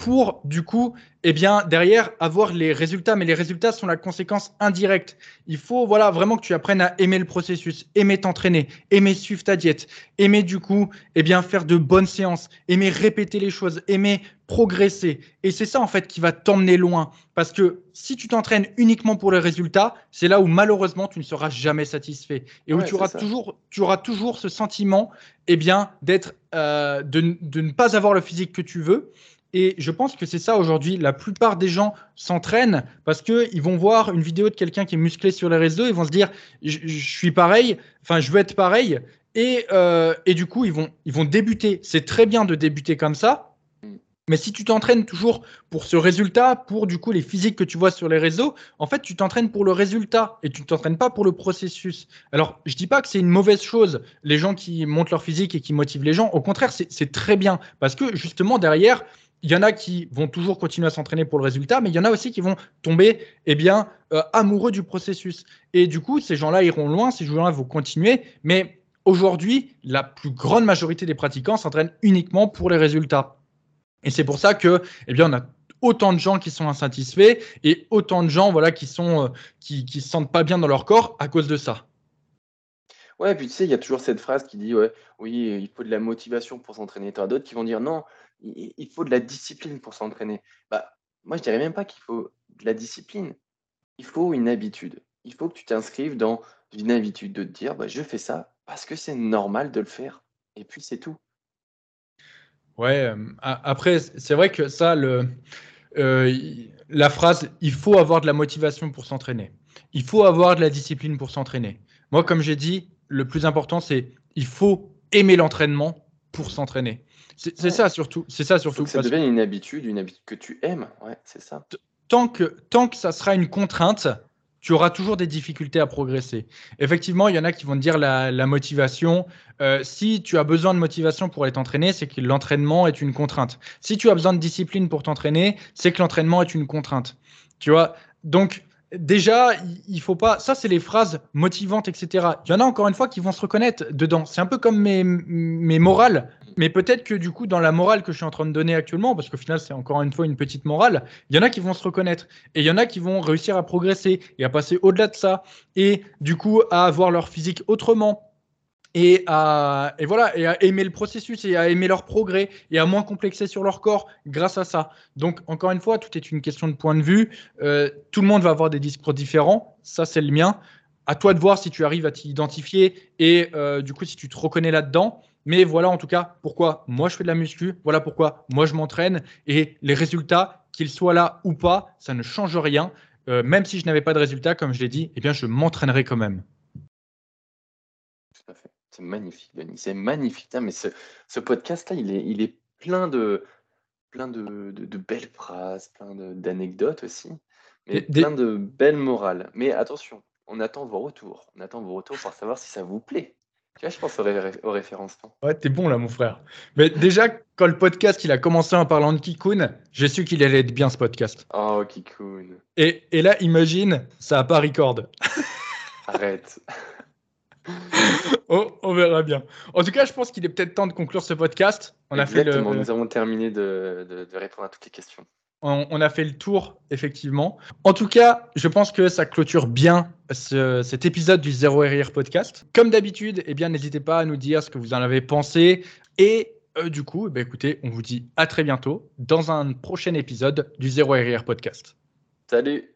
pour du coup, eh bien derrière avoir les résultats, mais les résultats sont la conséquence indirecte. Il faut voilà vraiment que tu apprennes à aimer le processus, aimer t'entraîner, aimer suivre ta diète, aimer du coup, eh bien faire de bonnes séances, aimer répéter les choses, aimer progresser. Et c'est ça en fait qui va t'emmener loin, parce que si tu t'entraînes uniquement pour les résultats, c'est là où malheureusement tu ne seras jamais satisfait. Et où tu auras toujours, tu auras toujours ce sentiment, eh bien d'être, euh, de, de ne pas avoir le physique que tu veux et je pense que c'est ça aujourd'hui. La plupart des gens s'entraînent parce qu'ils vont voir une vidéo de quelqu'un qui est musclé sur les réseaux, ils vont se dire je, suis pareil, enfin je veux être pareil. Et, euh, et du coup, ils vont, ils vont débuter. C'est très bien de débuter comme ça, mais si tu t'entraînes toujours pour ce résultat, pour du coup les physiques que tu vois sur les réseaux, en fait, tu t'entraînes pour le résultat et tu ne t'entraînes pas pour le processus. Alors, je dis pas que c'est une mauvaise chose, les gens qui montent leur physique et qui motivent les gens. Au contraire, c'est très bien parce que justement derrière, il y en a qui vont toujours continuer à s'entraîner pour le résultat, mais il y en a aussi qui vont tomber eh bien, euh, amoureux du processus. Et du coup, ces gens-là iront loin, ces gens-là vont continuer, mais aujourd'hui, la plus grande majorité des pratiquants s'entraînent uniquement pour les résultats. Et c'est pour ça que, eh bien, on a autant de gens qui sont insatisfaits et autant de gens voilà, qui ne euh, qui, qui se sentent pas bien dans leur corps à cause de ça. Ouais, puis tu sais, il y a toujours cette phrase qui dit ouais, oui, il faut de la motivation pour s'entraîner. Tu as d'autres qui vont dire non, il faut de la discipline pour s'entraîner. Bah, moi, je dirais même pas qu'il faut de la discipline. Il faut une habitude. Il faut que tu t'inscrives dans une habitude de te dire bah, je fais ça parce que c'est normal de le faire. Et puis, c'est tout. Ouais, euh, après, c'est vrai que ça, le, euh, la phrase il faut avoir de la motivation pour s'entraîner. Il faut avoir de la discipline pour s'entraîner. Moi, comme j'ai dit, le plus important, c'est il faut aimer l'entraînement pour s'entraîner. C'est ça surtout. C'est ça surtout. que ça devienne une habitude, une habitude que tu aimes. Ouais, c'est ça. Tant que, tant que ça sera une contrainte, tu auras toujours des difficultés à progresser. Effectivement, il y en a qui vont te dire la, motivation. Euh, si tu as besoin de motivation pour aller t'entraîner, c'est que l'entraînement est une contrainte. Si tu as besoin de discipline pour t'entraîner, c'est que l'entraînement est une contrainte. Tu vois Donc, déjà, il faut pas. Ça, c'est les phrases motivantes, etc. Il y en a encore une fois qui vont se reconnaître dedans. C'est un peu comme mes, mes morales. Mais peut-être que du coup, dans la morale que je suis en train de donner actuellement, parce qu'au final, c'est encore une fois une petite morale, il y en a qui vont se reconnaître. Et il y en a qui vont réussir à progresser et à passer au-delà de ça. Et du coup, à avoir leur physique autrement et à, et voilà, et à aimer le processus et à aimer leur progrès et à moins complexer sur leur corps grâce à ça. Donc, encore une fois, tout est une question de point de vue. Euh, tout le monde va avoir des discours différents. Ça, c'est le mien. À toi de voir si tu arrives à t'identifier et euh, du coup, si tu te reconnais là-dedans. Mais voilà, en tout cas, pourquoi moi je fais de la muscu. Voilà pourquoi moi je m'entraîne. Et les résultats, qu'ils soient là ou pas, ça ne change rien. Euh, même si je n'avais pas de résultats, comme je l'ai dit, eh bien, je m'entraînerai quand même. C'est magnifique, Denis. C'est magnifique. mais ce, ce podcast-là, il est, il est plein de, plein de, de, belles phrases, plein d'anecdotes aussi, mais plein de belles morales. Mais attention, on attend vos retours. On attend vos retours pour savoir si ça vous plaît. Tu vois, je pense aux, ré aux référencements. Ouais, t'es bon là, mon frère. Mais déjà, quand le podcast il a commencé en parlant de Kikun, j'ai su qu'il allait être bien ce podcast. Oh, Kikun. Et, et là, imagine, ça n'a pas record. Arrête. on, on verra bien. En tout cas, je pense qu'il est peut-être temps de conclure ce podcast. On a fait le, nous avons terminé de, de- de répondre à toutes les questions. on, on a fait le tour, effectivement. En tout cas, je pense que ça clôture bien ce- cet épisode du Zéro RR podcast. Comme d'habitude, eh bien, n'hésitez pas à nous dire ce que vous en avez pensé. Et euh, du coup, eh bien, écoutez, on vous dit à très bientôt dans un prochain épisode du Zéro RR podcast. Salut